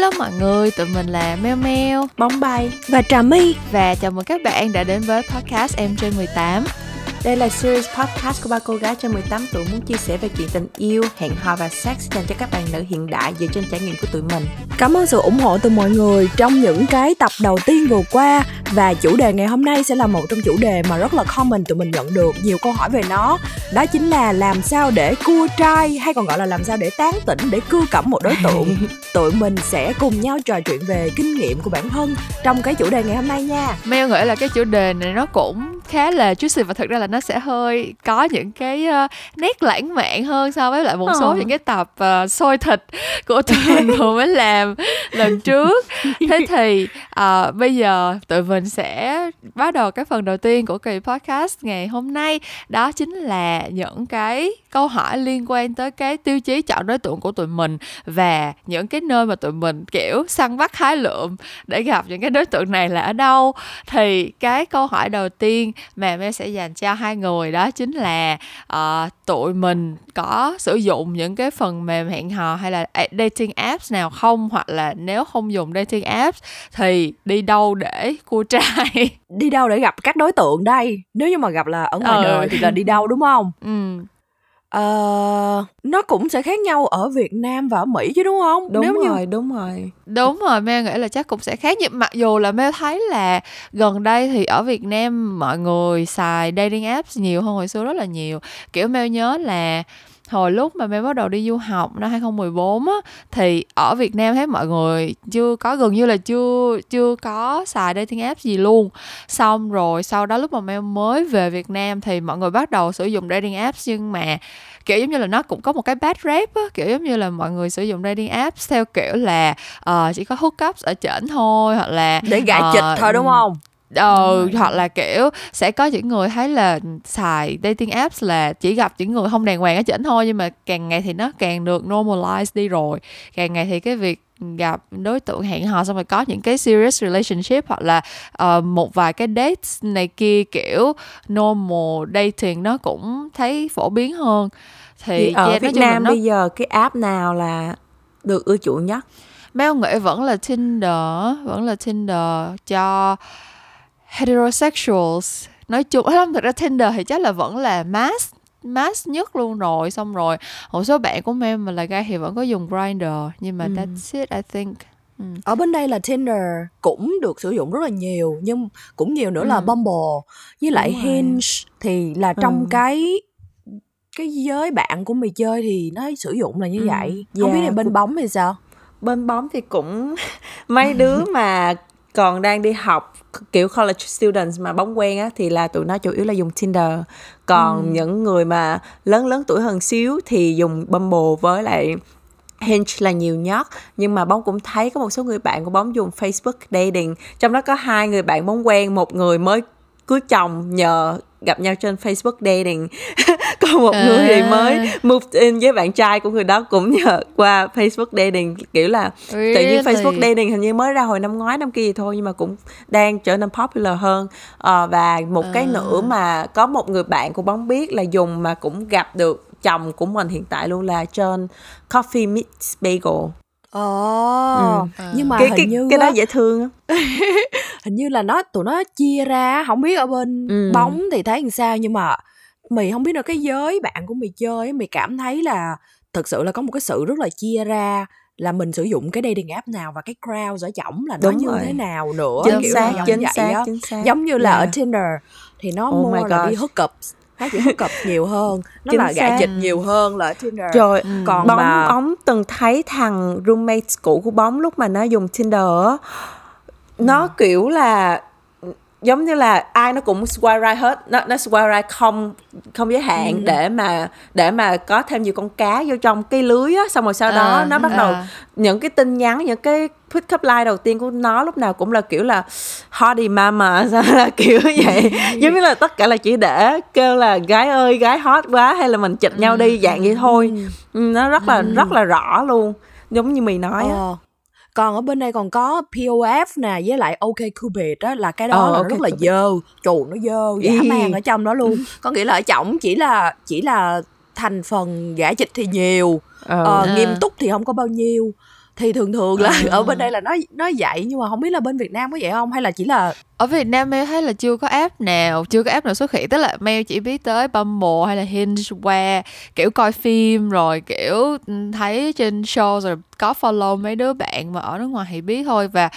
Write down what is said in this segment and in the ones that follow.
Hello mọi người, tụi mình là Meo Meo, Bóng bay và Trà My và chào mừng các bạn đã đến với podcast Em trên 18. Đây là series podcast của ba cô gái trên 18 tuổi muốn chia sẻ về chuyện tình yêu, hẹn hò và sex dành cho các bạn nữ hiện đại dựa trên trải nghiệm của tụi mình. Cảm ơn sự ủng hộ từ mọi người trong những cái tập đầu tiên vừa qua và chủ đề ngày hôm nay sẽ là một trong chủ đề mà rất là common tụi mình nhận được nhiều câu hỏi về nó. Đó chính là làm sao để cua trai hay còn gọi là làm sao để tán tỉnh để cưa cẩm một đối tượng. tụi mình sẽ cùng nhau trò chuyện về kinh nghiệm của bản thân trong cái chủ đề ngày hôm nay nha. Mel nghĩ là cái chủ đề này nó cũng khá là juicy và thật ra là nó sẽ hơi có những cái uh, nét lãng mạn hơn so với lại một số ờ. những cái tập uh, sôi thịt của tụi mình vừa mới làm lần trước. Thế thì uh, bây giờ tụi mình sẽ bắt đầu cái phần đầu tiên của kỳ podcast ngày hôm nay. Đó chính là những cái câu hỏi liên quan tới cái tiêu chí chọn đối tượng của tụi mình và những cái nơi mà tụi mình kiểu săn bắt hái lượm để gặp những cái đối tượng này là ở đâu. Thì cái câu hỏi đầu tiên mà em sẽ dành cho hai người. Đó chính là uh, tụi mình có sử dụng những cái phần mềm hẹn hò hay là dating apps nào không? Hoặc là nếu không dùng dating apps thì đi đâu để cua trai? Đi đâu để gặp các đối tượng đây? Nếu như mà gặp là ở ngoài ừ. đời thì là đi đâu đúng không? Ừ Ờ, nó cũng sẽ khác nhau ở Việt Nam và ở Mỹ chứ đúng không? Đúng Nếu rồi, như... đúng rồi. Đúng rồi, Mel nghĩ là chắc cũng sẽ khác nhưng mặc dù là Mel thấy là gần đây thì ở Việt Nam mọi người xài dating apps nhiều hơn hồi xưa rất là nhiều. Kiểu Mel nhớ là hồi lúc mà Mel bắt đầu đi du học năm 2014 á thì ở Việt Nam thấy mọi người chưa có gần như là chưa chưa có xài dating app gì luôn. Xong rồi sau đó lúc mà Mel mới về Việt Nam thì mọi người bắt đầu sử dụng dating apps nhưng mà kiểu giống như là nó cũng có một cái bad rap á kiểu giống như là mọi người sử dụng dating apps theo kiểu là uh, chỉ có hookups ở trển thôi hoặc là để gãi uh, chịch thôi đúng không ờ hoặc là kiểu sẽ có những người thấy là xài dating apps là chỉ gặp những người không đàng hoàng ở chỉnh thôi nhưng mà càng ngày thì nó càng được normalize đi rồi. Càng ngày thì cái việc gặp đối tượng hẹn hò xong rồi có những cái serious relationship hoặc là uh, một vài cái dates này kia kiểu normal dating nó cũng thấy phổ biến hơn. Thì, thì ở Việt Nam nó... bây giờ cái app nào là được ưa chuộng nhất? Ông nghĩ vẫn là Tinder vẫn là Tinder cho heterosexuals nói chung không thật ra Tinder thì chắc là vẫn là mass mass nhất luôn rồi xong rồi một số bạn của em mà là gay thì vẫn có dùng Grindr nhưng mà ừ. that's it I think Ừ. ở bên đây là Tinder cũng được sử dụng rất là nhiều nhưng cũng nhiều nữa ừ. là Bumble với lại Hinge thì là trong ừ. cái cái giới bạn của mày chơi thì nó sử dụng là như ừ. vậy yeah. không biết là bên bóng thì sao bên bóng thì cũng mấy đứa mà còn đang đi học kiểu college students mà bóng quen á thì là tụi nó chủ yếu là dùng Tinder. Còn ừ. những người mà lớn lớn tuổi hơn xíu thì dùng Bumble với lại Hinge là nhiều nhất. Nhưng mà bóng cũng thấy có một số người bạn của bóng dùng Facebook dating. Trong đó có hai người bạn bóng quen một người mới cưới chồng nhờ gặp nhau trên Facebook dating còn một à. người thì mới move in với bạn trai của người đó cũng nhờ qua Facebook dating kiểu là really? tự nhiên Facebook dating hình như mới ra hồi năm ngoái năm kia gì thôi nhưng mà cũng đang trở nên popular hơn à, và một à. cái nữa mà có một người bạn của bóng biết là dùng mà cũng gặp được chồng của mình hiện tại luôn là trên Coffee Meets Bagel Ồ, ừ. nhưng mà cái, hình cái, như cái đó dễ thương hình như là nó tụi nó chia ra không biết ở bên ừ. bóng thì thấy làm sao nhưng mà mày không biết đâu cái giới bạn của mày chơi mày cảm thấy là thực sự là có một cái sự rất là chia ra là mình sử dụng cái dating app nào và cái crowd ở chổng là nó Đúng như rồi. thế nào nữa chính kiểu xác chính xác, chính xác giống như là yeah. ở Tinder thì nó oh mua là đi hook up nó chỉ hookup nhiều hơn nó Chính là gạ chịch nhiều hơn là Tinder rồi ừ. còn bóng mà... bóng từng thấy thằng roommate cũ của bóng lúc mà nó dùng Tinder nó ừ. kiểu là giống như là ai nó cũng swipe right hết. Nó nó swipe right không không giới hạn ừ. để mà để mà có thêm nhiều con cá vô trong cái lưới á. Xong rồi sau đó à, nó bắt à. đầu những cái tin nhắn những cái pick up line đầu tiên của nó lúc nào cũng là kiểu là hottie mama sao là kiểu vậy. Giống như là tất cả là chỉ để kêu là gái ơi gái hot quá hay là mình chịch nhau đi dạng vậy thôi. ừ, nó rất là ừ. rất là rõ luôn. Giống như mì nói á. Ờ còn ở bên đây còn có POF nè với lại OK Cupid đó là cái đó ờ, là okay rất là dơ. Chù nó dơ dã man ở trong đó luôn. Có nghĩa là ở trọng chỉ là chỉ là thành phần giả trịch thì nhiều. Ờ, ờ, nghiêm túc thì không có bao nhiêu thì thường thường là À. ở bên đây là nó nó vậy nhưng mà không biết là bên Việt Nam có vậy không? Hay là chỉ là ở Việt Nam Mel thấy là chưa có app nào chưa có app nào xuất hiện. Tức là Mel chỉ biết tới Bumble hay là Hinge qua kiểu coi phim rồi kiểu ừ, thấy trên show rồi có follow mấy đứa bạn mà ở nước ngoài thì biết thôi. Và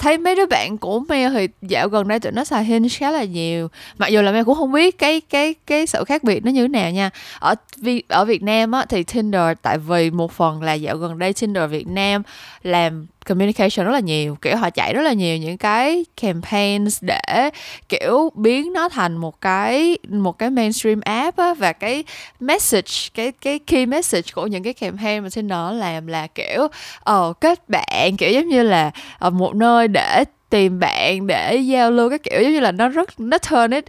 thấy mấy đứa bạn của Mel thì dạo gần đây tụi nó xài Hinge khá là nhiều. Mặc dù là Mel cũng không biết cái cái cái sự khác biệt nó như thế nào nha. Ở Vi- ở Việt Nam á thì Tinder, tại vì một phần là dạo gần đây Tinder Việt Nam làm communication rất là nhiều kiểu họ chạy rất là nhiều những cái campaigns để kiểu biến nó thành một cái một cái mainstream app á. Và cái message cái cái key message của những cái campaign mà Tinder nó làm là kiểu ờ kết bạn kiểu giống như là ờ, một nơi để tìm bạn để giao lưu cái kiểu giống như là nó rất nó turn it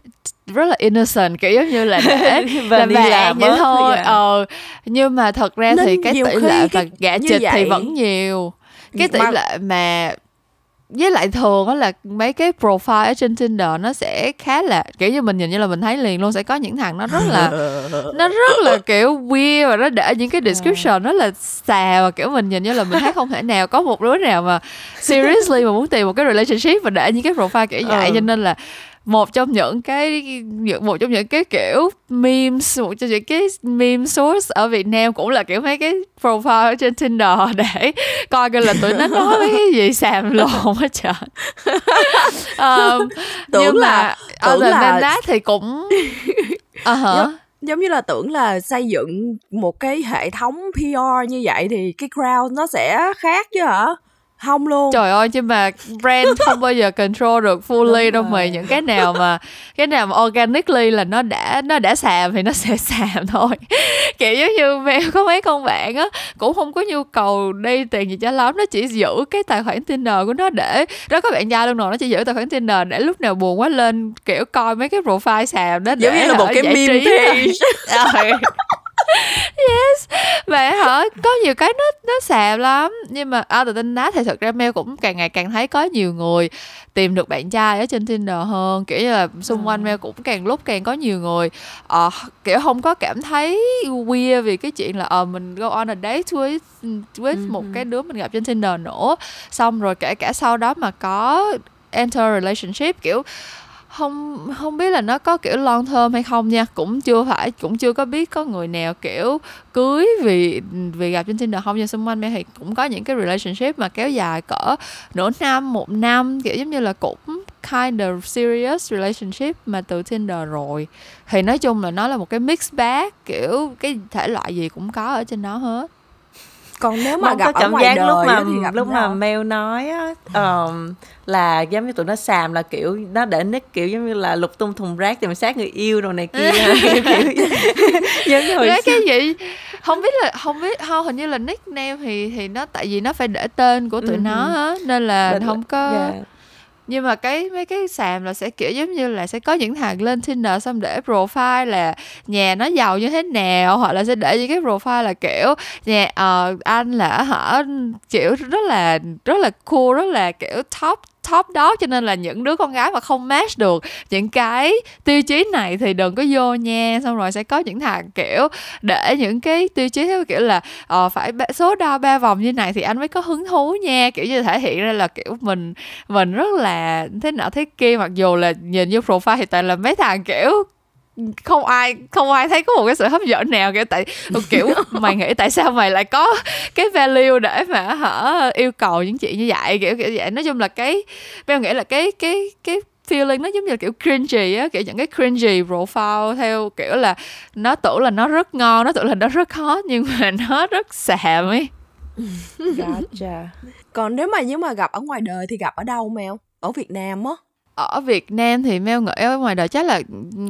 rất là innocent kiểu giống như là để Và là đi bạn làm vậy thôi. dạ. ờ nhưng mà thật ra Nên thì cái tỷ lệ và như chịch thì vậy- vẫn nhiều cái tỷ Mà- lệ mà với lại thường á là mấy cái profile ở trên Tinder nó sẽ khá là kiểu như mình nhìn như là mình thấy liền luôn sẽ có những thằng nó rất là nó rất là kiểu weird và nó để những cái description rất là xà và kiểu mình nhìn như là mình thấy không thể nào có một đứa nào mà seriously mà muốn tìm một cái relationship và để những cái profile kiểu vậy Ừ. cho nên là một trong những cái một trong những cái kiểu memes một trong những cái meme source ở Việt Nam cũng là kiểu mấy cái profile ở trên Tinder để coi coi là tụi nó nói mấy cái gì xàm lộn hết trời um, Tưởng nhưng là- mà tưởng là- that thì cũng Giống- giống như là tưởng là xây dựng một cái hệ thống PR như vậy thì cái crowd nó sẽ khác chứ hả không luôn. Trời ơi nhưng mà brand không bao giờ control được fully đâu mày những cái nào mà cái nào mà organically là nó đã nó đã xàm thì nó sẽ xàm thôi. Kiểu giống như mẹ có mấy con bạn á cũng không có nhu cầu đi tiền gì cho lắm nó chỉ giữ cái tài khoản Tinder của nó để đó có bạn trai luôn rồi nó chỉ giữ tài khoản Tinder để lúc nào buồn quá lên kiểu coi mấy cái profile xàm đó giống như là một cái meme page. yes. Vậy hả? Có nhiều cái nó nó xàm lắm. Nhưng mà other than that thì thật ra Mel cũng càng ngày càng thấy có nhiều người tìm được bạn trai ở trên Tinder hơn. Kiểu như là xung quanh Mel cũng càng lúc càng có nhiều người ờ, kiểu không có cảm thấy weird vì cái chuyện là ờ mình go on a date with with một cái đứa mình gặp trên Tinder nữa. Xong rồi kể cả sau đó mà có enter relationship kiểu không không biết là nó có, kiểu, long thơm hay không nha. Cũng chưa phải, cũng chưa có biết có người nào, kiểu, cưới vì vì gặp trên Tinder không nha. Xung quanh mẹ thì cũng có những cái relationship mà kéo dài cỡ nửa năm, một năm. Kiểu, giống như là cũng kind of serious relationship mà từ Tinder rồi. Thì nói chung là nó là một cái mix bag, kiểu, cái thể loại gì cũng có ở trên đó hết còn nếu mà Mong gặp có ở cảm ngoài giác đời lúc mà thì gặp lúc mà sao? mail nói á ờm, là giống như tụi nó xàm là kiểu nó để nick kiểu giống như là lục tung thùng rác tìm sát người yêu đồ này kia kiểu, giống như hồi xưa. cái gì không biết là không biết không hình như là nickname thì thì nó tại vì nó phải để tên của tụi Ừ. nó á nên là Định- không có dạ nhưng mà cái mấy cái sàn là sẽ kiểu giống như là sẽ có những thằng lên Tinder xong để profile là nhà nó giàu như thế nào hoặc là sẽ để những cái profile là kiểu nhà uh, anh là hả kiểu rất là rất là cool rất là kiểu top top đó cho nên là những đứa con gái mà không match được những cái tiêu chí này thì đừng có vô nha. Xong rồi sẽ có những thằng kiểu để những cái tiêu chí theo kiểu là ờ, phải số đo ba vòng như này thì anh mới có hứng thú nha. Kiểu như thể hiện ra là kiểu mình mình rất là thế nọ thế kia. Mặc dù là nhìn vô profile thì toàn là mấy thằng kiểu không ai không ai thấy có một cái sự hấp dẫn nào kiểu tại kiểu mày nghĩ tại sao mày lại có cái value để mà hả yêu cầu những chuyện như vậy? Kiểu kiểu vậy. Nói chung là cái em nghĩ là cái cái cái feeling nó giống như là kiểu cringy á kiểu những cái cringy profile theo kiểu là nó tưởng là nó rất ngon nó tưởng là nó rất hot nhưng mà nó rất xàm ấy. Gotcha. còn nếu mà nếu mà gặp ở ngoài đời thì gặp ở đâu mèo ở Việt Nam á ở Việt Nam thì Mel nghĩ ở ngoài đời chắc là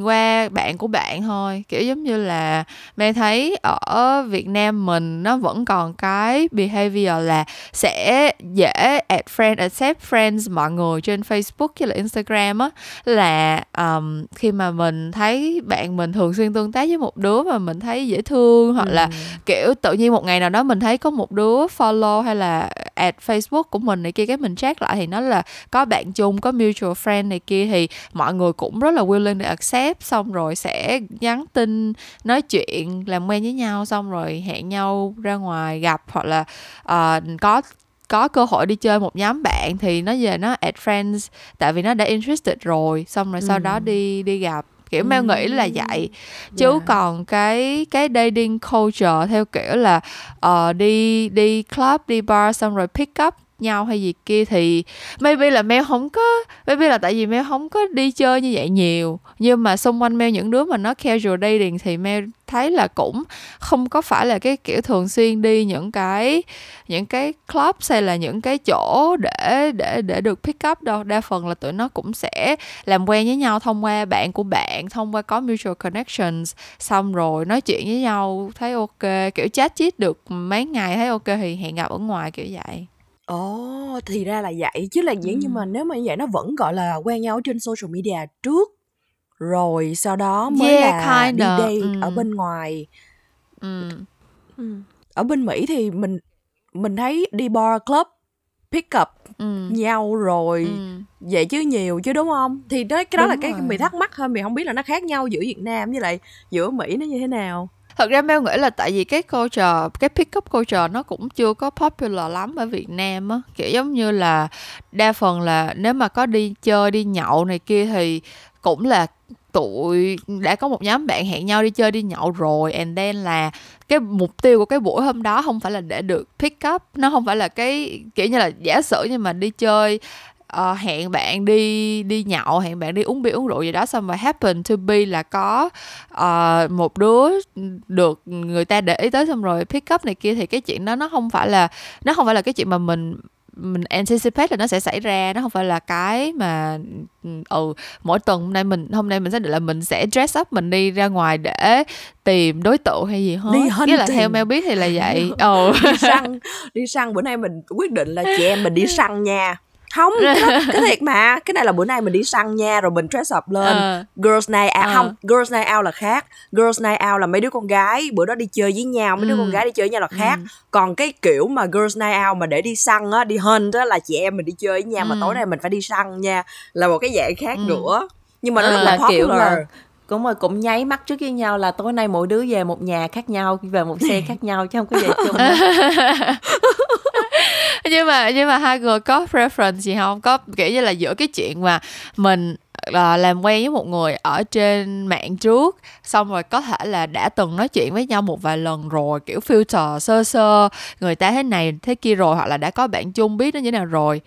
qua bạn của bạn thôi. Kiểu giống như là Mel thấy ở Việt Nam mình nó vẫn còn cái behavior là sẽ dễ add friend accept friends mọi người trên Facebook với là Instagram á. Là um, khi mà mình thấy bạn mình thường xuyên tương tác với một đứa mà mình thấy dễ thương hoặc là kiểu tự nhiên một ngày nào đó mình thấy có một đứa follow hay là add Facebook của mình này kia cái mình check lại thì nó là có bạn chung có mutual friend này kia thì mọi người cũng rất là willing để accept xong rồi sẽ nhắn tin nói chuyện làm quen với nhau xong rồi hẹn nhau ra ngoài gặp hoặc là uh, có có cơ hội đi chơi một nhóm bạn thì nó về nó add friends tại vì nó đã interested rồi xong rồi sau đó đi đi gặp. Kiểu Mel nghĩ là vậy. Chứ Yeah. còn cái cái dating culture theo kiểu là ờ, đi đi club đi bar xong rồi pick up nhau hay gì kia thì maybe là Mel không có, maybe là tại vì Mel không có đi chơi như vậy nhiều. Nhưng mà xung quanh Mel những đứa mà nó casual dating thì Mel thấy là cũng không có phải là cái kiểu thường xuyên đi những cái những cái club hay là những cái chỗ để để để được pick up đâu. Đa phần là tụi nó cũng sẽ làm quen với nhau thông qua bạn của bạn, thông qua có mutual connections. Xong rồi nói chuyện với nhau thấy ok, kiểu chat chít được mấy ngày thấy ok thì hẹn gặp ở ngoài kiểu vậy. Ồ, thì ra là vậy. Chứ là vậy nhưng mà nếu mà như vậy nó vẫn gọi là quen nhau ở trên social media trước. Rồi sau đó mới Yeah, là đi kinda, date ở bên ngoài. Ừ. ở bên Mỹ thì mình mình thấy đi bar club pick up Ừ. nhau rồi Ừ. vậy chứ nhiều chứ đúng không? Thì đó cái đó là Đúng cái rồi. mình thắc mắc thôi mình không biết là nó khác nhau giữa Việt Nam với lại giữa Mỹ nó như thế nào thật ra Mel nghĩ là tại vì cái culture cái pick up culture nó cũng chưa có popular lắm ở Việt Nam á. Kiểu giống như là đa phần là nếu mà có đi chơi, đi nhậu này kia thì cũng là tụi, đã có một nhóm bạn hẹn nhau đi chơi, đi nhậu rồi. And then là cái mục tiêu của cái buổi hôm đó không phải là để được pick up nó không phải là cái, kiểu như là giả sử nhưng mà đi chơi ờ, hẹn bạn đi đi nhậu hẹn bạn đi uống bia uống rượu gì đó xong rồi happen to be là có ờ, một đứa được người ta để ý tới xong rồi pick up này kia thì cái chuyện đó nó không phải là nó không phải là cái chuyện mà mình mình anticipate là nó sẽ xảy ra. Nó không phải là cái mà ừ mỗi tuần hôm nay mình hôm nay mình xác định là mình sẽ dress up mình đi ra ngoài để tìm đối tượng hay gì hết. Nghĩa là theo Mel biết thì là vậy. Ừ. Đi săn đi săn. Bữa nay mình quyết định là chị em mình đi săn nha không cái, đó, cái thiệt mà cái này là bữa nay mình đi săn nha rồi mình dress up lên Ờ. girls night out Ờ. không girls night out là khác girls night out là mấy đứa con gái bữa đó đi chơi với nhau mấy đứa Ừ. con gái đi chơi với nhau là khác còn cái kiểu mà girls night out mà để đi săn á đi hunt á là chị em mình đi chơi với nhau mà Ừ. tối nay mình phải đi săn nha là một cái dạng khác Ừ. nữa nhưng mà nó Ờ, rất là là kiểu là cũng mà cũng nháy mắt trước với nhau là tối nay mỗi đứa về một nhà khác nhau về một xe khác nhau chứ không có về chung. nhưng mà nhưng mà hai người có preference gì không? Có kiểu như là giữa cái chuyện mà mình là làm quen với một người ở trên mạng trước, xong rồi có thể là đã từng nói chuyện với nhau một vài lần rồi, kiểu filter sơ sơ, người ta thế này, thế kia rồi, hoặc là đã có bạn chung biết nó như thế nào rồi.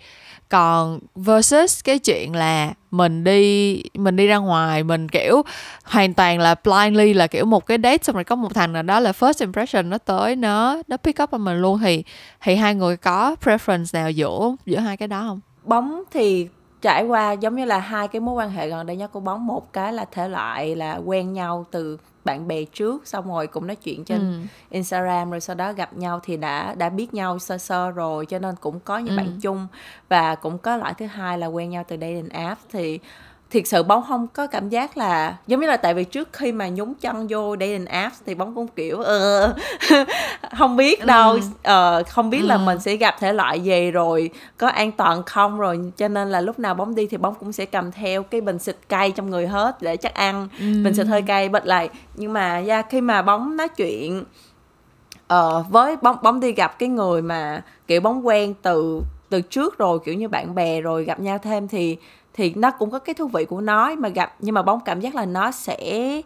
Còn versus cái chuyện là mình đi mình đi ra ngoài, mình, kiểu, hoàn toàn là blindly là, kiểu, một cái date xong rồi có một thằng nào đó là first impression nó tới, nó nó pick up on mình luôn. Thì thì hai người có preference nào giữa giữa hai cái đó không? Bóng thì trải qua giống như là hai cái mối quan hệ gần đây nhất của bóng. Một cái là thể loại là quen nhau từ bạn bè trước xong rồi cũng nói chuyện trên Ừ. Instagram rồi sau đó gặp nhau thì đã đã biết nhau sơ sơ rồi cho nên cũng có những Ừ. bạn chung và cũng có loại thứ hai là quen nhau từ dating app thì thiệt sự bóng không có cảm giác là giống như là tại vì trước khi mà nhúng chân vô dating apps thì bóng cũng kiểu ờ, không biết đâu Ừ. ờ, không biết là Ừ. mình sẽ gặp thể loại gì rồi có an toàn không rồi cho nên là lúc nào bóng đi thì bóng cũng sẽ cầm theo cái bình xịt cay trong người hết để chắc ăn bình xịt hơi cay bật lại nhưng mà yeah, khi mà bóng nói chuyện ờ, với bóng bóng đi gặp cái người mà kiểu bóng quen từ từ trước rồi kiểu như bạn bè rồi gặp nhau thêm thì thì nó cũng có cái thú vị của nó mà gặp nhưng mà bóng cảm giác là nó sẽ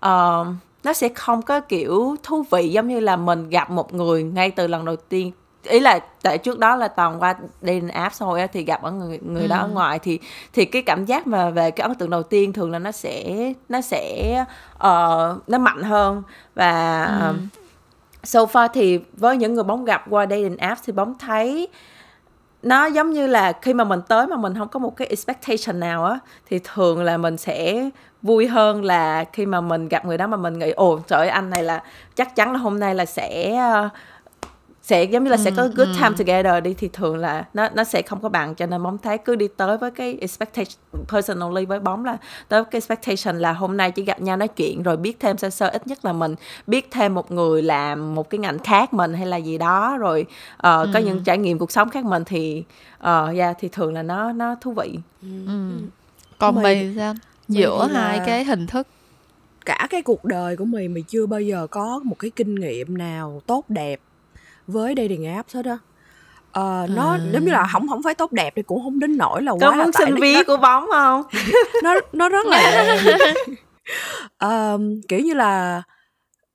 ờ, nó sẽ không có kiểu thú vị giống như là mình gặp một người ngay từ lần đầu tiên. Ý là tại trước đó là toàn qua dating app thôi thì gặp ở người người đó ở ngoài thì thì cái cảm giác mà về cái ấn tượng đầu tiên thường là nó sẽ nó sẽ ờ, nó mạnh hơn. Và ờ, so far thì với những người bóng gặp qua dating app thì bóng thấy nó giống như là khi mà mình tới mà mình không có một cái expectation nào á, thì thường là mình sẽ vui hơn là khi mà mình gặp người đó mà mình nghĩ, ồ, trời ơi, anh này là, chắc chắn là hôm nay là sẽ ờ, sẽ giống như là sẽ có good time together đi thì thường là nó nó sẽ không có bằng cho nên bóng thấy cứ đi tới với cái expectation personally với bóng là tới cái expectation là hôm nay chỉ gặp nhau nói chuyện rồi biết thêm sơ sơ ít nhất là mình biết thêm một người làm một cái ngành khác mình hay là gì đó rồi uh, có những trải nghiệm cuộc sống khác mình thì uh, yeah, thì thường là nó nó thú vị. Còn Mày- mày sao? giữa thì là- hai cái hình thức. cả cái cuộc đời của mày mày chưa bao giờ có một cái kinh nghiệm nào tốt đẹp với dating apps hết á. Ờ, nó giống như là không không phải tốt đẹp thì cũng không đến nỗi là có quá là muốn xin ví của bóng không? Nó nó rất là Ờm, kiểu như là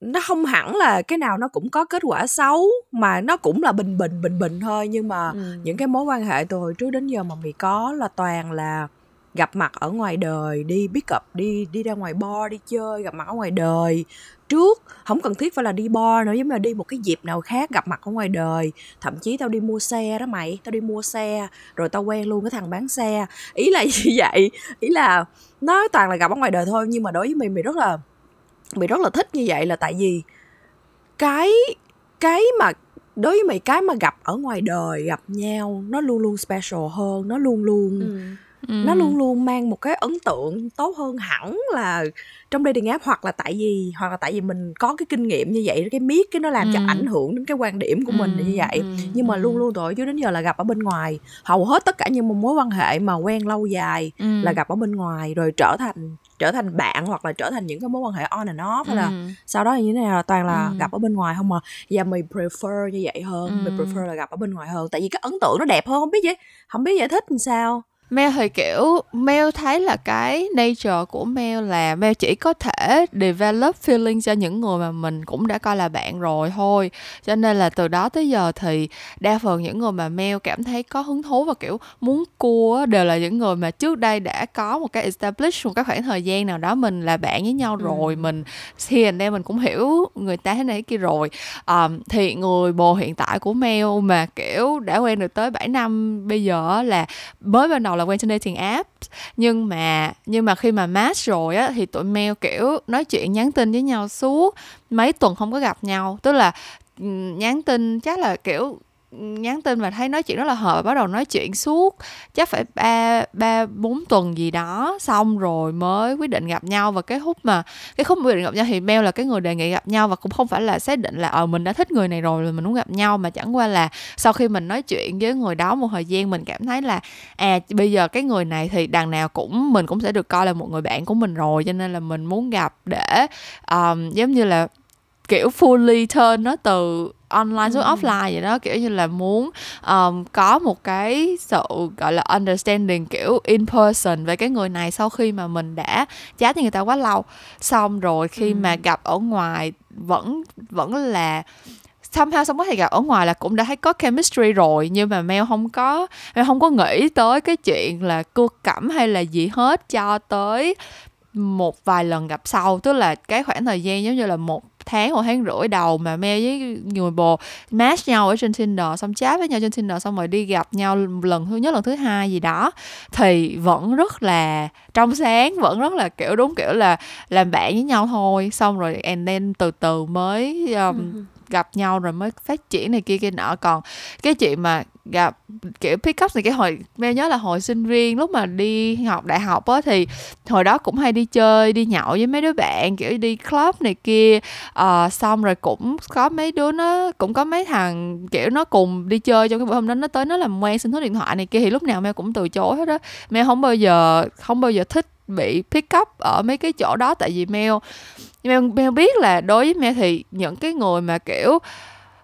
nó không hẳn là cái nào nó cũng có kết quả xấu mà nó cũng là bình bình bình bình thôi. Nhưng mà Ừ. những cái mối quan hệ từ hồi trước đến giờ mà mày có là toàn là gặp mặt ở ngoài đời, đi pick up, đi đi ra ngoài bar, đi chơi, gặp mặt ở ngoài đời. Trước không cần thiết phải là đi bar nữa, giống như là đi một cái dịp nào khác gặp mặt ở ngoài đời. Thậm chí tao đi mua xe đó mày, tao đi mua xe, rồi tao quen luôn cái thằng bán xe. Ý là như vậy, ý là nó toàn là gặp ở ngoài đời thôi, nhưng mà đối với mình mình rất là, mình rất là thích như vậy là tại vì cái cái mà, đối với mày, cái mà gặp ở ngoài đời, gặp nhau, nó luôn luôn special hơn, nó luôn luôn Ừ nó luôn luôn mang một cái ấn tượng tốt hơn hẳn là trong dating app hoặc là tại vì hoặc là tại vì mình có cái kinh nghiệm như vậy cái miết cái nó làm cho Ừ. ảnh hưởng đến cái quan điểm của mình là như vậy Ừ, nhưng mà ừ. luôn luôn hồi trước đến giờ là gặp ở bên ngoài hầu hết tất cả những mối quan hệ mà quen lâu dài Ừ. là gặp ở bên ngoài rồi trở thành trở thành bạn hoặc là trở thành những cái mối quan hệ on and off hay là Ừ. sau đó như thế nào là toàn là Ừ. gặp ở bên ngoài không mà và mình prefer như vậy hơn mình Ừ. prefer là gặp ở bên ngoài hơn tại vì cái ấn tượng nó đẹp hơn không biết vậy không biết giải thích làm sao Mel thì kiểu Mel thấy là cái nature của Mel là Mel chỉ có thể develop feeling cho những người mà mình cũng đã coi là bạn rồi thôi. Cho nên là từ đó tới giờ thì đa phần những người mà Mel cảm thấy có hứng thú và kiểu muốn cua đều là những người mà trước đây đã có một cái establish một cái khoảng thời gian nào đó mình là bạn với nhau rồi mình khi anh em mình cũng hiểu người ta thế này thế kia rồi. Um, thì người bồ hiện tại của Mel mà kiểu đã quen được tới 7 năm bây giờ là mới ban đầu là quen trên dating app nhưng mà nhưng mà khi mà match rồi á, thì tụi Mel kiểu, nói chuyện, nhắn tin với nhau suốt. Mấy tuần không có gặp nhau. Tức là ừ, nhắn tin chắc là, kiểu nhắn tin và thấy nói chuyện rất là hợp và bắt đầu nói chuyện suốt chắc phải ba ba bốn tuần gì đó xong rồi mới quyết định gặp nhau. Và cái khúc mà cái khúc quyết định gặp nhau thì mail là cái người đề nghị gặp nhau và cũng không phải là xác định là ờ mình đã thích người này rồi mình muốn gặp nhau mà chẳng qua là sau khi mình nói chuyện với người đó một thời gian mình cảm thấy là à bây giờ cái người này thì đằng nào cũng mình cũng sẽ được coi là một người bạn của mình rồi cho nên là mình muốn gặp để um, giống như là kiểu fully turn nó từ online xuống offline vậy đó. Kiểu như là muốn um, có một cái sự gọi là understanding kiểu in person về cái người này sau khi mà mình đã chat với người ta quá lâu. Xong rồi khi mà gặp ở ngoài vẫn vẫn là somehow xong có thể gặp ở ngoài là cũng đã thấy có chemistry rồi nhưng mà Mel không có Mel không có nghĩ tới cái chuyện là cua cẩm hay là gì hết cho tới một vài lần gặp sau. Tức là cái khoảng thời gian giống như là một tháng một tháng rưỡi đầu mà Mel với người bồ match nhau ở trên Tinder xong chat với nhau trên Tinder xong rồi đi gặp nhau lần thứ nhất lần thứ hai gì đó thì vẫn rất là trong sáng vẫn rất là kiểu đúng kiểu là làm bạn với nhau thôi. Xong rồi and then từ từ mới um, gặp nhau rồi mới phát triển này kia kia nọ. Còn cái chuyện mà gặp kiểu pick up thì cái hồi me nhớ là hồi sinh viên lúc mà đi học đại học á thì hồi đó cũng hay đi chơi đi nhậu với mấy đứa bạn kiểu đi club này kia. Ờ, xong rồi cũng có mấy đứa nó cũng có mấy thằng kiểu nó cùng đi chơi trong cái buổi hôm đó nó tới nó làm quen xin số điện thoại này kia thì lúc nào me cũng từ chối hết á. Me không bao giờ không bao giờ thích bị pick up ở mấy cái chỗ đó tại vì Mel Mel, Mel biết là đối với mẹ thì những cái người mà kiểu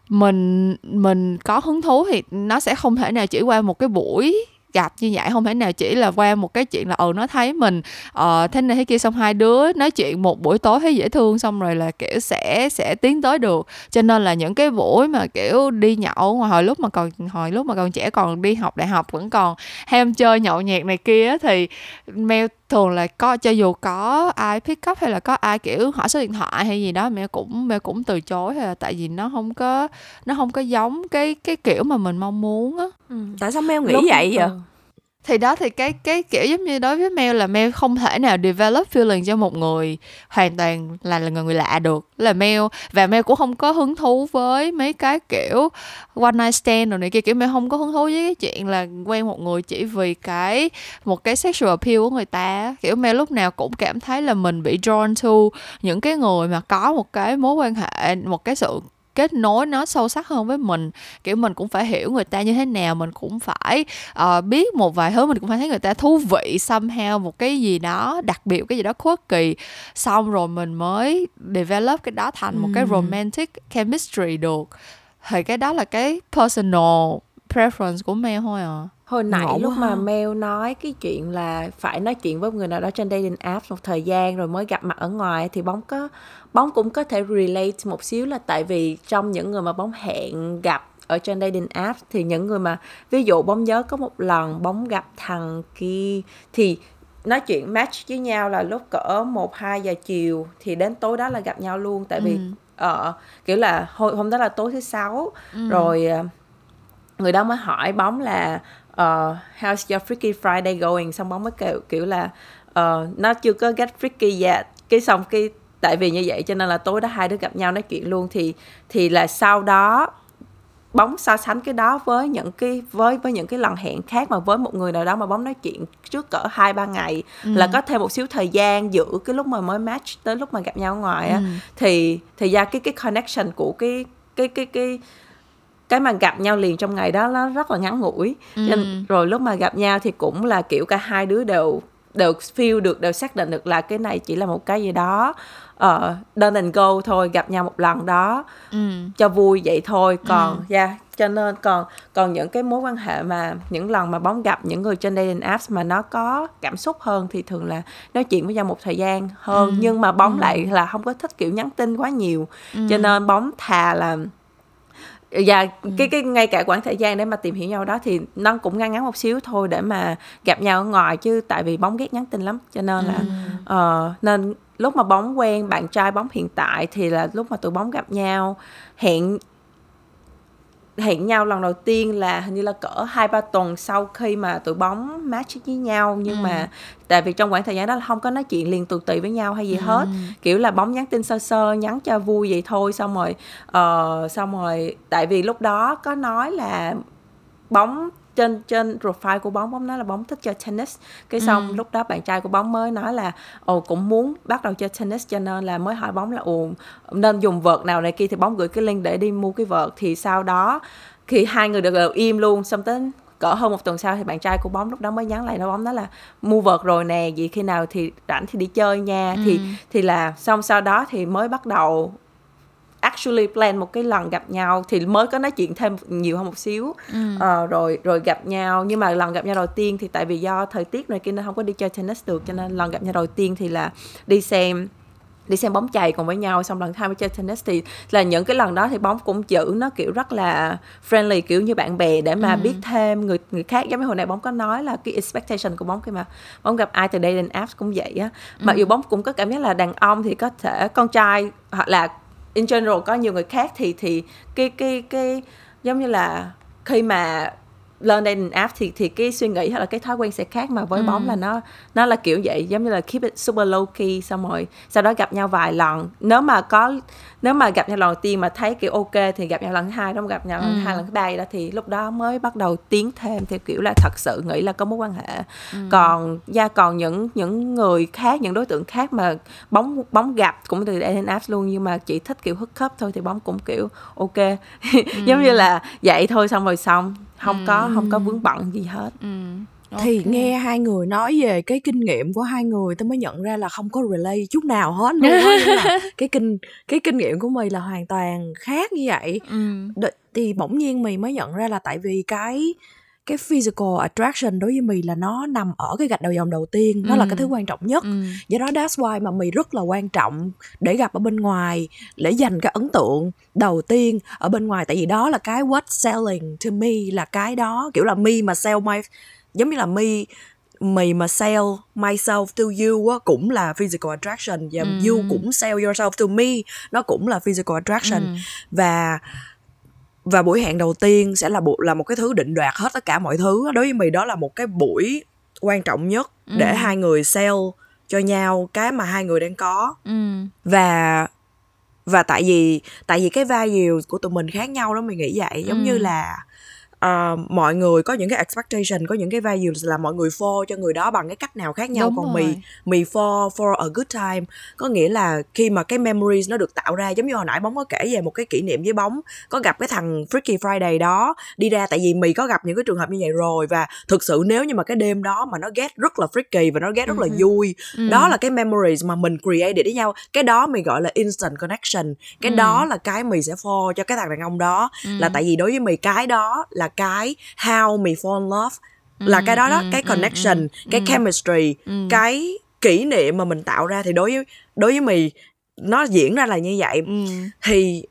mình mình có hứng thú thì nó sẽ không thể nào chỉ qua một cái buổi gặp như vậy, không thể nào chỉ là qua một cái chuyện là ừ nó thấy mình ờ thế này thế kia, xong hai đứa nói chuyện một buổi tối thấy dễ thương, xong rồi là, kiểu, sẽ sẽ tiến tới được. Cho nên là những cái buổi mà, kiểu, đi nhậu ngoài hồi lúc mà còn, hồi lúc mà còn trẻ, còn đi học đại học, vẫn còn ham chơi nhậu nhẹt này kia thì mèo thường là có cho dù có ai pick up hay là có ai kiểu hỏi số điện thoại hay gì đó mẹ cũng mẹ cũng từ chối hay là tại vì nó không có nó không có giống cái cái kiểu mà mình mong muốn á tại sao Mel nghĩ Lúc- vậy vậy ừ thì đó, thì cái cái kiểu giống như đối với Mel là Mel không thể nào develop feeling cho một người hoàn toàn là là người người lạ được. Là Mel, và Mel cũng không có hứng thú với mấy cái kiểu one night stand rồi này kia. Kiểu Mel không có hứng thú với cái chuyện là quen một người chỉ vì cái, một cái sexual appeal của người ta. Kiểu Mel lúc nào cũng cảm thấy là mình bị drawn to những cái người mà có một cái mối quan hệ, một cái sự kết nối nó sâu sắc hơn với mình. Kiểu mình cũng phải hiểu người ta như thế nào mình cũng phải uh, biết một vài thứ mình cũng phải thấy người ta thú vị somehow một cái gì đó đặc biệt cái gì đó quirky. Xong rồi mình mới develop cái đó thành một cái romantic chemistry được. Thì cái đó là cái personal preference của Mel thôi à hồi nãy Ngộ lúc mà ha. Mel nói cái chuyện là phải nói chuyện với một người nào đó trên dating app một thời gian rồi mới gặp mặt ở ngoài thì bóng có bóng cũng có thể relate một xíu là tại vì trong những người mà bóng hẹn gặp ở trên dating app thì những người mà ví dụ bóng nhớ có một lần bóng gặp thằng kia thì nói chuyện match với nhau là lúc cỡ một hai giờ chiều thì đến tối đó là gặp nhau luôn. Tại vì ờ kiểu là hôm hôm đó là tối thứ sáu rồi ờ, người đó mới hỏi bóng là uh, how's your freaky Friday going? Xong bóng mới kiểu kiểu là ờ, nó chưa có get freaky yet. Cái xong cái tại vì như vậy cho nên là tối đó hai đứa gặp nhau nói chuyện luôn. Thì thì là sau đó bóng so sánh cái đó với những cái với với những cái lần hẹn khác mà với một người nào đó mà bóng nói chuyện trước cỡ hai ba ngày. Là có thêm một xíu thời gian giữa cái lúc mà mới match tới lúc mà gặp nhau ngoài á. Thì thì ra cái cái connection của cái cái cái cái cái mà gặp nhau liền trong ngày đó nó rất là ngắn ngủi. Nên, rồi lúc mà gặp nhau thì cũng là kiểu cả hai đứa đều đều feel được đều xác định được là cái này chỉ là một cái gì đó uh, done and go thôi gặp nhau một lần đó. Cho vui vậy thôi. Còn yeah, cho nên còn còn những cái mối quan hệ mà những lần mà bóng gặp những người trên dating apps mà nó có cảm xúc hơn thì thường là nói chuyện với nhau một thời gian hơn. Nhưng mà bóng lại là không có thích kiểu nhắn tin quá nhiều. Cho nên bóng thà là và cái cái ngay cả khoảng thời gian để mà tìm hiểu nhau đó thì nó cũng ngắn ngắn một xíu thôi để mà gặp nhau ở ngoài chứ tại vì bóng ghét nhắn tin lắm cho nên là ờ, nên lúc mà bóng quen bạn trai bóng hiện tại thì là lúc mà tụi bóng gặp nhau hẹn hẹn nhau lần đầu tiên là hình như là cỡ hai ba tuần sau khi mà tụi bóng match với nhau. Nhưng mà tại vì trong khoảng thời gian đó là không có nói chuyện liền tù tì với nhau hay gì hết. Kiểu là bóng nhắn tin sơ sơ nhắn cho vui vậy thôi. Xong rồi ờ, xong rồi tại vì lúc đó có nói là bóng trên trên profile của bóng bóng nói là bóng thích chơi tennis. Cái xong lúc đó bạn trai của bóng mới nói là ồ cũng muốn bắt đầu chơi tennis cho nên là mới hỏi bóng là ồ nên dùng vợt nào này kia? Thì bóng gửi cái link để đi mua cái vợt. Thì sau đó khi hai người được đều im luôn xong tới cỡ hơn một tuần sau thì bạn trai của bóng lúc đó mới nhắn lại nó bóng nói là mua vợt rồi nè vậy khi nào thì rảnh thì đi chơi nha. Thì thì là xong sau đó thì mới bắt đầu actually plan một cái lần gặp nhau thì mới có nói chuyện thêm nhiều hơn một xíu. Ờ, rồi rồi gặp nhau. Nhưng mà lần gặp nhau đầu tiên thì tại vì do thời tiết này kia nên không có đi chơi tennis được cho nên lần gặp nhau đầu tiên thì là đi xem đi xem bóng chày cùng với nhau. Xong lần hai mới chơi tennis thì là những cái lần đó thì bóng cũng giữ nó kiểu rất là friendly kiểu như bạn bè để mà biết thêm người người khác. Giống như hồi nãy bóng có nói là cái expectation của bóng khi mà bóng gặp ai từ dating apps cũng vậy á. Mặc dù bóng cũng có cảm giác là đàn ông thì có thể con trai hoặc là in general có nhiều người khác thì thì cái cái cái giống như là khi mà lên dating app thì thì cái suy nghĩ hay là cái thói quen sẽ khác mà với bóng là nó nó là kiểu vậy giống như là keep it super low key xong rồi sau đó gặp nhau vài lần. Nếu mà có nếu mà gặp nhau lần đầu tiên mà thấy kiểu ok thì gặp nhau lần thứ hai nếu mà gặp nhau lần thứ hai lần thứ ba đó thì lúc đó mới bắt đầu tiến thêm theo kiểu là thật sự nghĩ là có mối quan hệ. Còn gia còn những những người khác những đối tượng khác mà bóng bóng gặp cũng từ dating apps luôn nhưng mà chỉ thích kiểu hook up thôi thì bóng cũng kiểu ok. Giống như là vậy thôi xong rồi xong không có không có vướng bận gì hết thì nghe hai người nói về cái kinh nghiệm của hai người tôi mới nhận ra là không có relate chút nào hết luôn là cái kinh cái kinh nghiệm của mì là hoàn toàn khác như vậy. Đ- thì bỗng nhiên mì mới nhận ra là tại vì cái cái physical attraction đối với mì là nó nằm ở cái gạch đầu dòng đầu tiên nó là cái thứ quan trọng nhất. Do đó that's why mà mì rất là quan trọng để gặp ở bên ngoài để dành cái ấn tượng đầu tiên ở bên ngoài. Tại vì đó là cái what selling to me là cái đó kiểu là me mà sell my giống như là me mì mà sell myself to you á, cũng là physical attraction và you cũng sell yourself to me nó cũng là physical attraction. Và và buổi hẹn đầu tiên sẽ là bộ là một cái thứ định đoạt hết tất cả mọi thứ đối với mì đó là một cái buổi quan trọng nhất để Ừ. hai người sell cho nhau cái mà hai người đang có. Ừ. Và và tại vì tại vì cái values của tụi mình khác nhau đó mình nghĩ vậy. Giống Ừ. như là ờ, mọi người có những cái expectation có những cái values là mọi người for cho người đó bằng cái cách nào khác nhau. Đúng còn rồi. mì mì for for a good time. Có nghĩa là khi mà cái memories nó được tạo ra giống như hồi nãy bóng có kể về một cái kỷ niệm với bóng có gặp cái thằng Freaky Friday đó đi ra tại vì mì có gặp những cái trường hợp như vậy rồi. Và thực sự nếu như mà cái đêm đó mà nó get rất là freaky và nó get rất là vui Ừ. đó là cái memories mà mình created với nhau. Cái đó mình gọi là instant connection. Cái Ừ. đó là cái mì sẽ for cho cái thằng đàn ông đó. Là tại vì đối với mì cái đó là cái how mì fall in love là cái đó đó ừ, cái ừ, connection ừ, cái ừ. chemistry Ừ. cái kỷ niệm mà mình tạo ra thì đối với đối với mì nó diễn ra là như vậy ừ thì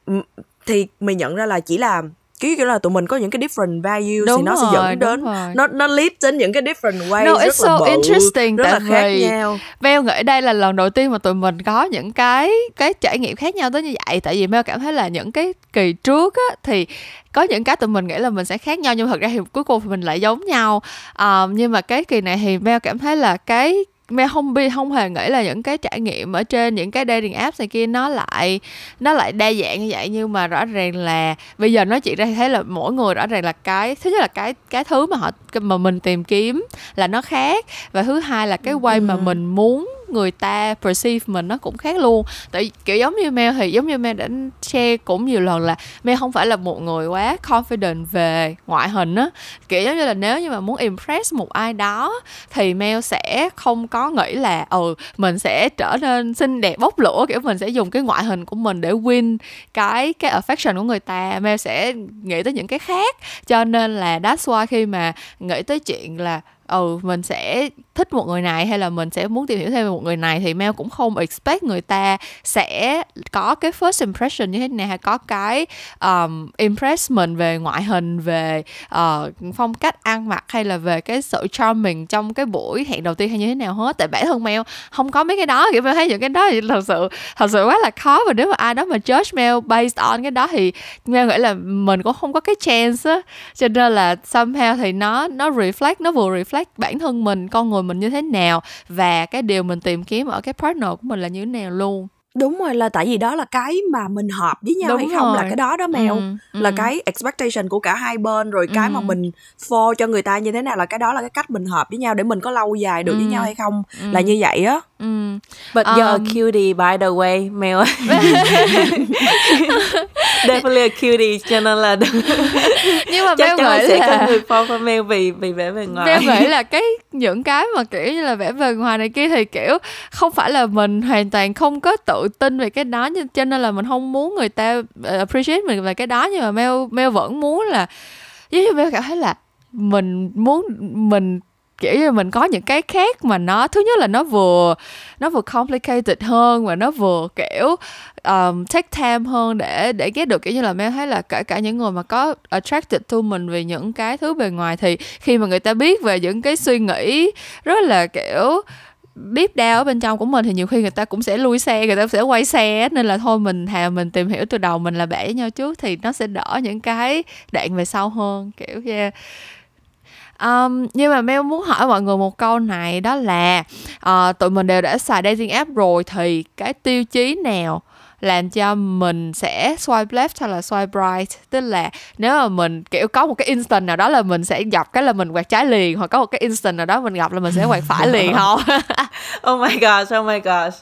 thì mì nhận ra là chỉ là kiểu kiểu là tụi mình có những cái different values Đúng thì nó sẽ rồi, dẫn đúng đến rồi. nó nó lead đến những cái different ways No, it's rất là so bự, interesting rất tại là khác vì nhau. Mel nghĩ đây là lần đầu tiên mà tụi mình có những cái cái trải nghiệm khác nhau tới như vậy. Tại vì Mel cảm thấy là những cái kỳ trước á thì có những cái tụi mình nghĩ là mình sẽ khác nhau nhưng thật ra thì cuối cùng thì mình lại giống nhau. Ờ, nhưng mà cái kỳ này thì Mel cảm thấy là cái Mel không bi không hề nghĩ là những cái trải nghiệm ở trên những cái dating apps này kia nó lại nó lại đa dạng như vậy. Nhưng mà rõ ràng là bây giờ nói chuyện ra thấy là mỗi người rõ ràng là cái thứ nhất là cái cái thứ mà họ mà mình tìm kiếm là nó khác. Và thứ hai là cái way mà mình muốn người ta perceive mình nó cũng khác luôn. Tại kiểu giống như Mel thì giống như Mel đã share cũng nhiều lần là Mel không phải là một người quá confident về ngoại hình á. Kiểu giống như là nếu như mà muốn impress một ai đó thì Mel sẽ không có nghĩ là ừ mình sẽ trở nên xinh đẹp bốc lửa, kiểu mình sẽ dùng cái ngoại hình của mình để win cái cái affection của người ta. Mel sẽ nghĩ tới những cái khác. Cho nên là that's why khi mà nghĩ tới chuyện là ừ mình sẽ thích một người này hay là mình sẽ muốn tìm hiểu thêm về một người này thì Mel cũng không expect người ta sẽ có cái first impression như thế này hay có cái um, impress mình về ngoại hình về uh, phong cách ăn mặc hay là về cái sự charming trong cái buổi hẹn đầu tiên hay như thế nào hết. Tại bản thân Mel không có mấy cái đó kiểu Mel thấy những cái đó thì thật sự thật sự quá là khó và nếu mà ai đó mà judge Mel based on cái đó thì Mel nghĩ là mình cũng không có cái chance á. Cho nên là somehow thì nó nó reflect nó vừa reflect bản thân mình con người mình như thế nào và cái điều mình tìm kiếm ở cái partner của mình là như thế nào luôn đúng rồi là tại vì đó là cái mà mình hợp với nhau Đúng hay không là cái đó đó mèo Ừ, là ừ. cái expectation của cả hai bên rồi cái mà Ừ. mình for cho người ta như thế nào là cái đó là cái cách mình hợp với nhau để mình có lâu dài được với Ừ. nhau hay không là như vậy á ừ. But you're a Um, cutie by the way, Mel. Definitely a cutie cho nên là nhưng mà chắc chắn sẽ là có người fall for Mel vì vì vẻ bề ngoài. Mel nghĩ là cái những cái mà kiểu như là vẻ bề ngoài này kia thì kiểu không phải là mình hoàn toàn không có tự tin về cái đó nhưng cho nên là mình không muốn người ta ờ, appreciate mình về cái đó. Nhưng mà Mel Mel vẫn muốn là giống như Mel cảm thấy là mình muốn mình kiểu như mình có những cái khác mà nó thứ nhất là nó vừa nó vừa complicated hơn và nó vừa kiểu um, take time hơn để để ghét được. Kiểu như là Mel thấy là cả cả những người mà có attracted to mình về những cái thứ bề ngoài thì khi mà người ta biết về những cái suy nghĩ rất là kiểu deep down ở bên trong của mình thì nhiều khi người ta cũng sẽ lui xe người ta sẽ quay xe nên là thôi mình thà mình tìm hiểu từ đầu mình là bẻ với nhau trước thì nó sẽ đỡ những cái đoạn về sau hơn kiểu yeah. Um, nhưng mà Mel muốn hỏi mọi người một câu này đó là uh, tụi mình đều đã xài dating app rồi thì cái tiêu chí nào làm cho mình sẽ swipe left hay là swipe right tức là nếu mà mình kiểu có một cái instant nào đó là mình sẽ gặp cái là mình quẹt trái liền hoặc có một cái instant nào đó mình gặp là mình sẽ quẹt phải liền không Oh my gosh, oh my gosh.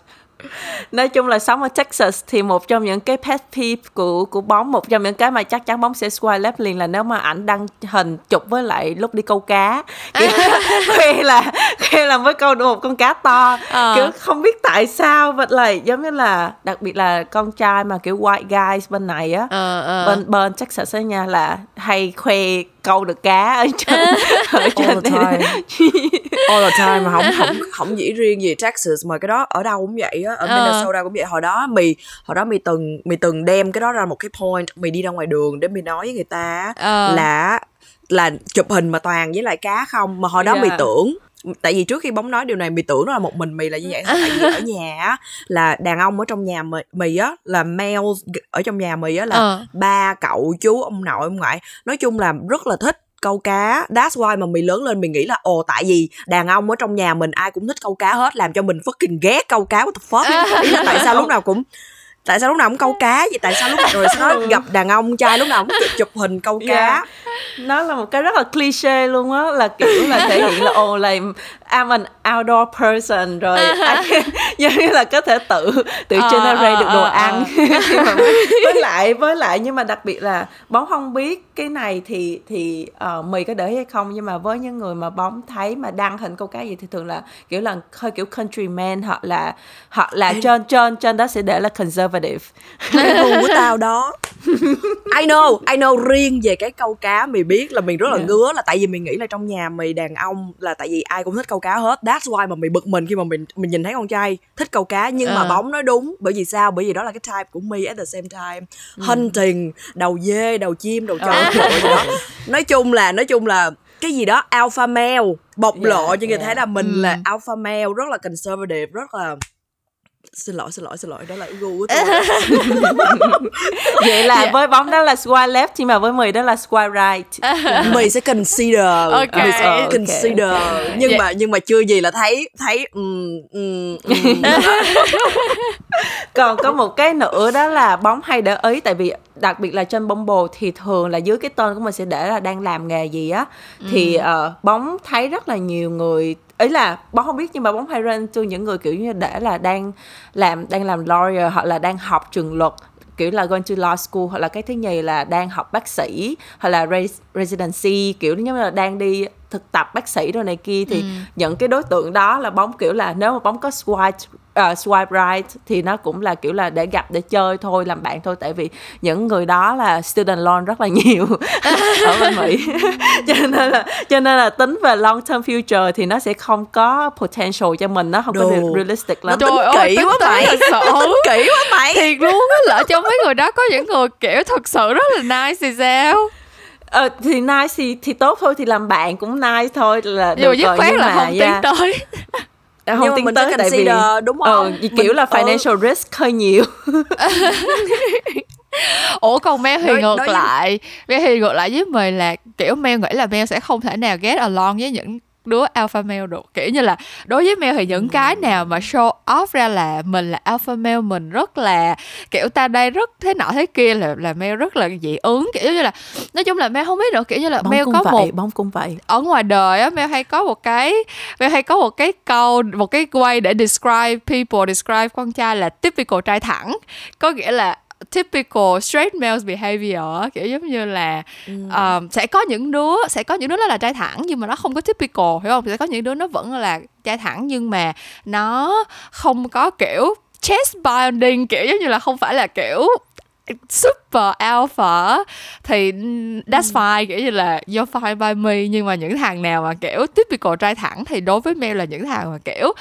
Nói chung là sống ở Texas thì một trong những cái pet peeve của của bóng một trong những cái mà chắc chắn bóng sẽ swipe left liền là nếu mà ảnh đăng hình chụp với lại lúc đi câu cá. Kiểu, khi là khi là mới câu được một con cá to. Ờ. kiểu không biết tại sao but like giống như là đặc biệt là con trai mà kiểu white guys bên này á ờ ờ. bên bên Texas á nha là hay khoe câu được cá ở trên ở trên All the time. all the time mà không không không chỉ riêng gì Texas mà cái đó ở đâu cũng vậy á ở Ờ. Minnesota cũng vậy hồi đó mì hồi đó mì từng mì từng đem cái đó ra một cái point mì đi ra ngoài đường để mì nói với người ta Ờ. là là chụp hình mà toàn với lại cá không mà hồi đó Yeah. mì tưởng tại vì trước khi bóng nói điều này mì tưởng nó là một mình mì là như vậy tại vì ở nhà á là đàn ông ở trong nhà mì, mì á là male ở trong nhà mì á là Ờ. ba cậu chú ông nội ông ngoại nói chung là rất là thích câu cá. That's why mà mì lớn lên mình nghĩ là ồ tại vì đàn ông ở trong nhà mình ai cũng thích câu cá hết làm cho mình fucking ghét câu cá. What the fuck? Ý là tại sao lúc nào cũng tại sao lúc nào cũng câu cá vậy? Tại sao lúc nào rồi sau đó gặp đàn ông trai lúc nào cũng chụp, chụp hình câu cá? Yeah. nó là một cái rất là cliché luôn á là kiểu là thể hiện là ồ là I'm an outdoor person rồi giống như là có thể tự tự Ờ, generate ờ, được đồ ờ, ăn. Nhưng mà với lại với lại nhưng mà đặc biệt là bóng không biết cái này thì thì uh, mì có để hay không? Nhưng mà với những người mà bóng thấy mà đăng hình câu cá gì thì thường là kiểu là hơi kiểu countryman hoặc là hoặc là trên trên trên đó sẽ để là conservative. Cái gu của tao đó. I know I know riêng về cái câu cá mày biết là mình rất là Yeah. ngứa là tại vì mình nghĩ là trong nhà mày đàn ông là tại vì ai cũng thích câu cá hết. That's why mà mày bực mình khi mà mình mình nhìn thấy con trai thích câu cá nhưng mà Ờ. bóng nói đúng. Bởi vì sao? Bởi vì đó là cái type của me at the same time. Hunting đầu dê đầu chim đầu trâu đồ gì đó. Nói chung là nói chung là cái gì đó alpha male bộc Yeah, lộ cho người yeah. thấy là mình Ừ. là alpha male rất là conservative rất là xin lỗi xin lỗi xin lỗi đó là gu của tôi đó. vậy là Dạ. với bóng đó là square left nhưng mà với mì đó là square right mày sẽ consider Ok. mày sẽ consider nhưng Dạ. mà nhưng mà chưa gì là thấy thấy um, um, um. còn có một cái nữa đó là bóng hay để ý tại vì đặc biệt là trên Bumble thì thường là dưới cái tên của mình sẽ để là đang làm nghề gì á thì ờ, bóng thấy rất là nhiều người ý là bóng không biết nhưng mà bóng hay rent cho những người kiểu như để là đang làm đang làm lawyer hoặc là đang học trường luật, kiểu là going to law school hoặc là cái thứ nhì là đang học bác sĩ hoặc là res- residency kiểu giống như là đang đi thực tập bác sĩ rồi này kia thì những cái đối tượng đó là bóng kiểu là nếu mà bóng có swipe uh, swipe right thì nó cũng là kiểu là để gặp để chơi thôi làm bạn thôi. Tại vì những người đó là student loan rất là nhiều ở bên Mỹ. Cho nên là cho nên là tính về long term future thì nó sẽ không có potential cho mình nó không có Đồ. được realistic lắm. Nó tính Trời ơi, kỹ tính quá mày. sự kỹ quá mày. Thiệt luôn á lỡ trong mấy người đó có những người kiểu thật sự rất là nice thì sao ờ, thì nice thì thì tốt thôi thì làm bạn cũng nice thôi là nhưng mà được rồi. Nhưng là mà, không tiến yeah, tới không Nhưng mà tiến mình tới tại vì đúng ờ, không? kiểu Mình- là ừ. financial risk hơi nhiều ủa còn Mel thì Đối- ngược đối với- lại Mel thì ngược lại với mình là kiểu Mel nghĩ là Mel sẽ không thể nào get along với những đứa alpha male được kiểu như là đối với Mel thì những cái nào mà show off ra là mình là alpha male mình rất là kiểu ta đây rất thế nọ thế kia là là Mel rất là dị ứng. Kiểu như là nói chung là Mel không biết nữa kiểu như là bóng cũng có vậy một bóng cũng vậy. Ở ngoài đời á Mel hay có một cái Mel hay có một cái câu một cái way để describe people describe con trai là typical trai thẳng. Có nghĩa là typical straight male behavior kiểu giống như là um, sẽ có những đứa sẽ có những đứa nó là trai thẳng nhưng mà nó không có typical hiểu không? Sẽ có những đứa nó vẫn là trai thẳng nhưng mà nó không có kiểu chest bonding kiểu giống như là không phải là kiểu super alpha thì that's fine kiểu như là you're fine by me. Nhưng mà những thằng nào mà kiểu typical trai thẳng thì đối với Mel là những thằng mà kiểu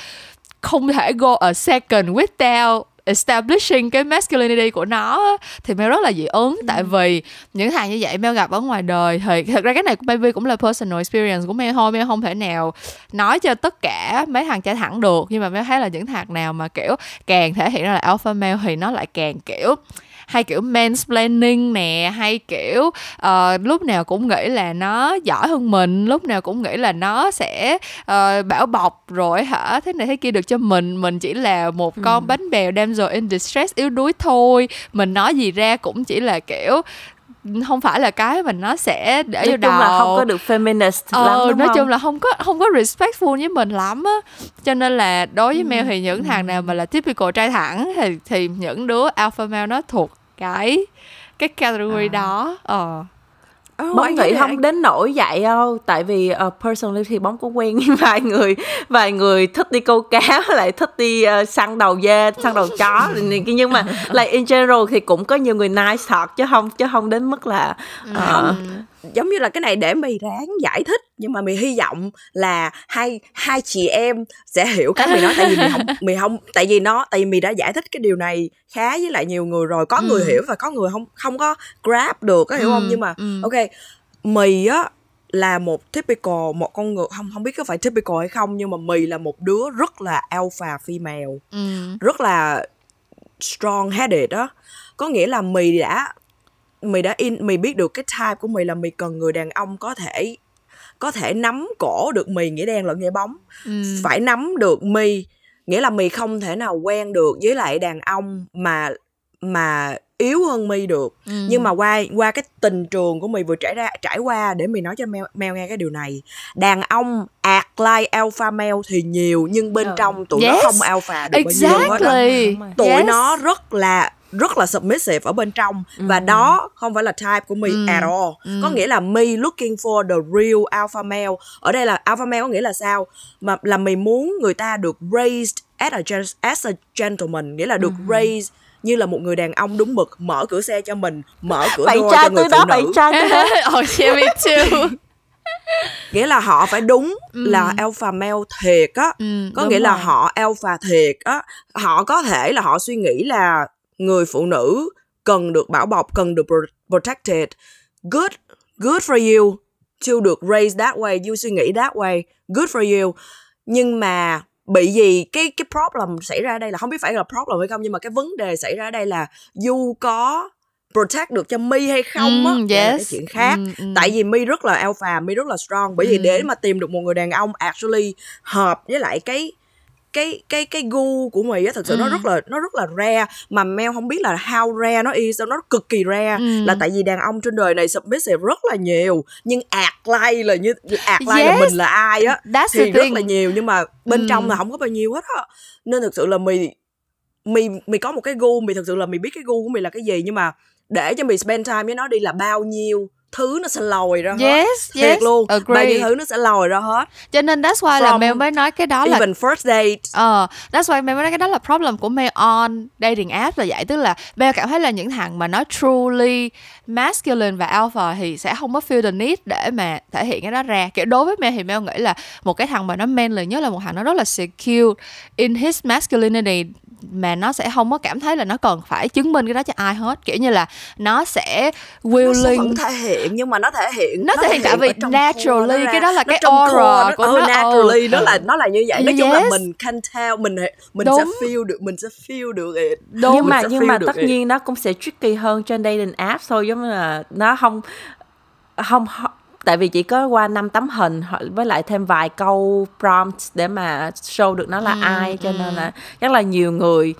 không thể go a second without establishing cái masculinity của nó thì Mel rất là dị ứng. Tại vì những thằng như vậy Mel gặp ở ngoài đời thì thật ra cái này maybe cũng là personal experience của Mel thôi. Mel không thể nào nói cho tất cả mấy thằng trai thẳng được. Nhưng mà Mel thấy là những thằng nào mà kiểu càng thể hiện ra là alpha male thì nó lại càng kiểu hay kiểu mansplaining nè hay kiểu ờ, lúc nào cũng nghĩ là nó giỏi hơn mình lúc nào cũng nghĩ là nó sẽ ờ, bảo bọc rồi hả? Thế này thế kia được cho mình mình chỉ là một con bánh bèo damsel in distress yếu đuối thôi. Mình nói gì ra cũng chỉ là kiểu không phải là cái mình nó sẽ để nói vô chung đầu là không có được feminist lắm ờ, đúng nói không? chung là không có không có respectful với mình lắm á. Cho nên là đối với Mel thì những thằng nào mà là typical trai thẳng thì thì những đứa alpha male nó thuộc cái cái category đó. Ờ Oh, bóng nghĩ không đến nỗi vậy đâu. Tại vì uh, personally thì bóng cũng quen vài người vài người thích đi câu cá lại thích đi uh, săn đầu dê săn đầu chó nhưng mà like in general thì cũng có nhiều người nice thật chứ không chứ không đến mức là uh, giống như là cái này để mày ráng giải thích nhưng mà mày hy vọng là hai hai chị em sẽ hiểu cái mày nói tại vì mày không mày không tại vì nó tại vì mày đã giải thích cái điều này khá với lại nhiều người rồi có người Ừ. hiểu và có người không không có grab được có hiểu không Ừ, nhưng mà ừ. ok mì á là một typical một con người không không biết có phải typical hay không nhưng mà mì là một đứa rất là alpha female ừ. rất là strong headed đó có nghĩa là mì đã mì đã in mì biết được cái type của mì là mì cần người đàn ông có thể có thể nắm cổ được mì nghĩa đen lẫn nghĩa bóng Ừ. phải nắm được mì nghĩa là mì không thể nào quen được với lại đàn ông mà mà yếu hơn mi được Ừ. nhưng mà qua qua cái tình trường của mì vừa trải ra trải qua để mì nói cho Mel, Mel nghe cái điều này đàn ông act like alpha male thì nhiều nhưng bên Ờ. trong tụi nó Yes. không alpha được bao nhiêu hết exactly tụi Yes. nó rất là rất là submissive ở bên trong. Và đó không phải là type của mi Ừ. at all. Có nghĩa là mi looking for the real alpha male. Ở đây là alpha male có nghĩa là sao? Mà là mì muốn người ta được raised as a, as a gentleman. Nghĩa là được raised như là một người đàn ông đúng mực mở cửa xe cho mình mở cửa bạn trai cho người tôi phụ đó nữ. bạn trai tôi đó. Oh yeah me too. Nghĩa là họ phải đúng là alpha male thiệt á. Ừ, có nghĩa là rồi. họ alpha thiệt á. Họ có thể là họ suy nghĩ là người phụ nữ cần được bảo bọc cần được pro- protected good good for you to được raised that way you suy nghĩ that way good for you nhưng mà bị gì cái cái problem xảy ra đây là không biết phải là problem hay không nhưng mà cái vấn đề xảy ra đây là du có protect được cho mi hay không á Ừ, đây là yes. cái chuyện khác Ừ, ừ. tại vì mi rất là alpha mi rất là strong bởi vì Ừ. để mà tìm được một người đàn ông actually hợp với lại cái cái cái cái gu của mì á thật sự nó Ừ. rất là nó rất là rare mà Mel không biết là how rare nó is nó cực kỳ rare Ừ. là tại vì đàn ông trên đời này submissive rất là nhiều nhưng act like là như act like là Yes. mình là ai á That's thì rất là nhiều nhưng mà bên Ừ. trong là không có bao nhiêu hết á nên thực sự là mì mì mì có một cái gu mì thực sự là mì biết cái gu của mì là cái gì nhưng mà để cho mì spend time với nó đi là bao nhiêu thứ nó sẽ lòi ra hết. Yes thiệt yes. luôn. Bao agree. nhiêu thứ nó sẽ lòi ra hết. Cho nên that's why là From Mel mới nói cái đó là even first date. Ờ, that's why Mel mới nói cái đó là problem của Mel on dating app là vậy. Tức là Mel cảm thấy là những thằng mà nó truly masculine và alpha thì sẽ không có feel the need để mà thể hiện cái đó ra. Kiểu đối với Mel thì Mel nghĩ là một cái thằng mà nó manly nhất là một thằng nó rất là secure in his masculinity mà nó sẽ không có cảm thấy là nó cần phải chứng minh cái đó cho ai hết kiểu như là nó sẽ nó sẽ willing vẫn thể hiện nhưng mà nó thể hiện Nó thể hiện tại vì naturally, nó ra. cái đó là Nó cái aura core của ừ, nó, naturally ừ. nó là nó là như vậy nói chung là Yes. mình can tell mình mình Đúng. sẽ feel được mình sẽ feel được it Đúng. nhưng mà nhưng mà tất it. nhiên nó cũng sẽ tricky hơn trên dating app thôi giống như là nó không không tại vì chỉ có qua năm tấm hình với lại thêm vài câu prompt để mà show được nó là Ừ, ai cho ừ. nên là chắc là nhiều người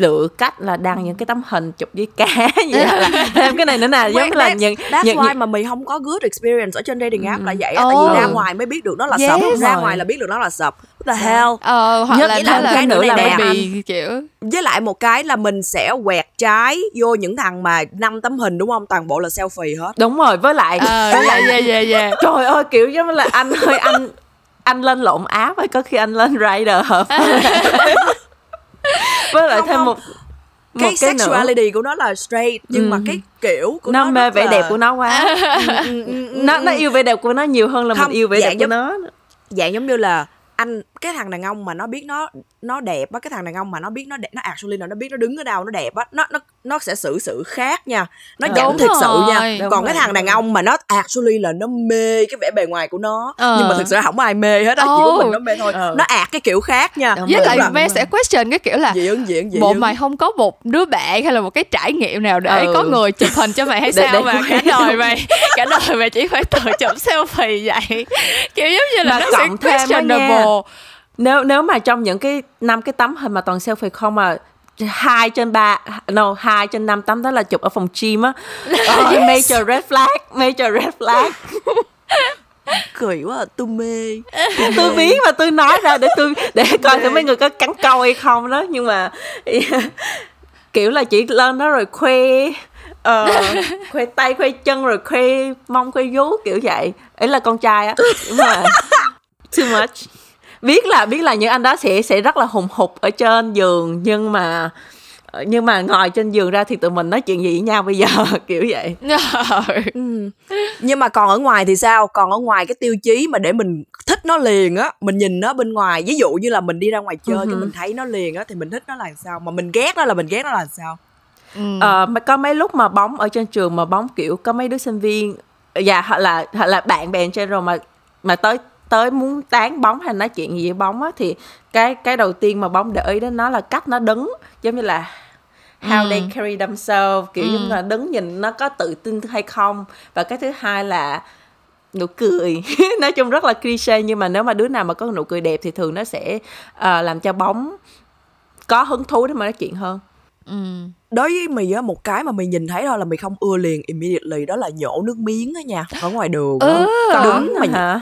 lựa cách là đăng những cái tấm hình chụp với cá vậy là thêm cái này nữa nè giống là những That's những, why những mà mình không có good experience ở trên dating app là vậy á, tại Oh. vì ra ngoài mới biết được nó là Yes. sập, ra ngoài là biết được nó là sập. What the hell? Ờ, hoặc Nhất là là là cái nữa là baby bạn- kiểu Với lại một cái là mình sẽ quẹt trái vô những thằng mà năm tấm hình đúng không? Toàn bộ là selfie hết. đúng rồi với lại Ờ, với lại yeah, yeah, yeah, trời ơi kiểu giống như là anh ơi anh anh lên lộn app hay có khi anh lên rider hợp với lại Không, thêm không. một Cái một cái nữa sexuality của nó là straight nhưng mà Ừ. cái kiểu của nó nó mê vẻ là- đẹp của nó quá Ừ, ừ, ừ, nó nó yêu vẻ đẹp của nó nhiều hơn là Không, mình yêu vẻ đẹp của nó dạng giống như là anh cái thằng đàn ông mà nó biết nó nó đẹp á cái thằng đàn ông mà nó biết nó đẹp nó actually là nó biết nó đứng ở đâu nó đẹp á nó nó nó sẽ xử sự khác nha nó Ờ. chẳng thực sự nha Đúng còn cái rồi, thằng đàn ông mà nó actually là nó mê cái vẻ bề ngoài của nó Ờ. nhưng mà thực sự là không ai mê hết á chỉ có Oh. mình nó mê thôi Ờ. nó ạt cái kiểu khác nha Đúng với lại Mel rồi. sẽ question cái kiểu là diễn diễn diễn bộ mày không có một đứa bạn hay là một cái trải nghiệm nào để Ừ. có người chụp hình cho mày hay Để- sao để mà cả đời mày cả đời mày chỉ phải tự chụp selfie vậy kiểu giống như là Mà nó sẽ questionable nếu nếu mà trong những cái năm cái tấm hình mà toàn selfie không mà hai trên ba no hai trên năm tấm đó là chụp ở phòng gym á. Ờ, major red flag major red flag. Cười quá à, tôi mê tôi biết mà tôi nói ra để tôi để coi thử mấy người có cắn câu hay không đó nhưng mà kiểu là chỉ lên đó rồi khoe ờ, khoe tay khoe chân rồi khoe mông khoe vú kiểu vậy. Ấy là con trai á nhưng mà too much biết là biết là những anh đó sẽ sẽ rất là hùng hục ở trên giường nhưng mà nhưng mà ngồi trên giường ra thì tụi mình nói chuyện gì với nhau bây giờ? Kiểu vậy. Ừ. nhưng mà còn ở ngoài thì sao? Còn ở ngoài cái tiêu chí mà để mình thích nó liền á mình nhìn nó bên ngoài ví dụ như là mình đi ra ngoài chơi cái mình thấy nó liền á thì mình thích nó là sao? Mà mình ghét nó là mình ghét nó là sao? Ừ. Ờ, mà có mấy lúc mà bóng ở trên trường mà bóng kiểu có mấy đứa sinh viên dạ hoặc là hoặc là bạn bè trên rồi mà mà tới tới muốn tán bóng hay nói chuyện gì với bóng á thì cái cái đầu tiên mà bóng để ý đến nó là cách nó đứng giống như là how Ừ. they carry themselves kiểu Ừ. giống là đứng nhìn nó có tự tin hay không và cái thứ hai là nụ cười nói chung rất là cliché nhưng mà nếu mà đứa nào mà có nụ cười đẹp thì thường nó sẽ ờ, làm cho bóng có hứng thú để mà nói chuyện hơn ừ. đối với mì á một cái mà mì nhìn thấy thôi là mì không ưa liền immediately đó là nhổ nước miếng á nha ở ngoài đường á. Ừ. có Đúng mà hả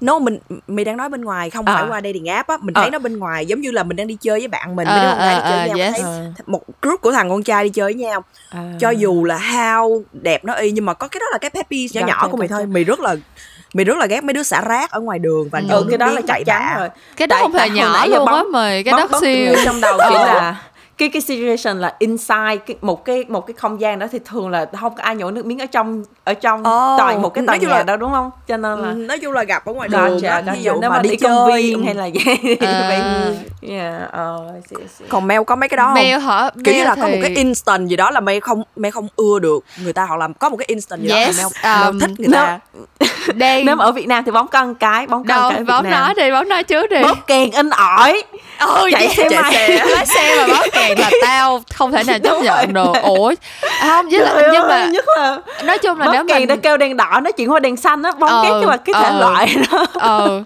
no mình mì đang nói bên ngoài không À. phải qua dating app á mình thấy Ờ. nó bên ngoài giống như là mình đang đi chơi với bạn mình Ờ, mấy đứa con gái đi chơi với ờ, nhau yes. thấy một group của thằng con trai đi chơi với nhau À. cho dù là how đẹp nó y nhưng mà có cái đó là cái pet peeve nhỏ Gotcha, nhỏ của mì thôi mì rất là mì rất là ghét mấy đứa xả rác ở ngoài đường và Ừ, ừ cái đó là bậy chắn rồi cái đó không hề nhỏ luôn á mày cái đó siêu trong đầu kiểu Ờ. là cái cái situation là inside cái, một cái một cái không gian đó thì thường là không có ai nhổ nước miếng ở trong ở trong Ồ, toàn một cái tòa nhà là- đó đúng không? Cho nên là Ừ, nói chung là gặp ở ngoài đường gotcha. ví dụ nếu mà, mà đi, đi chơi công viên hay là gì. Thì À. yeah I see, I see. còn mail có mấy cái đó không? Mail hả? Kiểu như là có một thì- cái instant gì đó là mày không mày không ưa được. Người ta hoặc là có một cái instant gì Yes, đó mà mày um, thích người nếu- ta đang nếu mà ở Việt Nam thì bóng một cái bóng đâu cái bóng nói đi bóng nói trước đi. Bóp kèn in ỏi. Ừ, chạy xe chạy máy. xe. lái xe mà bóp kèn là tao không thể nào chấp Đúng nhận rồi. được ủa à, không với lại nhưng mà nhất là nói chung là nếu kèn mình đã kêu đèn đỏ nói chuyện qua đèn xanh á bóng Ờ, ghét nhưng mà cái thể ờ. loại đó ờ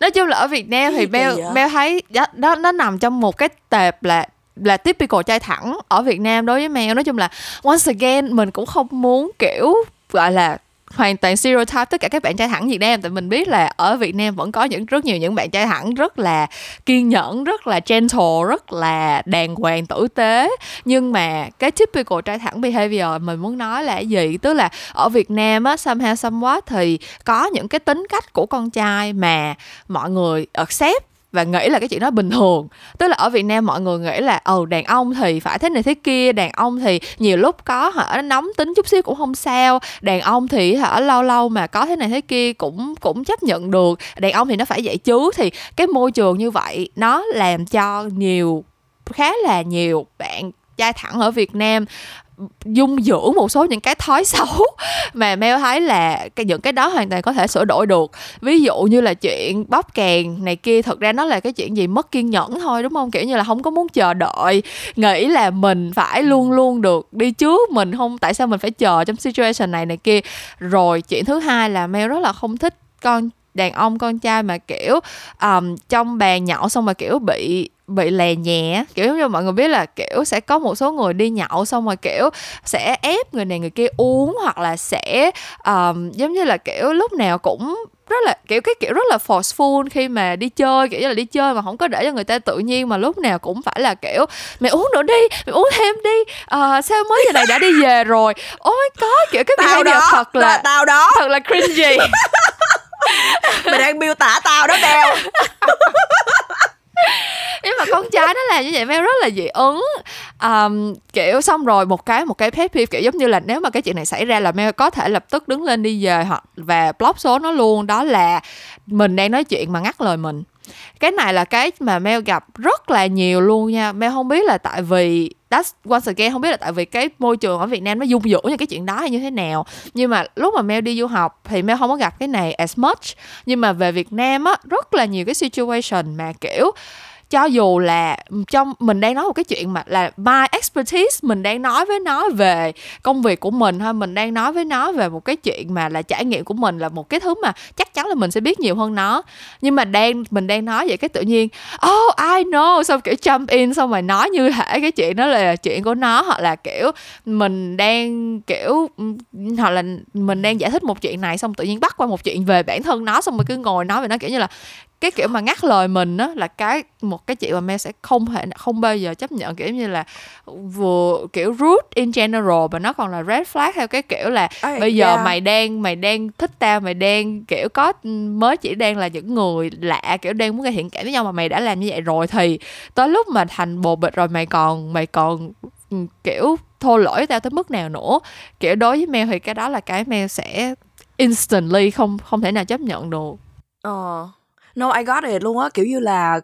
nói chung là ở Việt Nam thì vậy? Bell thấy đó, đó nó nằm trong một cái tệp là là typical trai thẳng ở Việt Nam đối với Mel nói chung là once again mình cũng không muốn kiểu gọi là hoàn toàn stereotype tất cả các bạn trai thẳng Việt Nam. Tại mình biết là ở Việt Nam vẫn có những, rất nhiều những bạn trai thẳng rất là kiên nhẫn, rất là gentle, rất là đàng hoàng, tử tế. Nhưng mà cái typical trai thẳng behavior mình muốn nói là gì? Tức là ở Việt Nam á, somehow, somewhat thì có những cái tính cách của con trai mà mọi người accept và nghĩ là cái chuyện đó bình thường. Tức là ở Việt Nam mọi người nghĩ là, ồ, đàn ông thì phải thế này thế kia, đàn ông thì nhiều lúc có hả nóng tính chút xíu cũng không sao, đàn ông thì hả, lâu lâu mà có thế này thế kia cũng cũng chấp nhận được, đàn ông thì nó phải vậy chứ thì cái môi trường như vậy nó làm cho nhiều, khá là nhiều bạn trai thẳng ở Việt Nam dung dưỡng một số những cái thói xấu mà Mel thấy là cái những cái đó hoàn toàn có thể sửa đổi được. Ví dụ như là chuyện bóp kèn này kia thật ra nó là cái chuyện gì mất kiên nhẫn thôi đúng không? Kiểu như là không có muốn chờ đợi nghĩ là mình phải luôn luôn được đi trước mình không tại sao mình phải chờ trong situation này này kia? Rồi chuyện thứ hai là Mel rất là không thích con đàn ông con trai mà kiểu um, trong bàn nhậu xong mà kiểu bị bị lè nhẹ kiểu giống như mọi người biết là kiểu sẽ có một số người đi nhậu xong rồi kiểu sẽ ép người này người kia uống hoặc là sẽ um, giống như là kiểu lúc nào cũng rất là kiểu cái kiểu rất là forceful khi mà đi chơi kiểu như là đi chơi mà không có để cho người ta tự nhiên mà lúc nào cũng phải là kiểu mày uống nữa đi mày uống thêm đi Ờ, sao mới giờ này đã đi về rồi? Ôi có kiểu cái tao đó thật là tao đó. thật là cringy. Mày đang miêu tả tao đó đeo nhưng mà con trai nó làm như vậy Mel rất là dị ứng. Um, kiểu xong rồi một cái một cái pet peeve kiểu giống như là nếu mà cái chuyện này xảy ra là Mel có thể lập tức đứng lên đi về hoặc và block số nó luôn. Đó là mình đang nói chuyện mà ngắt lời mình cái này là cái mà Mel gặp rất là nhiều luôn nha. Mel không biết là tại vì, that's, once again, không biết là tại vì cái môi trường ở Việt Nam nó dung dưỡng như cái chuyện đó hay như thế nào. Nhưng mà lúc mà Mel đi du học thì Mel không có gặp cái này as much. Nhưng mà về Việt Nam á, rất là nhiều cái situation mà, kiểu cho dù là trong, mình đang nói một cái chuyện mà là my expertise, mình đang nói với nó về công việc của mình thôi, mình đang nói với nó về một cái chuyện mà là trải nghiệm của mình là một cái thứ mà chắc chắn là mình sẽ biết nhiều hơn nó. Nhưng mà đang, mình đang nói vậy cái tự nhiên oh I know. Xong kiểu jump in, xong rồi nói như thể cái chuyện đó là chuyện của nó, hoặc là kiểu mình đang kiểu hoặc là mình đang giải thích một chuyện này, xong tự nhiên bắt qua một chuyện về bản thân nó, xong rồi cứ ngồi nói về nó, kiểu như là cái kiểu mà ngắt lời mình á là cái một cái chuyện mà Mel sẽ không thể không bao giờ chấp nhận kiểu như là vừa kiểu rude in general mà nó còn là red flag theo cái kiểu là Ê, bây giờ yeah. mày đang mày đang thích tao mày đang kiểu có mới chỉ đang là những người lạ kiểu đang muốn gây thiện cảm với nhau mà mày đã làm như vậy rồi thì tới lúc mà thành bồ bịch rồi mày còn mày còn ừ, kiểu thô lỗi tao tới mức nào nữa kiểu đối với Mel thì cái đó là cái Mel sẽ instantly không không thể nào chấp nhận được Ờ. No, I got it luôn á, kiểu như là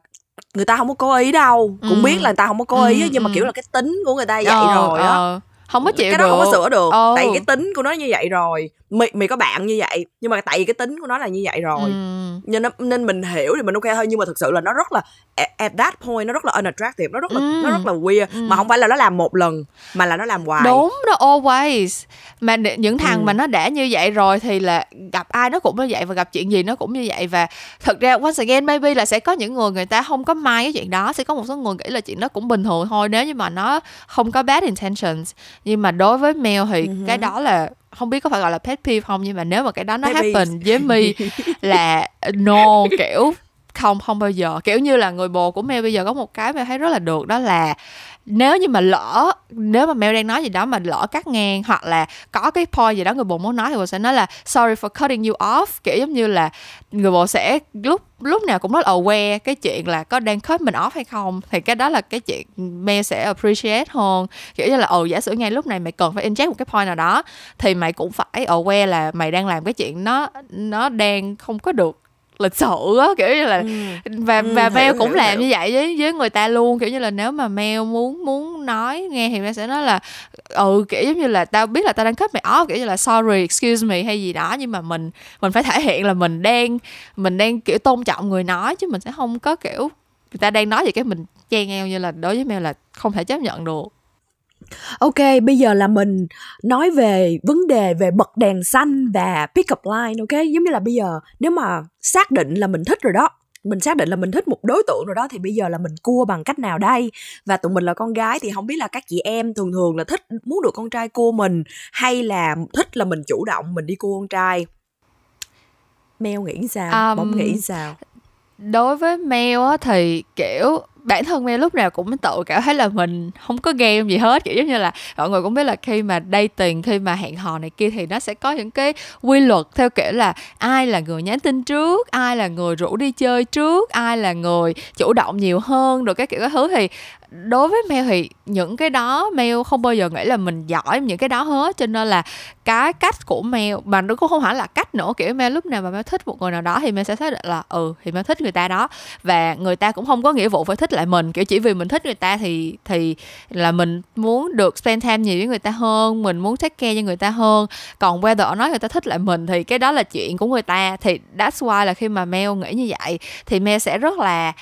người ta không có cố ý đâu, cũng Ừ. biết là người ta không có cố ý Ừ, nhưng mà ừ. kiểu là cái tính của người ta vậy Ờ, rồi á. ờ. không có chịu cái được đó không có sửa được ừ. tại vì cái tính của nó như vậy rồi mì mì có bạn như vậy nhưng mà tại vì cái tính của nó là như vậy rồi ừ. nên nó, nên mình hiểu thì mình ok thôi nhưng mà thực sự là nó rất là at, at that point nó rất là unattractive nó rất là Ừ. nó rất là weird Ừ. mà không phải là nó làm một lần mà là nó làm hoài đúng nó always mà những thằng Ừ. mà nó đã như vậy rồi thì là gặp ai nó cũng như vậy và gặp chuyện gì nó cũng như vậy và thực ra once again maybe là sẽ có những người người ta không có mai cái chuyện đó sẽ có một số người nghĩ là chuyện đó cũng bình thường thôi nếu như mà nó không có bad intentions nhưng mà đối với male thì hứ. cái đó là không biết có phải gọi là pet peeve không nhưng mà nếu mà cái đó nó peeve. happen với mi là no kiểu không không bao giờ kiểu như là người bồ của Mel bây giờ có một cái mà thấy rất là được đó là nếu như mà lỡ, nếu mà Mel đang nói gì đó mà lỡ cắt ngang hoặc là có cái point gì đó người bồ muốn nói thì bồ sẽ nói là, sorry for cutting you off. Kiểu giống như là người bồ sẽ lúc lúc nào cũng rất là aware cái chuyện là có đang cut mình off hay không. Thì cái đó là cái chuyện Mel sẽ appreciate hơn. Kiểu như là, ồ, giả sử ngay lúc này mày cần phải inject một cái point nào đó, thì mày cũng phải aware là mày đang làm cái chuyện nó nó đang không có được lịch sự á kiểu như là và Ừ, và hiểu, Mel cũng hiểu, làm hiểu. như vậy với với người ta luôn. Kiểu như là nếu mà Mel muốn muốn nói nghe thì Mel sẽ nói là ừ kiểu giống như là tao biết là tao đang cut mày off kiểu như là sorry excuse me hay gì đó. Nhưng mà mình mình phải thể hiện là mình đang mình đang kiểu tôn trọng người nói chứ mình sẽ không có kiểu người ta đang nói gì cái mình chen eo như là đối với Mel là không thể chấp nhận được Ok, bây giờ là mình nói về vấn đề về bật đèn xanh và pick up line, ok? Giống như là bây giờ nếu mà xác định là mình thích rồi đó, mình xác định là mình thích một đối tượng rồi đó thì bây giờ là mình cua bằng cách nào đây? Và tụi mình là con gái thì không biết là các chị em thường thường là thích muốn được con trai cua mình hay là thích là mình chủ động mình đi cua con trai? Mel nghĩ sao? Um, Bóng nghĩ sao? đối với Mel á thì kiểu bản thân me lúc nào cũng tự cảm thấy là mình không có game gì hết, kiểu giống như là mọi người cũng biết là khi mà dating, khi mà hẹn hò này kia thì nó sẽ có những cái quy luật theo kiểu là ai là người nhắn tin trước, ai là người rủ đi chơi trước, ai là người chủ động nhiều hơn, rồi cái kiểu các thứ. Thì đối với Mel thì những cái đó Mel không bao giờ nghĩ là mình giỏi những cái đó hết, cho nên là cái cách của Mel, mà nó cũng không hẳn là cách nữa, kiểu Mel lúc nào mà Mel thích một người nào đó thì Mel sẽ xác định là ừ thì Mel thích người ta đó. Và người ta cũng không có nghĩa vụ phải thích là lại mình, kiểu, chỉ vì mình thích người ta thì thì là mình muốn được spend time nhiều với người ta hơn, mình muốn take care cho người ta hơn. Còn whether nói người ta thích lại mình thì cái đó là chuyện của người ta. Thì that's why là khi mà Mel nghĩ như vậy thì Mel sẽ rất là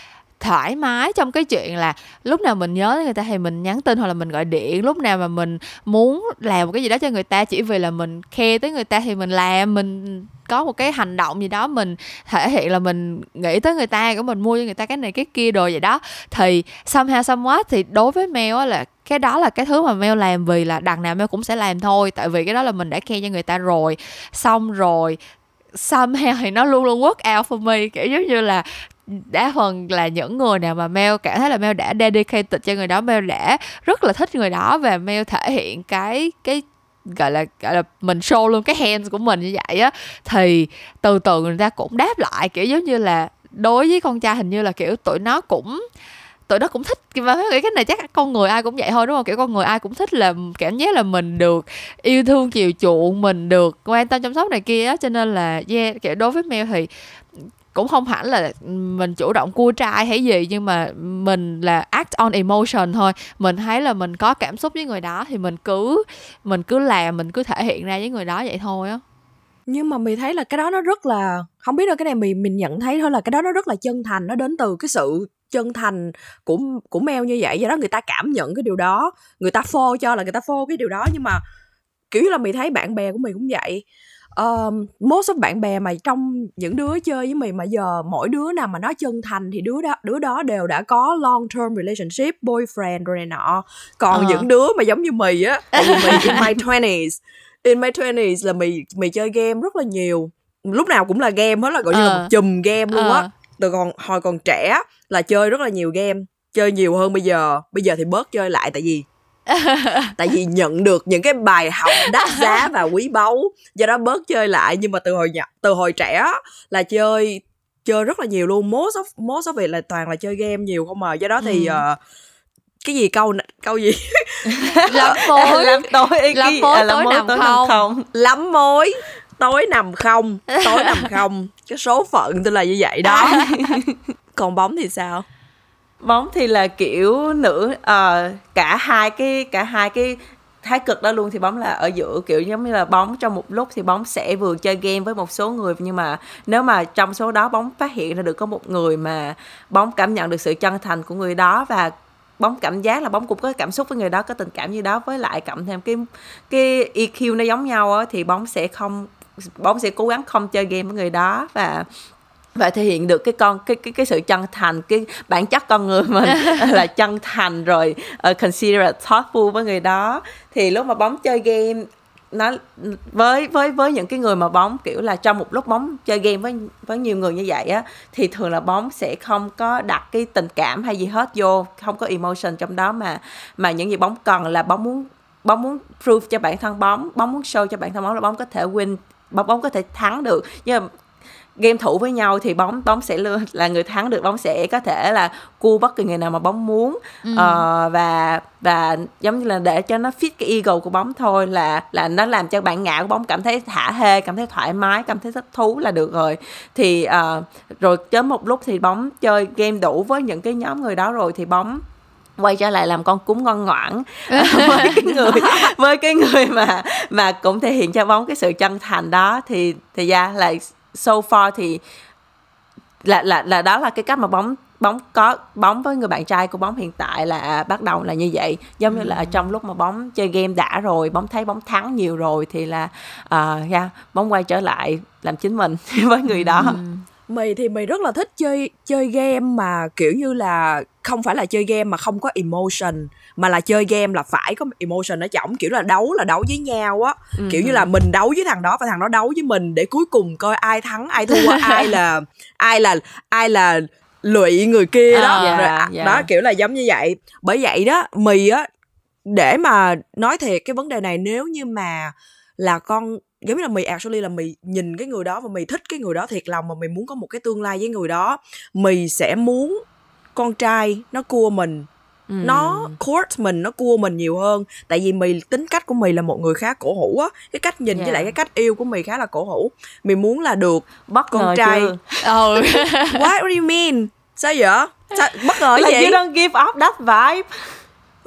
thoải mái trong cái chuyện là lúc nào mình nhớ người ta thì mình nhắn tin hoặc là mình gọi điện. Lúc nào mà mình muốn làm một cái gì đó cho người ta, chỉ vì là mình khe tới người ta thì mình làm, mình có một cái hành động gì đó mình thể hiện là mình nghĩ tới người ta của mình mua cho người ta cái này, cái kia đồ vậy đó. Thì somehow, somewhat thì đối với mail á là cái đó là cái thứ mà mail làm vì là đằng nào mail cũng sẽ làm thôi. Tại vì cái đó là mình đã khe cho người ta rồi. Xong rồi, somehow thì nó luôn luôn work out for me, kiểu giống như là đa phần là những người nào mà Mel cảm thấy là Mel đã dedicated cho người đó. Mel đã rất là thích người đó và Mel thể hiện cái cái gọi là gọi là mình show luôn cái hands của mình như vậy á. Thì từ từ người ta cũng đáp lại, kiểu giống như là đối với con trai hình như là, kiểu, tụi nó cũng, tụi nó cũng thích và nghĩ cái này chắc con người ai cũng vậy thôi, đúng không? Kiểu, con người ai cũng thích là cảm giác là mình được yêu thương, chiều chuộng, mình được quan tâm chăm sóc này kia á. Cho nên là, yeah, kiểu, đối với mèo thì cũng không hẳn là mình chủ động cua trai hay gì, nhưng mà mình là act on emotion thôi. Mình thấy là mình có cảm xúc với người đó thì mình cứ mình cứ làm, mình cứ thể hiện ra với người đó vậy thôi á. Nhưng mà mình thấy là cái đó nó rất là, không biết đâu, cái này mình mình nhận thấy thôi là cái đó nó rất là chân thành, nó đến từ cái sự chân thành của của mèo như vậy. Do đó người ta cảm nhận cái điều đó, người ta phô cho là người ta phô cái điều đó. Nhưng mà kiểu như là mình thấy bạn bè của mình cũng vậy um, most of bạn bè mà trong những đứa chơi với mình mà giờ mỗi đứa nào mà nó chân thành thì đứa đó đứa đó đều đã có long term relationship boyfriend rồi này nọ còn Ờ. những đứa mà giống như mì á tại vì mì in my 20s in my 20s là mì mì chơi game rất là nhiều lúc nào cũng là game hết là gọi như là Ờ. một chùm game luôn á Ờ. từ còn hồi còn trẻ là chơi rất là nhiều game chơi nhiều hơn bây giờ bây giờ thì bớt chơi lại tại vì tại vì nhận được những cái bài học đắt giá và quý báu do đó bớt chơi lại. Nhưng mà từ hồi nhỏ từ hồi trẻ là chơi chơi rất là nhiều luôn. Most of most of it là toàn là chơi game nhiều không mà do đó thì Ừ. ờ, cái gì câu câu gì? Lắm mối. Làm tối Lắm mối à, lắm tối mối nằm tối không. không. Lắm mối tối nằm không tối nằm không. Cái số phận tôi là như vậy đó. Còn bóng thì sao bóng thì là kiểu nữ ờ, cả hai cái cả hai cái thái cực đó luôn thì bóng là ở giữa kiểu giống như là bóng trong một lúc thì bóng sẽ vừa chơi game với một số người. Nhưng mà nếu mà trong số đó bóng phát hiện ra được có một người mà bóng cảm nhận được sự chân thành của người đó và bóng cảm giác là bóng cũng có cảm xúc với người đó có tình cảm như đó với lại cộng thêm cái cái EQ nó giống nhau á thì bóng sẽ không bóng sẽ cố gắng không chơi game với người đó. Và và thể hiện được cái con cái cái cái sự chân thành cái bản chất con người mình là chân thành rồi uh, considerate thoughtful với người đó. Thì lúc mà bóng chơi game nó với với với những cái người mà bóng kiểu là trong một lúc bóng chơi game với với nhiều người như vậy á thì thường là bóng sẽ không có đặt cái tình cảm hay gì hết vô không có emotion trong đó mà mà những gì bóng cần là bóng muốn bóng muốn prove cho bản thân bóng bóng muốn show cho bản thân bóng là bóng có thể win bóng bóng có thể thắng được. Nhưng mà game thủ với nhau thì bóng bóng sẽ là người thắng được bóng sẽ có thể là cua bất kỳ người nào mà bóng muốn. Ừ. uh, và và giống như là để cho nó fit cái ego của bóng thôi là là nó làm cho bạn ngạo của bóng cảm thấy thả hê cảm thấy thoải mái cảm thấy thích thú là được rồi. Thì uh, rồi tới một lúc thì bóng chơi game đủ với những cái nhóm người đó rồi thì bóng quay trở lại làm con cúng ngoan ngoãn. Với cái người với cái người mà mà cũng thể hiện cho bóng cái sự chân thành đó thì thì ra là so far thì là là là đó là cái cách mà bóng bóng có bóng với người bạn trai của bóng hiện tại là bắt đầu là như vậy. Giống như là ừ. trong lúc mà bóng chơi game đã rồi bóng thấy bóng thắng nhiều rồi thì là uh, yeah, bóng quay trở lại làm chính mình với người đó. Ừ mày thì mày rất là thích chơi chơi game mà kiểu như là không phải là chơi game mà không có emotion mà là chơi game là phải có emotion ở trọng kiểu là đấu là đấu với nhau á ừ. kiểu như là mình đấu với thằng đó và thằng đó đấu với mình để cuối cùng coi ai thắng ai thua ai là ai là ai là lụy người kia đó à, yeah, rồi, yeah. đó kiểu là giống như vậy bởi vậy đó mì á để mà nói thiệt cái vấn đề này nếu như mà là con giống như là mày actually là mày nhìn cái người đó và mày thích cái người đó thiệt lòng mà mày muốn có một cái tương lai với người đó mày sẽ muốn con trai nó cua mình ừ. nó court mình nó cua mình nhiều hơn tại vì mày tính cách của mày là một người khá cổ hủ á cái cách nhìn yeah. với lại cái cách yêu của mày khá là cổ hủ mày muốn là được bất con trai chưa? oh. what do you mean sao vậy sao, bất ngờ là gì you don't give up that vibe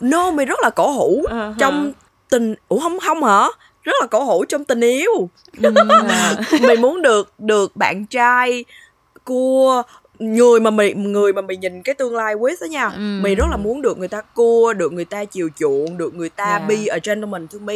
no mày rất là cổ hủ uh-huh. trong tình ủa không không hả rất là cổ hủ trong tình yêu ừ. mình muốn được được bạn trai cua người mà mình người mà mình nhìn cái tương lai with đó nha ừ. mình rất là muốn được người ta cua được người ta chiều chuộng được người ta yeah. be a gentleman to me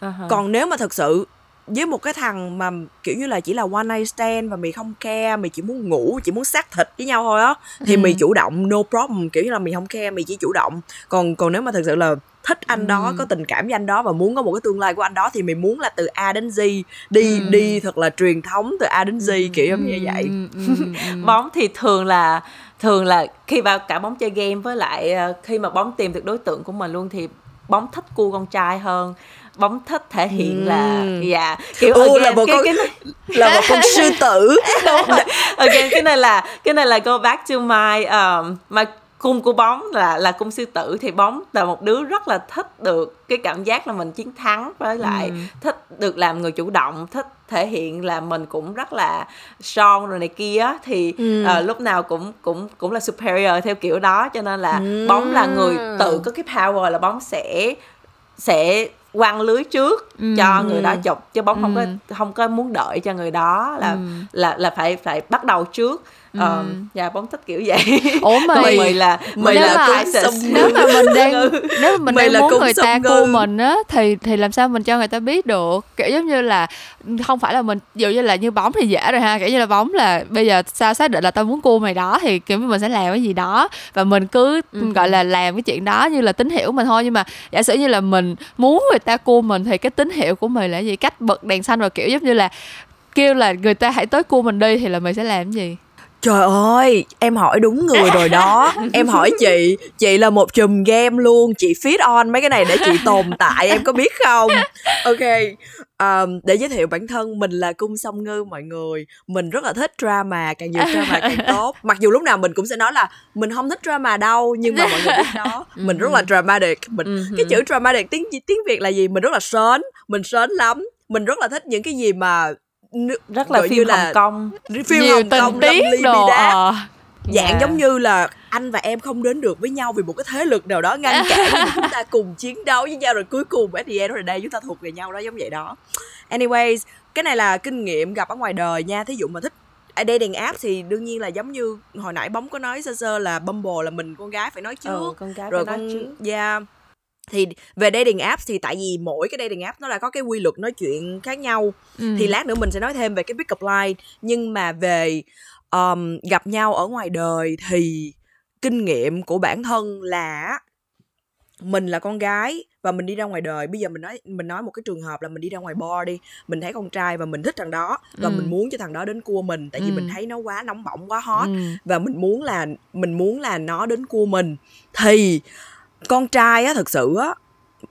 uh-huh. còn nếu mà thật sự với một cái thằng mà kiểu như là chỉ là one night stand và mày không care mày chỉ muốn ngủ chỉ muốn xác thịt với nhau thôi á thì ừ. mày chủ động no problem kiểu như là mày không care mày chỉ chủ động còn còn nếu mà thật sự là thích anh đó ừ. có tình cảm với anh đó và muốn có một cái tương lai của anh đó thì mày muốn là từ A đến Z đi ừ. đi thật là truyền thống từ A đến Z kiểu giống như vậy. ừ, ừ, ừ, bóng thì thường là thường là khi vào cả bóng chơi game với lại ờ, khi mà bóng tìm được đối tượng của mình luôn thì bóng thích cua con trai hơn bóng thích thể hiện là dạ kiểu Ồ, again, là một cái, con, cái này... là một con sư tử. Đúng rồi. Again cái này là cái này là go back to my um, my cung của bóng là là cung sư tử thì bóng là một đứa rất là thích được cái cảm giác là mình chiến thắng với lại ừ. thích được làm người chủ động thích thể hiện là mình cũng rất là strong rồi này kia thì ừ. uh, lúc nào cũng cũng cũng là superior theo kiểu đó cho nên là ừ. bóng là người tự có cái power là bóng sẽ sẽ quăng lưới trước ừ. cho người đó chụp chứ bóng ừ. không có không có muốn đợi cho người đó là ừ. là là phải phải bắt đầu trước Ừ. Um, dạ bóng thích kiểu vậy. Ủa mày mày là mày là mà, nếu mà mình đang nếu mà mình mày đang muốn người ta cua mình á thì thì làm sao mình cho người ta biết được? Kiểu giống như là không phải là mình dụ như là như bóng thì dễ rồi ha. Kiểu như là bóng là bây giờ sao xác định là tao muốn cua mày đó thì kiểu mình sẽ làm cái gì đó. Và mình cứ ừ. gọi là làm cái chuyện đó như là tín hiệu mình thôi. Nhưng mà giả sử như là mình muốn người ta cua mình thì cái tín hiệu của mình là gì? Cách bật đèn xanh rồi kiểu giống như là kêu là người ta hãy tới cua mình đi thì là mình sẽ làm cái gì Trời ơi, em hỏi đúng người rồi đó. Em hỏi chị, chị là một chùm game luôn. Chị fit on mấy cái này để chị tồn tại, em có biết không? Ok, um, để giới thiệu bản thân Mình là Cung Song Ngư mọi người. Mình rất là thích drama, càng nhiều drama càng tốt. Mặc dù lúc nào mình cũng sẽ nói là Mình không thích drama đâu, nhưng mà mọi người biết đó Mình rất là dramatic mình, Cái chữ dramatic tiếng tiếng Việt là gì? Mình rất là sến, mình sến lắm. Mình rất là thích những cái gì mà rất là phim là Hồng Kông. Phim Nhiều Hồng Kông tiết đồ. À. dạng Yeah. giống như là anh và em không đến được với nhau vì một cái thế lực nào đó ngăn cản nhưng chúng ta cùng chiến đấu với nhau rồi cuối cùng at the end the day chúng ta thuộc về nhau đó giống vậy đó. Anyways cái này là kinh nghiệm gặp ở ngoài đời nha. Thí dụ mà thích à, dating app thì đương nhiên là giống như hồi nãy bóng có nói sơ sơ là Bumble là mình con gái phải nói trước. Ừ, con gái rồi phải con nói trước. Yeah thì về dating apps thì tại vì mỗi cái dating app nó là có cái quy luật nói chuyện khác nhau Ừ. thì lát nữa mình sẽ nói thêm về cái pick up line nhưng mà về um, gặp nhau ở ngoài đời thì kinh nghiệm của bản thân là mình là con gái và mình đi ra ngoài đời bây giờ mình nói mình nói một cái trường hợp là mình đi ra ngoài bar đi mình thấy con trai và mình thích thằng đó và Ừ. mình muốn cho thằng đó đến cua mình tại vì Ừ. mình thấy nó quá nóng bỏng quá hot Ừ. và mình muốn là mình muốn là nó đến cua mình thì con trai á thực sự á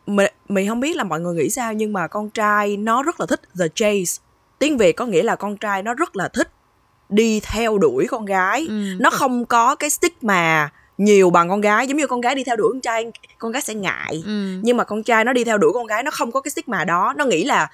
mình, mình không biết là mọi người nghĩ sao nhưng mà con trai nó rất là thích the chase tiếng việt có nghĩa là con trai nó rất là thích đi theo đuổi con gái Ừ. nó không có cái stigma nhiều bằng con gái giống như con gái đi theo đuổi con trai con gái sẽ ngại Ừ. nhưng mà con trai nó đi theo đuổi con gái nó không có cái stigma đó nó nghĩ là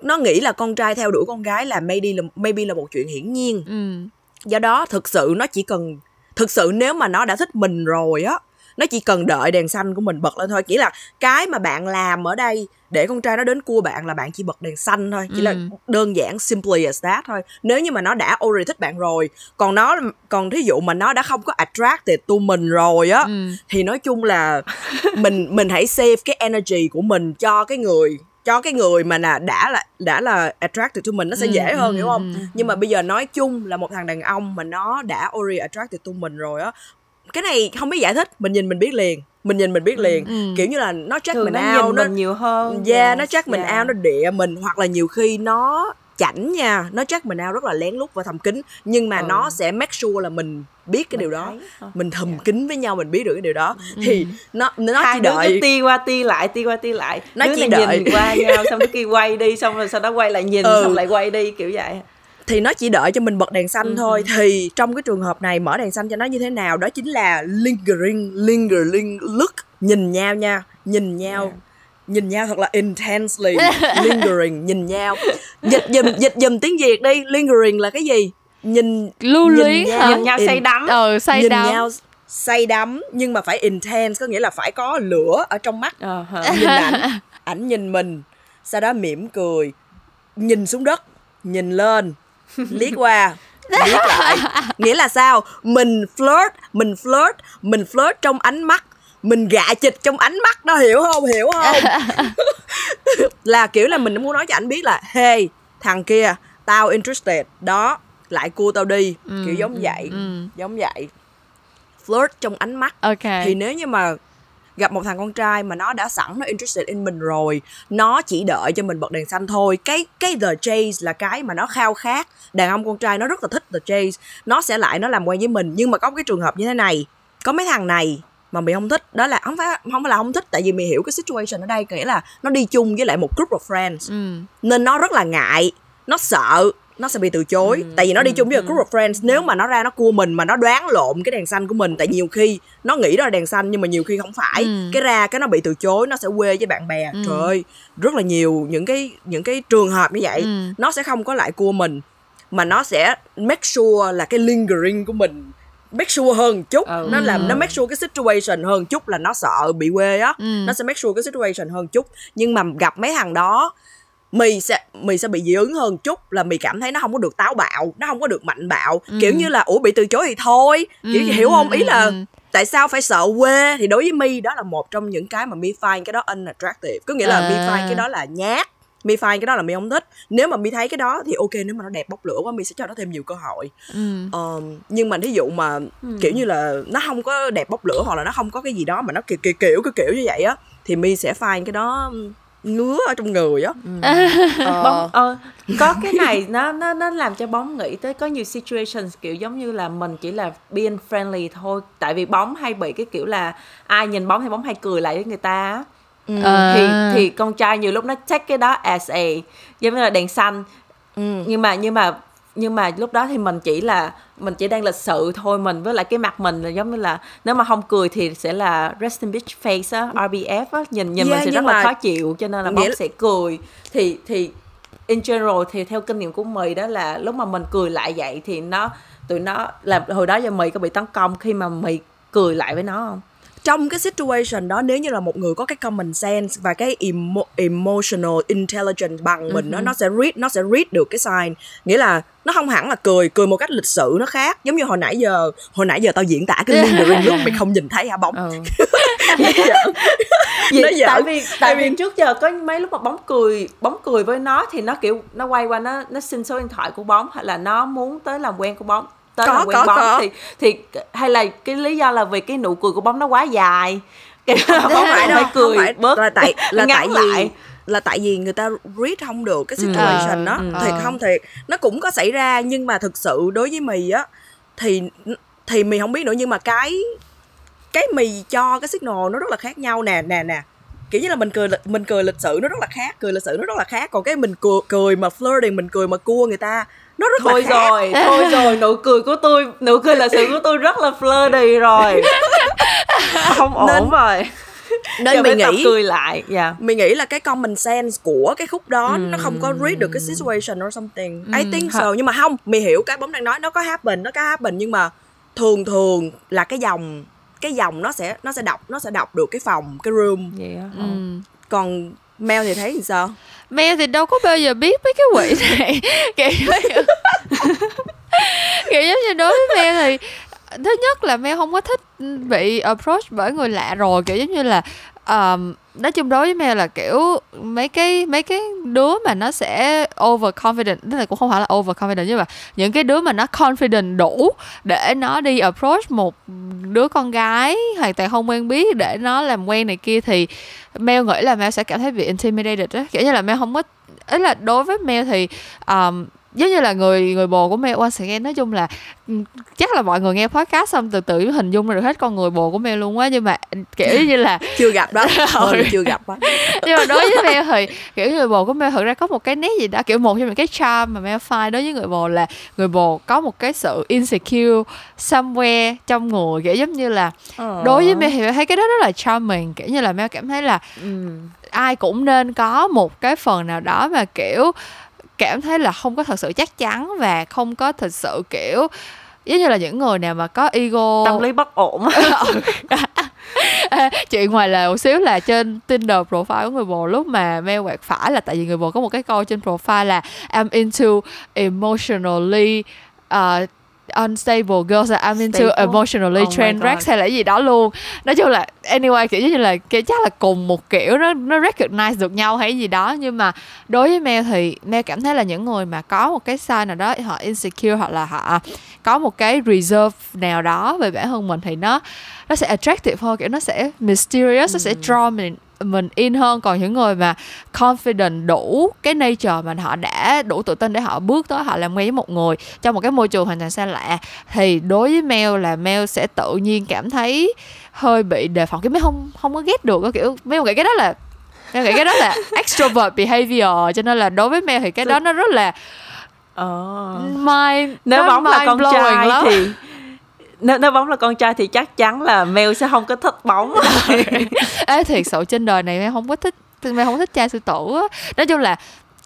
nó nghĩ là con trai theo đuổi con gái là maybe là maybe là một chuyện hiển nhiên Ừ. do đó thực sự nó chỉ cần thực sự nếu mà nó đã thích mình rồi á nó chỉ cần đợi đèn xanh của mình bật lên thôi chỉ là cái mà bạn làm ở đây để con trai nó đến cua bạn là bạn chỉ bật đèn xanh thôi chỉ là Ừ. đơn giản simply as that thôi nếu như mà nó đã already thích bạn rồi còn nó còn thí dụ mà nó đã không có attracted to mình rồi á Ừ. thì nói chung là mình mình hãy save cái energy của mình cho cái người cho cái người mà là đã là đã là attracted to mình nó sẽ Ừ, dễ hơn ừ, hiểu không ừ. nhưng mà bây giờ nói chung là một thằng đàn ông mà nó đã already attracted to mình rồi á cái này không biết giải thích mình nhìn mình biết liền mình nhìn mình biết liền Ừ. kiểu như là nó check thường mình nó out nó mình nhiều hơn yeah, nó Yes, check mình yeah. out nó địa mình hoặc là nhiều khi nó chảnh nha nó check mình out rất là lén lút và thầm kín nhưng mà Ừ. nó sẽ make sure là mình biết cái Mình điều đó thôi. mình thầm kín với nhau mình biết được cái điều đó thì nó nó hai chỉ đứa đợi ti qua ti lại ti qua ti lại Nó đứa chỉ đợi. nhìn qua nhau xong đứa kia quay đi xong rồi sau đó quay lại nhìn Ừ. xong lại quay đi kiểu vậy thì nó chỉ đợi cho mình bật đèn xanh Ừ, thôi. thì trong cái trường hợp này mở đèn xanh cho nó như thế nào đó chính là lingering lingering look. Nhìn nhau nha nhìn nhau Yeah. nhìn nhau thật là intensely. Lingering nhìn nhau. Dịch dùm dịch dùm tiếng việt đi. Lingering là cái gì? Nhìn lưu nhìn luyến nhau, hả? Nhìn nhau say đắm. Ờ say nhìn đắm. nhau say đắm nhưng mà phải intense có nghĩa là phải có lửa ở trong mắt. Hả. nhìn ảnh ảnh nhìn mình sau đó mỉm cười nhìn xuống đất nhìn lên liếc qua. Liếc lại. Nghĩa là sao? Mình flirt mình flirt mình flirt trong ánh mắt. Mình gạ chịch trong ánh mắt đó hiểu không? Hiểu không? Là kiểu là mình muốn nói cho ảnh biết là hey thằng kia tao interested. Đó lại cua tao đi. Kiểu giống vậy ừ. giống vậy. Flirt trong ánh mắt. Ok. Thì nếu như mà gặp một thằng con trai mà nó đã sẵn nó interested in mình rồi nó chỉ đợi cho mình bật đèn xanh thôi. Cái cái the chase là cái mà nó khao khát. Đàn ông con trai nó rất là thích the chase. Nó sẽ lại nó làm quen với mình. Nhưng mà có cái trường hợp như thế này có mấy thằng này mà mày không thích đó là không phải không phải là không thích tại vì mày hiểu cái situation ở đây nghĩa là nó đi chung với lại một group of friends. Ừ. nên nó rất là ngại nó sợ nó sẽ bị từ chối tại vì nó đi chung với một group of friends nếu mà nó ra nó cua mình mà nó đoán lộn cái đèn xanh của mình tại nhiều khi nó nghĩ đó là đèn xanh nhưng mà nhiều khi không phải Ừ. cái ra cái nó bị từ chối nó sẽ quê với bạn bè Ừ. trời ơi rất là nhiều những cái những cái trường hợp như vậy Ừ. nó sẽ không có lại cua mình mà nó sẽ make sure là cái lingering của mình make sure hơn chút Ừ. nó làm nó make sure cái situation hơn chút là nó sợ bị quê á Ừ. nó sẽ make sure cái situation hơn chút nhưng mà gặp mấy thằng đó mì sẽ mì sẽ bị dị ứng hơn chút là mì cảm thấy nó không có được táo bạo nó không có được mạnh bạo. Kiểu như là ủa bị từ chối thì thôi. Kiểu Ừ, hiểu không? Ừ, ý là ừ. tại sao phải sợ quê? Thì đối với mi đó là một trong những cái mà mi find cái đó unattractive. Có nghĩa là mi À. find cái đó là nhát. Mi find cái đó là mi không thích. Nếu mà mi thấy cái đó thì ok nếu mà nó đẹp bốc lửa quá mi sẽ cho nó thêm nhiều cơ hội. Ừ. Ờm, nhưng mà thí dụ mà kiểu như là nó không có đẹp bốc lửa hoặc là nó không có cái gì đó mà nó kiểu kiểu kiểu kiểu, kiểu như vậy á thì mi sẽ find cái đó ngứa ở trong người á Ờ, bóng ờ, có cái này nó nó nó làm cho bóng nghĩ tới có nhiều situations kiểu giống như là mình chỉ là being friendly thôi tại vì bóng hay bị cái kiểu là ai nhìn bóng thì bóng hay cười lại với người ta á. À. thì thì con trai nhiều lúc nó take cái đó as a giống như là đèn xanh Ừ. nhưng mà nhưng mà nhưng mà lúc đó thì mình chỉ là mình chỉ đang lịch sự thôi mình với lại cái mặt mình là giống như là nếu mà không cười thì sẽ là resting bitch face á RBF á nhìn nhìn Yeah, mình sẽ rất là mà khó chịu cho nên là bóng là- sẽ cười. Thì thì in general thì theo kinh nghiệm của mì đó là lúc mà mình cười lại vậy thì nó tụi nó là hồi đó giờ mì có bị tấn công khi mà mì cười lại với nó không trong cái situation đó nếu như là một người có cái common sense và cái emo, emotional intelligence bằng mình nó nó sẽ read nó sẽ read được cái sign nghĩa là nó không hẳn là cười cười một cách lịch sự nó khác giống như hồi nãy giờ hồi nãy giờ tao diễn tả cái lingering lúc mày không nhìn thấy hả bóng ừ. Nó giỡn. tại vì tại vì trước giờ có mấy lúc mà bóng cười bóng cười với nó thì nó kiểu nó quay qua nó nó xin số điện thoại của bóng hay là nó muốn tới làm quen của bóng tới Có, làm quen có, bóng có. thì thì hay là cái lý do là vì cái nụ cười của bóng nó quá dài cái bóng không phải đâu cười không phải bớt là tại là tại vì lại. là tại vì người ta read không được cái situation Ừ, đó ừ. thiệt Ờ. không thiệt nó cũng có xảy ra nhưng mà thực sự đối với mì á thì thì mì không biết nữa nhưng mà cái cái mì cho cái signal nó rất là khác nhau nè nè nè kiểu như là mình cười mình cười lịch sự nó rất là khác cười lịch sự nó rất là khác còn cái mình cười, cười mà flirting mình cười mà cua người ta nó rất thôi là khác. rồi thôi rồi nụ cười của tôi nụ cười là sự của tôi rất là flirty rồi. Không ổn Nên- rồi. Nên Giờ mì phải tập nghĩ cười lại dạ. mình nghĩ là cái common sense của cái khúc đó nó không có read được cái situation or something. I think so. Nhưng mà không mày hiểu cái bóng đang nói nó có happen nó có happen nhưng mà thường thường là cái dòng cái dòng nó sẽ nó sẽ đọc nó sẽ đọc được cái phòng cái room. Vậy á Ừ. còn Mel thì thấy thì sao Mel thì đâu có bao giờ biết mấy cái quỷ này. Kiểu như kiểu giống như đối với Mel thì thứ nhất là Mel không có thích bị approach bởi người lạ rồi. Kiểu giống như là um, nói chung đối với Mel là kiểu mấy cái mấy cái đứa mà nó sẽ overconfident tức là cũng không phải là overconfident nhưng mà những cái đứa mà nó confident đủ để nó đi approach một đứa con gái hoàn toàn không quen biết để nó làm quen này kia thì Mel nghĩ là Mel sẽ cảm thấy bị intimidated á. Kiểu như là Mel không có ý là đối với Mel thì um, giống như là người người bồ của Mel once again nói chung là ừ, chắc là mọi người nghe podcast xong từ từ hình dung ra được hết con người bồ của Mel luôn á nhưng mà kiểu như là chưa gặp đó Ừ. Thôi, chưa gặp đó nhưng mà đối với Mel thì kiểu người bồ của Mel thực ra có một cái nét gì đó kiểu một trong những cái charm mà Mel find đối với người bồ là người bồ có một cái sự insecure somewhere trong người kiểu giống như là đối với Mel thì Mel thấy cái đó rất là charming kiểu như là Mel cảm thấy là ừ. ai cũng nên có một cái phần nào đó mà kiểu cảm thấy là không có thật sự chắc chắn và không có thật sự kiểu giống như là những người nào mà có ego tâm lý bất ổn á. Ê, chuyện ngoài là một xíu là trên Tinder profile của người bồ lúc mà Mel quẹt phải là tại vì người bồ có một cái câu trên profile là I'm into emotionally uh, unstable girls that I'm into Stable. emotionally Oh train God. wrecks hay là cái gì đó luôn nói chung là anyway kiểu như là kiểu chắc là cùng một kiểu nó nó recognize được nhau hay gì đó nhưng mà đối với Mel thì Mel cảm thấy là những người mà có một cái sign nào đó họ insecure hoặc là họ có một cái reserve nào đó về bản thân mình thì nó nó sẽ attractive hơn kiểu nó sẽ mysterious nó sẽ draw mình mình in hơn còn những người mà confident đủ cái nature mà họ đã đủ tự tin để họ bước tới họ làm quen với một người trong một cái môi trường hoàn toàn xa lạ thì đối với Mel là Mel sẽ tự nhiên cảm thấy hơi bị đề phòng cái Mel không không có ghét được kiểu nghĩ cái đó là Mel nghĩ cái đó là extrovert behavior cho nên là đối với Mel thì cái đó nó rất là Ờ. mind nếu bóng là con trai lắm. thì nếu, nếu bóng là con trai thì chắc chắn là Mel sẽ không có thích bóng. Ê thiệt sự trên đời này em không có thích em không thích trai sư tử á. Nói chung là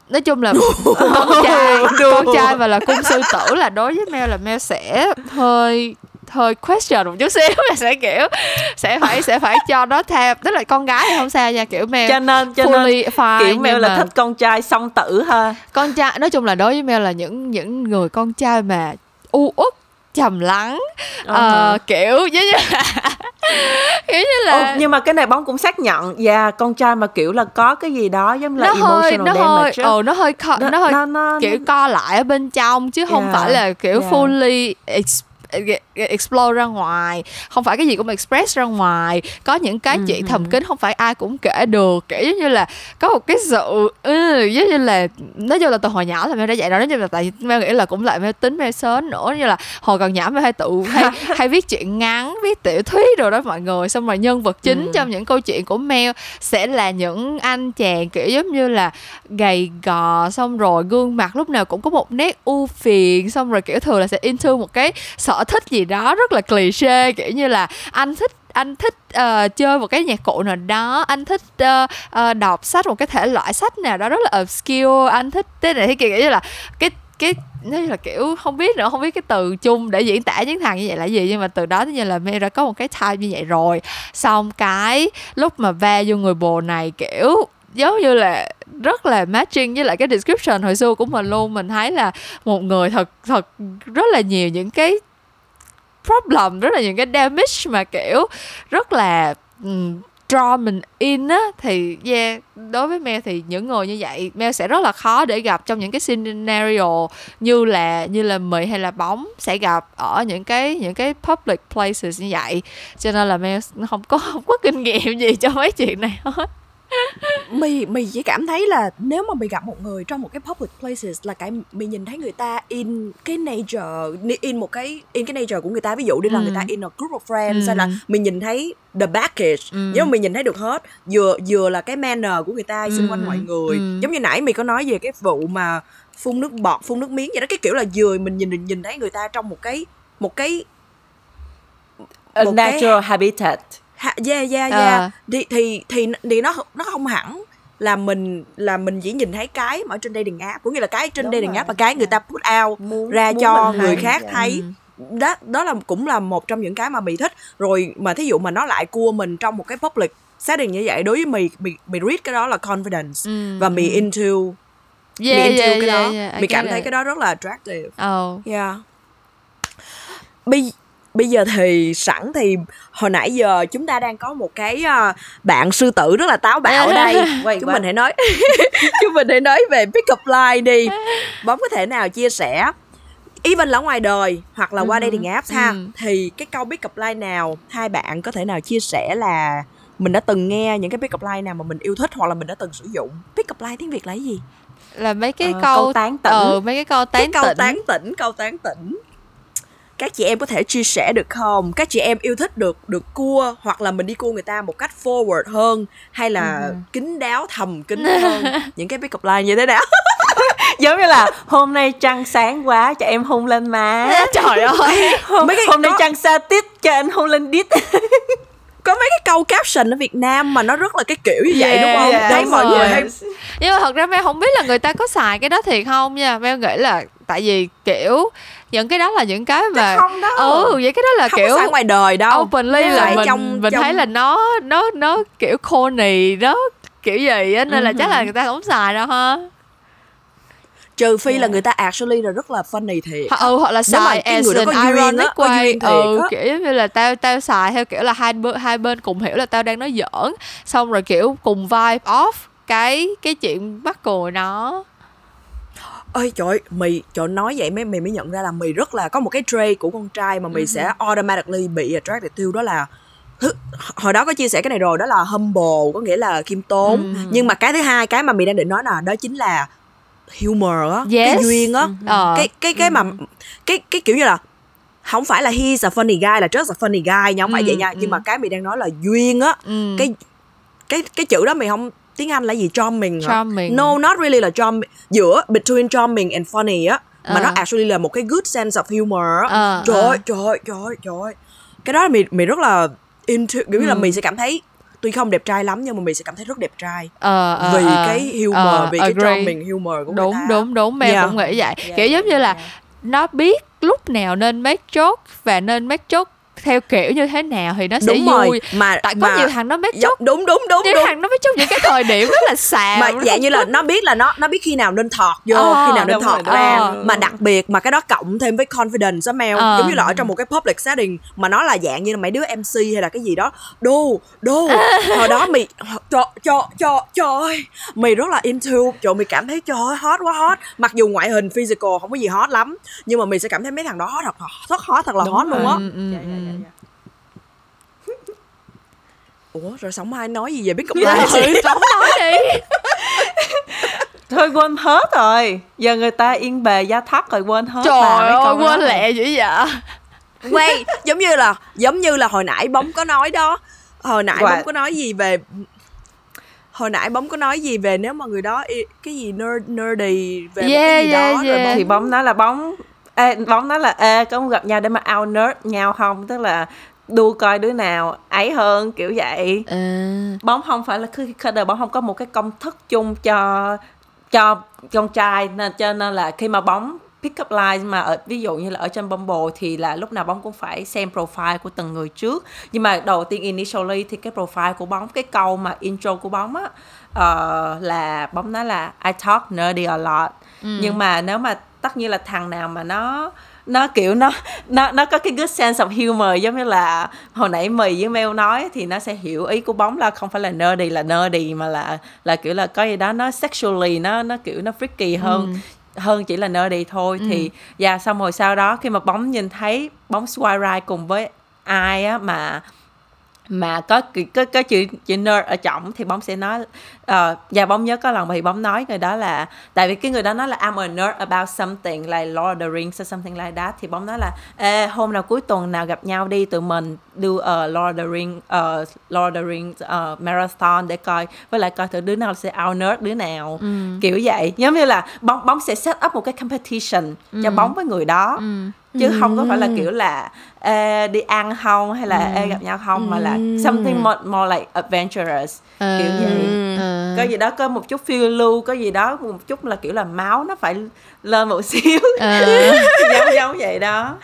nói chung là con trai con trai mà là cung sư tử là đối với Mel là Mel sẽ hơi hơi question một chút xíu. Là sẽ kiểu sẽ phải sẽ phải cho nó theo tức là con gái thì không sao nha kiểu Mel cho nên cho nên fine kiểu nhưng là thích con trai song tử ha. Con trai nói chung là đối với Mel là những những người con trai mà u uất trầm lắng ờ, kiểu giống như là kiểu như Ồ, là nhưng mà cái này bóng cũng xác nhận và con trai mà kiểu là có cái gì đó giống là nó hơi emotional nó hơi damage á. ừ, nó hơi co, Nó- nó, hơi nó- nó- kiểu nó- co lại ở bên trong chứ không Yeah, phải là kiểu yeah. fully ex- explore ra ngoài. Không phải cái gì cũng express ra ngoài. Có những cái Ừ, chuyện thầm kín không phải ai cũng kể được. Kiểu giống như là có một cái sự ừ, giống như là nói chung là từ hồi nhỏ là mẹ đã dạy đó nói chung là tại mẹ nghĩ là cũng lại mẹ tính mẹ sớm nữa. Như là hồi còn nhỏ mẹ hay tự hay, hay viết chuyện ngắn viết tiểu thuyết rồi đó mọi người. Xong rồi nhân vật chính Ừ. trong những câu chuyện của Mel sẽ là những anh chàng kiểu giống như là gầy gò xong rồi gương mặt lúc nào cũng có một nét ưu phiền xong rồi kiểu thường là sẽ into một cái sở thích gì đó rất là cliché kiểu như là anh thích anh thích uh, chơi một cái nhạc cụ nào đó anh thích uh, uh, đọc sách một cái thể loại sách nào đó rất là obscure anh thích thế này thế kia kiểu như là cái cái nói là kiểu không biết nữa không biết cái từ chung để diễn tả những thằng như vậy là gì nhưng mà từ đó như là Mary đã có một cái type như vậy rồi. Xong cái lúc mà va vô người bồ này kiểu giống như là rất là matching với lại cái description hồi xưa của mình luôn. Mình thấy là một người thật thật rất là nhiều những cái problem rất là những cái damage mà kiểu rất là um, draw mình in á thì yeah đối với Mel thì những người như vậy Mel sẽ rất là khó để gặp trong những cái scenario như là như là mì hay là bóng sẽ gặp ở những cái những cái public places như vậy. Cho nên là Mel không có không có kinh nghiệm gì cho mấy chuyện này hết mì mì chỉ cảm thấy là nếu mà mì gặp một người trong một cái public places là cái mì nhìn thấy người ta in cái nature in một cái in cái nature của người ta ví dụ đi là ừ. người ta in a group of friends ừ. hay là mình nhìn thấy the package ừ. mà mình nhìn thấy được hết vừa vừa là cái manner của người ta xung quanh mọi người ừ. giống như nãy mì có nói về cái vụ mà phun nước bọt phun nước miếng vậy đó cái kiểu là vừa mình nhìn nhìn thấy người ta trong một cái một cái a một natural cái... habitat ha, yeah yeah yeah à. thì thì thì thì nó nó không hẳn là mình là mình chỉ nhìn thấy cái mà ở trên dating app cũng như là cái trên Đúng dating rồi. app và cái người ta put out muốn, ra muốn cho người khác yeah. thấy ừ. đó đó là cũng là một trong những cái mà mì thích rồi mà thí dụ mà nó lại cua mình trong một cái public setting như vậy đối với mì mì mì read cái đó là confidence ừ. và mì into yeah, mì into yeah, cái đó yeah, yeah. mì cảm thấy it. cái đó rất là attractive oh. yeah bây bây giờ thì sẵn thì hồi nãy giờ chúng ta đang có một cái uh, bạn sư tử rất là táo bạo ở đây. Wait, chúng mình hãy nói chúng mình hãy nói về pick up line đi. Bóng có thể nào chia sẻ? Even là ngoài đời hoặc là qua uh-huh. dating apps ha. Uh-huh. thì cái câu pick up line nào hai bạn có thể nào chia sẻ là mình đã từng nghe những cái pick up line nào mà mình yêu thích hoặc là mình đã từng sử dụng? Pick up line tiếng việt là cái gì? Là mấy cái ờ, câu, câu tán tỉnh. ừ, mấy cái câu tán cái câu tán tỉnh câu tán tỉnh các chị em có thể chia sẻ được không? Các chị em yêu thích được được cua hoặc là mình đi cua người ta một cách forward hơn hay là ừ. kín đáo thầm kín hơn? Những cái pick up line như thế nào? Giống như là hôm nay trăng sáng quá cho em hôn lên má. Trời ơi. Hôm, mấy cái hôm nay trăng xa tít cho anh hôn lên đít. Có mấy cái câu caption ở Việt Nam mà nó rất là cái kiểu như vậy yeah, đúng không? Yeah, Thấy mọi người hay nhưng mà thật ra Mel không biết là người ta có xài cái đó thiệt không nha. Mel nghĩ là tại vì kiểu những cái đó là những cái mà không đâu. ừ vậy cái đó là không kiểu có ngoài đời đâu openly là mình trong, mình trong... thấy là nó nó nó kiểu corny đó kiểu gì á nên uh-huh. là chắc là ừ. người ta không xài đâu ha trừ phi yeah. là người ta actually là rất là funny thì H- ừ hoặc là xài as an ironic á, way ừ á. kiểu như là tao tao xài theo kiểu là hai bên hai bên cùng hiểu là tao đang nói giỡn xong rồi kiểu cùng vibe off cái cái chuyện bắt cười nó ơi trời mì trời nói vậy mấy mày mới nhận ra là mì rất là có một cái trait của con trai mà mì uh-huh. sẽ automatically bị attracted to đó là hồi đó có chia sẻ cái này rồi đó là humble có nghĩa là khiêm tốn uh-huh. nhưng mà cái thứ hai cái mà mì đang định nói là đó chính là humor á yes. cái duyên á uh-huh. cái cái cái mà cái cái kiểu như là không phải là he's a funny guy là just a funny guy nha không phải vậy nha nhưng mà cái mì đang nói là duyên á cái cái cái chữ đó mì không tiếng Anh là gì charming charming no not really là charm giữa between charming and funny á mà uh. nó actually là một cái good sense of humor á uh, trời ơi uh. trời ơi trời ơi trời ơi cái đó mày mày rất là into kiểu như là mày sẽ cảm thấy tuy không đẹp trai lắm nhưng mà mình sẽ cảm thấy rất đẹp trai uh, uh, vì uh, cái humor uh, vì agree. cái charming humor của đúng, người ta đúng đúng đúng yeah. cũng nghĩ vậy yeah, kiểu giống như là yeah. nó biết lúc nào nên make joke và nên make joke theo kiểu như thế nào thì nó sẽ đúng vui. rồi. mà tại có mà, nhiều thằng nó biết chốt đúng đúng đúng nhiều đúng. thằng nó biết chốt những cái thời điểm rất là xàm mà dạng như là nó biết là nó nó biết khi nào nên thọt vô oh, khi nào nên thọt ra. oh. mà đặc biệt mà cái đó cộng thêm với confidence á mèo oh. giống như là ở trong một cái public setting mà nó là dạng như là mấy đứa mc hay là cái gì đó. Đô đô hồi đó mày cho cho cho cho ơi. Mày rất là into trời mày cảm thấy trời ơi hot quá hot. Mặc dù ngoại hình physical không có gì hot lắm nhưng mà mày sẽ cảm thấy mấy thằng đó hot thật rất hot thật là Đúng hot rồi. luôn á. ừ, ừ, dạ, dạ, dạ. ủa rồi sống ai nói gì về biết cục lại ừ, sống nói đi. Thôi quên hết rồi. Giờ người ta yên bề gia thất rồi quên hết trời ơi quên lẹ dữ vậy. Quay giống như là giống như là hồi nãy bóng có nói đó. Hồi nãy bóng có nói gì về hồi nãy bóng có nói gì về nếu mà người đó cái gì nerd nerdy về yeah, cái gì yeah, đó yeah. rồi bóng... thì bóng nói là bóng Ê, bóng nói là ê có gặp nhau để mà out nerd nhau không tức là đua coi đứa nào ấy hơn kiểu vậy à. bóng không phải là cookie cutter bóng không có một cái công thức chung cho cho con trai nên cho nên là khi mà bóng pick up lines mà ở ví dụ như là ở trên Bumble thì là lúc nào bóng cũng phải xem profile của từng người trước nhưng mà đầu tiên initially thì cái profile của bóng cái câu mà intro của bóng á uh, là bóng nói là I talk nerdy a lot ừ. nhưng mà nếu mà tất nhiên là thằng nào mà nó nó kiểu nó nó nó có cái good sense of humor giống như là hồi nãy mì với Mel nói thì nó sẽ hiểu ý của bóng là không phải là nerdy là nerdy mà là là kiểu là có gì đó nó sexually nó nó kiểu nó freaky hơn ừ hơn chỉ là nerdy thôi ừ. thì và yeah, xong rồi sau đó khi mà bóng nhìn thấy bóng swipe right cùng với ai á mà mà có có có chữ chữ nerd ở trọng thì bóng sẽ nói uh, và bóng nhớ có lần thì bóng nói người đó là tại vì cái người đó nói là I'm a nerd about something like Lord of the Rings or something like that thì bóng nói là Ê, hôm nào cuối tuần nào gặp nhau đi tụi mình do uh, Lord of the Rings uh, Lord of the Rings uh, marathon để coi với lại coi thử đứa nào sẽ out nerd đứa nào ừ. kiểu vậy giống như là bóng bóng sẽ set up một cái competition ừ. cho bóng với người đó ừ chứ ừ. không có phải là kiểu là Ê, đi ăn không hay là ừ. Ê, gặp nhau không ừ. mà là something more, more like adventurous ừ. kiểu vậy ừ. có gì đó có một chút phiêu lưu có gì đó một chút là kiểu là máu nó phải lên một xíu ừ. giống giống vậy đó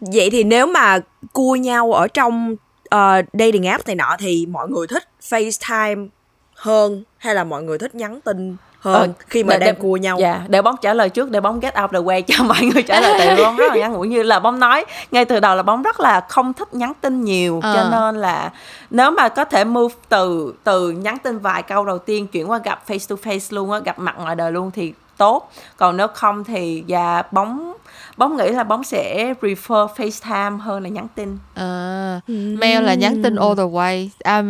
vậy thì nếu mà cua nhau ở trong uh, dating app này nọ thì mọi người thích FaceTime hơn hay là mọi người thích nhắn tin hơn ờ, khi mà để, đang cua nhau. Dạ để bóng trả lời trước để bóng get out the way cho mọi người trả lời tại bóng rất là ngắn ngủi. Như là bóng nói ngay từ đầu là bóng rất là không thích nhắn tin nhiều ờ. cho nên là nếu mà có thể move từ từ nhắn tin vài câu đầu tiên chuyển qua gặp face to face luôn á gặp mặt ngoài đời luôn thì tốt. Còn nếu không thì dạ bóng bóng nghĩ là bóng sẽ prefer FaceTime hơn là nhắn tin. À, mail là nhắn tin all the way. À,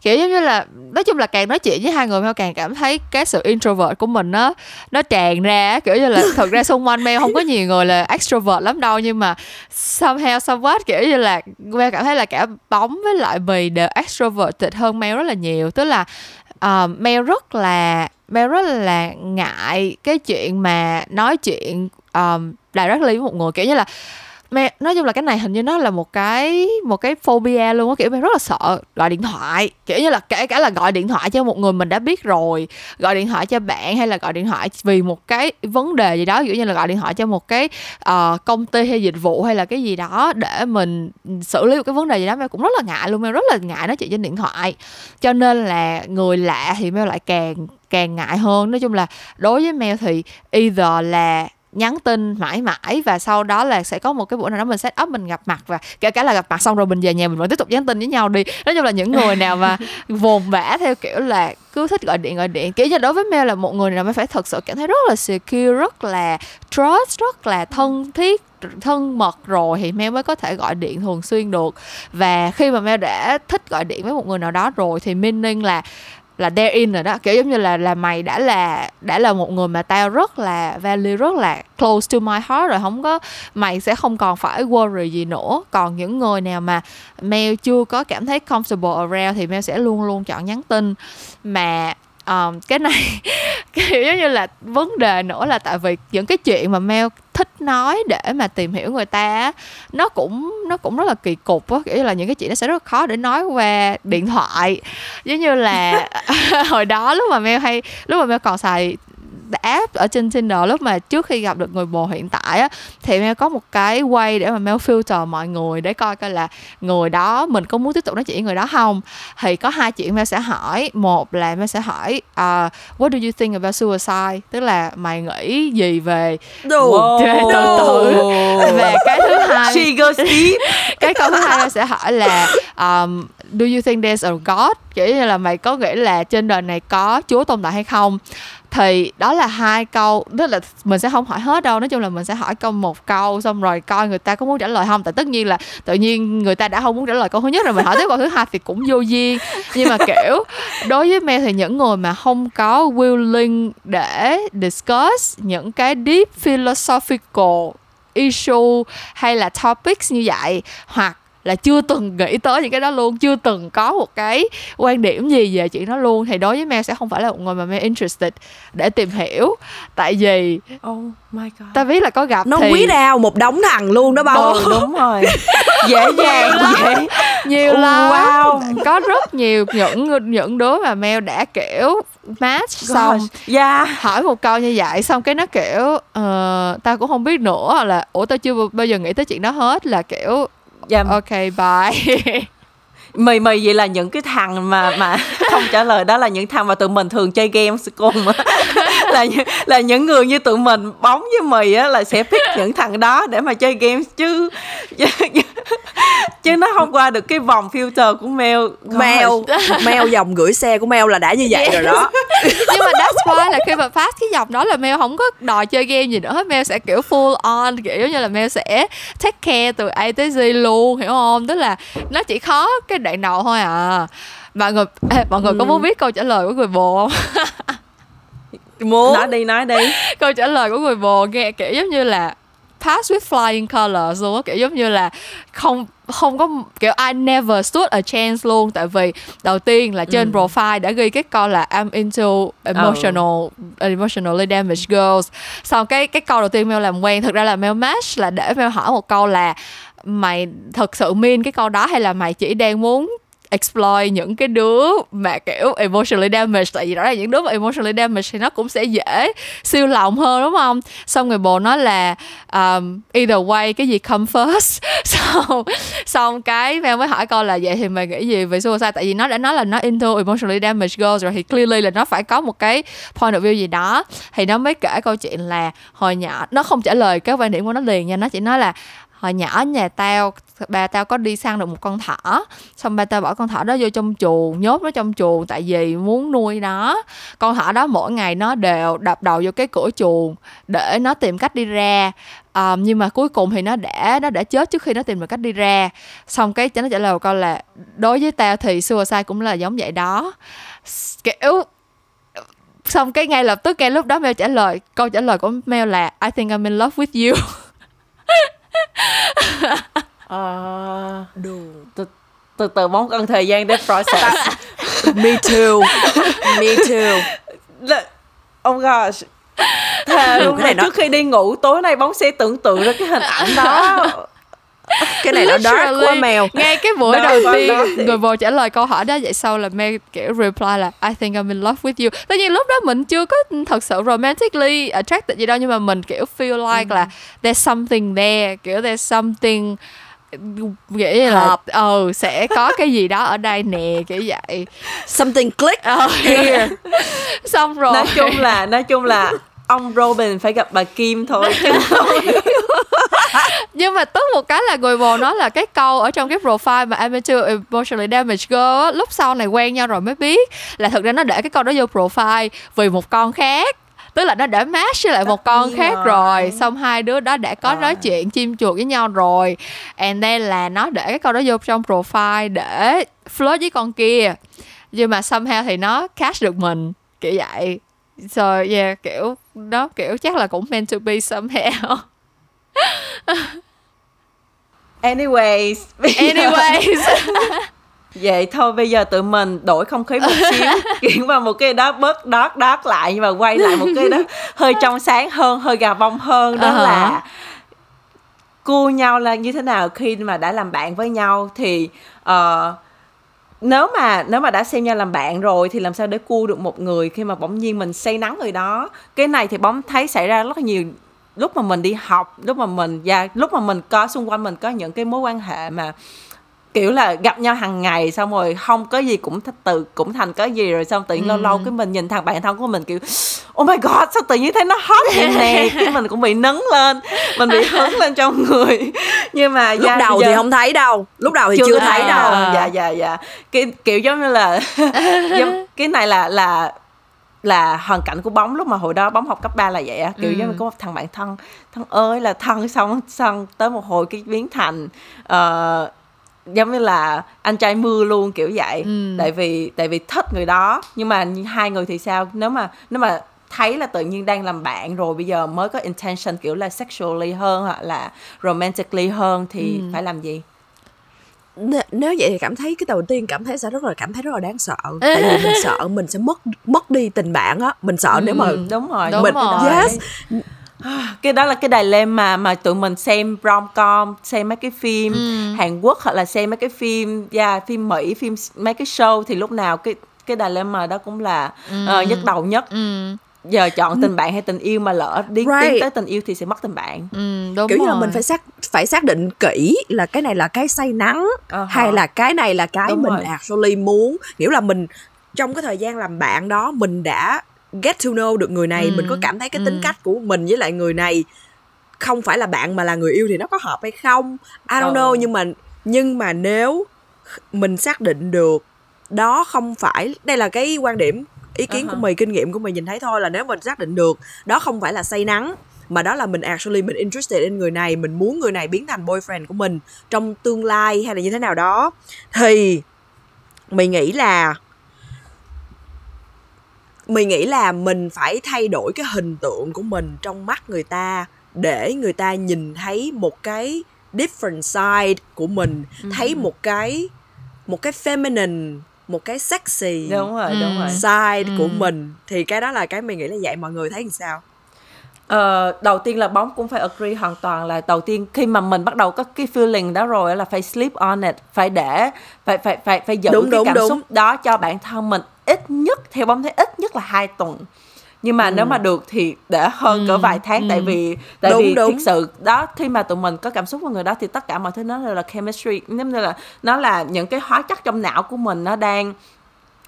kiểu giống như là nói chung là càng nói chuyện với hai người mail càng cảm thấy cái sự introvert của mình nó nó tràn ra kiểu như là thật ra xung quanh mail không có nhiều người là extrovert lắm đâu nhưng mà somehow somewhat kiểu như là mail cảm thấy là cả bóng với lại bì đều extroverted hơn mail rất là nhiều. Tức là uh, mail rất là Mel rất là ngại cái chuyện mà nói chuyện um, directly với một người kiểu như là mẹ nói chung là cái này hình như nó là một cái một cái phobia luôn á kiểu mẹ rất là sợ gọi điện thoại. Kiểu như là kể cả là gọi điện thoại cho một người mình đã biết rồi gọi điện thoại cho bạn hay là gọi điện thoại vì một cái vấn đề gì đó kiểu như là gọi điện thoại cho một cái uh, công ty hay dịch vụ hay là cái gì đó để mình xử lý một cái vấn đề gì đó mẹ cũng rất là ngại luôn mẹ rất là ngại nói chuyện trên điện thoại. Cho nên là người lạ thì mẹ lại càng càng ngại hơn. Nói chung là đối với mèo thì either là nhắn tin mãi mãi và sau đó là sẽ có một cái buổi nào đó mình set up mình gặp mặt và kể cả là gặp mặt xong rồi mình về nhà mình vẫn tiếp tục nhắn tin với nhau đi. Nói chung là những người nào mà vồn vã theo kiểu là cứ thích gọi điện gọi điện. Kiểu như đối với Mel là một người nào mới phải thật sự cảm thấy rất là secure rất là trust rất là thân thiết thân mật rồi thì Mel mới có thể gọi điện thường xuyên được. Và khi mà Mel đã thích gọi điện với một người nào đó rồi thì meaning là là they're in rồi đó. Kiểu giống như là là mày đã là đã là một người mà tao rất là value, rất là close to my heart rồi. Không có, mày sẽ không còn phải worry gì nữa. Còn những người nào mà mail chưa có cảm thấy comfortable around thì mail sẽ luôn luôn chọn nhắn tin. Mà um, cái này kiểu giống như là vấn đề nữa là tại vì những cái chuyện mà Mel thích nói để mà tìm hiểu người ta nó cũng nó cũng rất là kỳ cục á. Kiểu như là những cái chuyện nó sẽ rất khó để nói qua điện thoại. Giống như là hồi đó lúc mà Mel hay lúc mà Mel còn xài app ở trên Tinder lúc mà trước khi gặp được người bồ hiện tại á thì Mel có một cái way để mà Mel filter mọi người để coi coi là người đó mình có muốn tiếp tục nói chuyện với người đó không? Thì có hai chuyện Mel sẽ hỏi. Một là Mel sẽ hỏi uh, what do you think about suicide? Tức là mày nghĩ gì về wow. tự tử và cái thứ hai. Cái câu thứ hai Mel sẽ hỏi là um, do you think there's a God? Kiểu như là mày có nghĩ là trên đời này có Chúa tồn tại hay không? Thì đó là hai câu, tức là mình sẽ không hỏi hết đâu. Nói chung là mình sẽ hỏi câu một câu, xong rồi coi người ta có muốn trả lời không. Tại tất nhiên là tự nhiên người ta đã không muốn trả lời câu thứ nhất rồi, mình hỏi tiếp câu thứ hai thì cũng vô duyên. Nhưng mà kiểu, đối với me thì những người mà không có willing để discuss những cái deep philosophical issue hay là topics như vậy, hoặc là chưa từng nghĩ tới những cái đó luôn chưa từng có một cái quan điểm gì về chuyện đó luôn. Thì đối với Mel sẽ không phải là một người mà Mel interested để tìm hiểu. Tại vì oh my god. ta biết là có gặp nó thì quý đào một đống thằng luôn đó bao ừ, đúng rồi. Dễ dàng dễ nhiều Ừ, lắm. wow. có rất nhiều những những đứa mà Mel đã kiểu match xong yeah hỏi một câu như vậy xong cái nó kiểu ờ, tao cũng không biết nữa là ủa tao chưa bao giờ nghĩ tới chuyện đó hết là kiểu yeah. ok bye mì mì vậy là những cái thằng mà mà không trả lời đó là những thằng mà tụi mình thường chơi game cùng là những- là những người như tụi mình bóng với mì á là sẽ pick những thằng đó để mà chơi game chứ chứ nó không qua được cái vòng filter của mail mail mail dòng gửi xe của mail là đã như vậy rồi đó. Nhưng mà that's why là khi mà pass cái dòng đó là Mel không có đòi chơi game gì nữa hết. Mel sẽ kiểu full on kiểu như là Mel sẽ take care từ A tới Z luôn hiểu không? Tức là nó chỉ khó cái đoạn đầu thôi à. Mọi người ê, mọi người có muốn biết câu trả lời của người bồ không muốn. Nói đi nói đi. Câu trả lời của người bồ nghe kiểu giống như là pass with flying colors luôn á kiểu giống như là không không có kiểu I never stood a chance luôn. Tại vì đầu tiên là trên profile đã ghi cái câu là I'm into emotional emotionally damaged girls. Sau cái cái câu đầu tiên Mel làm quen thực ra là Mel match là để Mel hỏi một câu là mày thật sự mean cái câu đó hay là mày chỉ đang muốn exploit những cái đứa mà kiểu emotionally damaged. Tại vì đó là những đứa mà emotionally damaged thì nó cũng sẽ dễ siêu lòng hơn đúng không? Xong người bồ nói là um, either way cái gì come first? Xong xong cái mẹ mới hỏi con là vậy thì mày nghĩ gì về suicide? Tại vì nó đã nói là nó into emotionally damaged girls rồi thì clearly là nó phải có một cái point of view gì đó. Thì nó mới kể câu chuyện là hồi nhỏ nó không trả lời cái quan điểm của nó liền nha nó chỉ nói là hồi nhỏ nhà tao ba tao có đi săn được một con thỏ xong ba tao bỏ con thỏ đó vô trong chuồng nhốt nó trong chuồng tại vì muốn nuôi nó. Con thỏ đó mỗi ngày nó đều đập đầu vô cái cửa chuồng để nó tìm cách đi ra. Um, nhưng mà cuối cùng thì nó đã nó đã chết trước khi nó tìm được cách đi ra. Xong cái nó trả lời một câu là đối với tao thì suicide cũng là giống vậy đó. Kiểu xong cái ngay lập tức ngay lúc đó mail trả lời câu trả lời của mail là I think I'm in love with you. Ờ, Đồ. từ, từ từ bóng cần thời gian để process. Me too. Me too. Oh gosh. Thề luôn Cái này nó- trước khi đi ngủ tối nay bóng sẽ tưởng tượng ra cái hình ảnh đó. Cái này nó dark quá mail ngay cái buổi đầu tiên thiệt. người bồ trả lời câu hỏi đó vậy sau là Mel kiểu reply là I think I'm in love with you. Tất nhiên lúc đó mình chưa có thật sự romantically attracted gì đâu nhưng mà mình kiểu feel like là there's something there kiểu there's something nghĩa như là Hợp. ừ sẽ có cái gì đó ở đây nè kiểu vậy. Something click. Ờ, here xong rồi. Nói chung là nói chung là ông Robin phải gặp bà Kim thôi chứ nhưng mà tức một cái là người bồ nói là cái câu ở trong cái profile mà amateur emotionally damaged girl á, lúc sau này quen nhau rồi mới biết là thực ra nó để cái câu đó vô profile vì một con khác tức là nó đã match với lại một con khác rồi. rồi. Xong hai đứa đó đã có À. nói chuyện chim chuột với nhau rồi. And then là nó để cái câu đó vô trong profile để flirt với con kia. Nhưng mà somehow thì nó catch được mình kiểu vậy. So yeah kiểu đó kiểu chắc là cũng meant to be somehow. Anyways. Anyways vậy thôi bây giờ tụi mình đổi không khí một xíu chuyển vào một cái đó bớt đót đót lại nhưng mà quay lại một cái đó hơi trong sáng hơn hơi gà bông hơn đó hả. là cua nhau là như thế nào khi mà đã làm bạn với nhau thì ờ, nếu mà nếu mà đã xem nhau làm bạn rồi thì làm sao để cua được một người khi mà bỗng nhiên mình say nắng người đó cái này thì bóng thấy xảy ra rất là nhiều lúc mà mình đi học lúc mà mình và lúc mà mình có xung quanh mình có những cái mối quan hệ mà kiểu là gặp nhau hàng ngày xong rồi không có gì cũng th- từ cũng thành có gì rồi xong tự nhiên lâu lâu cái mình nhìn thằng bạn thân của mình kiểu oh my god sao tự nhiên thấy nó hot vậy nè? Cái mình cũng bị nấn lên mình bị hứng lên trong người. Nhưng mà lúc dạ, đầu giờ- thì không thấy đâu lúc đầu thì chưa, chưa thấy đâu. dạ dạ dạ. Cái kiểu giống như là giống, cái này là là là hoàn cảnh của bóng lúc mà hồi đó bóng học cấp 3 là vậy á. Kiểu Ừ. giống như có một thằng bạn thân thân ơi là thân xong xong tới một hồi cái biến thành ờ, giống như là anh trai mưa luôn kiểu vậy. Ừ. tại vì tại vì thích người đó. Nhưng mà hai người thì sao? Nếu mà nếu mà thấy là tự nhiên đang làm bạn rồi bây giờ mới có intention kiểu là sexually hơn hoặc là romantically hơn thì Ừ. phải làm gì? N- nếu vậy thì cảm thấy cái đầu tiên cảm thấy sẽ rất là cảm thấy rất là đáng sợ. Tại vì mình sợ mình sẽ mất mất đi tình bạn á. Mình sợ nếu mà Ừ, đúng rồi. Đúng mình rồi. yes cái đó là cái dilemma mà tụi mình xem rom com xem mấy cái phim Hàn Quốc hoặc là xem mấy cái phim yeah, phim Mỹ phim mấy cái show thì lúc nào cái cái dilemma đó cũng là ờ, nhức đầu nhất. Ừ. Giờ chọn tình bạn hay tình yêu mà lỡ đi Right. tiến tới tình yêu thì sẽ mất tình bạn. Ừ đúng kiểu như rồi. là mình phải xác phải xác định kỹ là cái này là cái say nắng Ờ hay là cái này là cái Đúng mình rồi. actually muốn. Nghĩa là mình trong cái thời gian làm bạn đó mình đã get to know được người này Ừ, mình có cảm thấy cái tính ừ. cách của mình với lại người này không phải là bạn mà là người yêu thì nó có hợp hay không I don't Ờ. know nhưng mà nhưng mà nếu mình xác định được đó không phải đây là cái quan điểm ý kiến của Uh-huh. mày kinh nghiệm của mày nhìn thấy thôi là nếu mình xác định được đó không phải là say nắng mà đó là mình actually mình interested in người này mình muốn người này biến thành boyfriend của mình trong tương lai hay là như thế nào đó thì mày nghĩ là mày nghĩ là mình phải thay đổi cái hình tượng của mình trong mắt người ta để người ta nhìn thấy một cái different side của mình thấy một cái một cái feminine một cái sexy đúng rồi đúng Ừ. rồi side của Ừ. mình thì cái đó là cái mình nghĩ là vậy mọi người thấy làm sao Ờ, đầu tiên là bóng cũng phải agree hoàn toàn là đầu tiên khi mà mình bắt đầu có cái feeling đó rồi là phải sleep on it phải để phải phải phải phải giữ Đúng, cái đúng, cảm đúng. xúc đó cho bản thân mình ít nhất theo bóng thấy ít nhất là hai tuần. Nhưng mà nếu mà được thì để hơn cỡ vài tháng tại vì tại Đúng, vì đúng. thực sự đó khi mà tụi mình có cảm xúc với người đó thì tất cả mọi thứ nó đều là chemistry giống như là nó là những cái hóa chất trong não của mình nó đang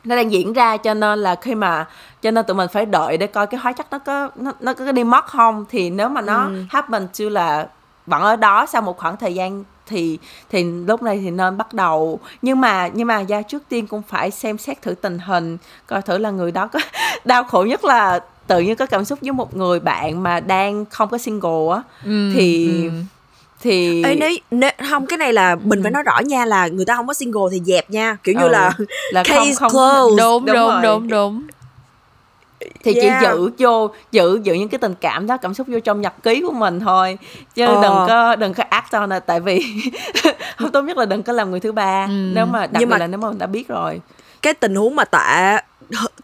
nó đang diễn ra cho nên là khi mà cho nên tụi mình phải đợi để coi cái hóa chất nó có nó, nó có đi mất không. Thì nếu mà nó happen to là vẫn ở đó sau một khoảng thời gian thì thì lúc này thì nên bắt đầu nhưng mà nhưng mà gia trước tiên cũng phải xem xét thử tình hình coi thử là người đó có đau khổ nhất là tự nhiên có cảm xúc với một người bạn mà đang không có single á Ừ, thì ừ. thì Ê, nếu, nếu không cái này là mình phải nói rõ nha là người ta không có single thì dẹp nha kiểu như Ừ, là là không case không closed. đúng đúng rồi. đúng đúng thì Yeah. chỉ giữ vô giữ giữ những cái tình cảm đó cảm xúc vô trong nhật ký của mình thôi chứ Ờ. đừng có đừng có cho nè tại vì không tốt nhất là đừng có làm người thứ ba nếu mà đặc Nhưng biệt mà- là nếu mà mình đã biết rồi cái tình huống mà tệ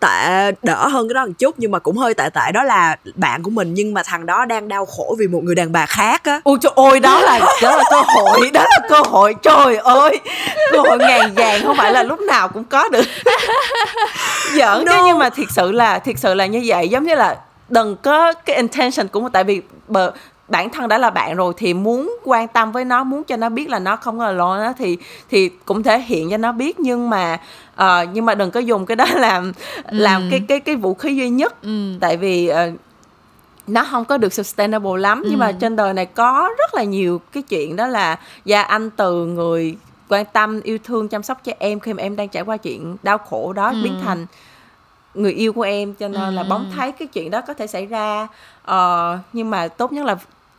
tệ đỡ hơn cái đó một chút nhưng mà cũng hơi tệ tệ. Đó là bạn của mình nhưng mà thằng đó đang đau khổ vì một người đàn bà khác á. Ôi trời ơi đó là đó là cơ hội đó là cơ hội. Trời ơi cơ hội ngàn vàng không phải là lúc nào cũng có được. Giỡn chứ No. nhưng mà thiệt sự là thiệt sự là như vậy. Giống như là đừng có cái intention của tại vì bờ bản thân đã là bạn rồi thì muốn quan tâm với nó muốn cho nó biết là nó không có lo nó thì thì cũng thể hiện cho nó biết. Nhưng mà ờ, nhưng mà đừng có dùng cái đó làm làm cái cái cái vũ khí duy nhất. Ừ. tại vì ờ, nó không có được sustainable lắm. Nhưng mà trên đời này có rất là nhiều cái chuyện đó là gia anh từ người quan tâm yêu thương chăm sóc cho em khi mà em đang trải qua chuyện đau khổ đó biến thành người yêu của em. Cho nên là bóng thấy cái chuyện đó có thể xảy ra. Ờ, nhưng mà tốt nhất là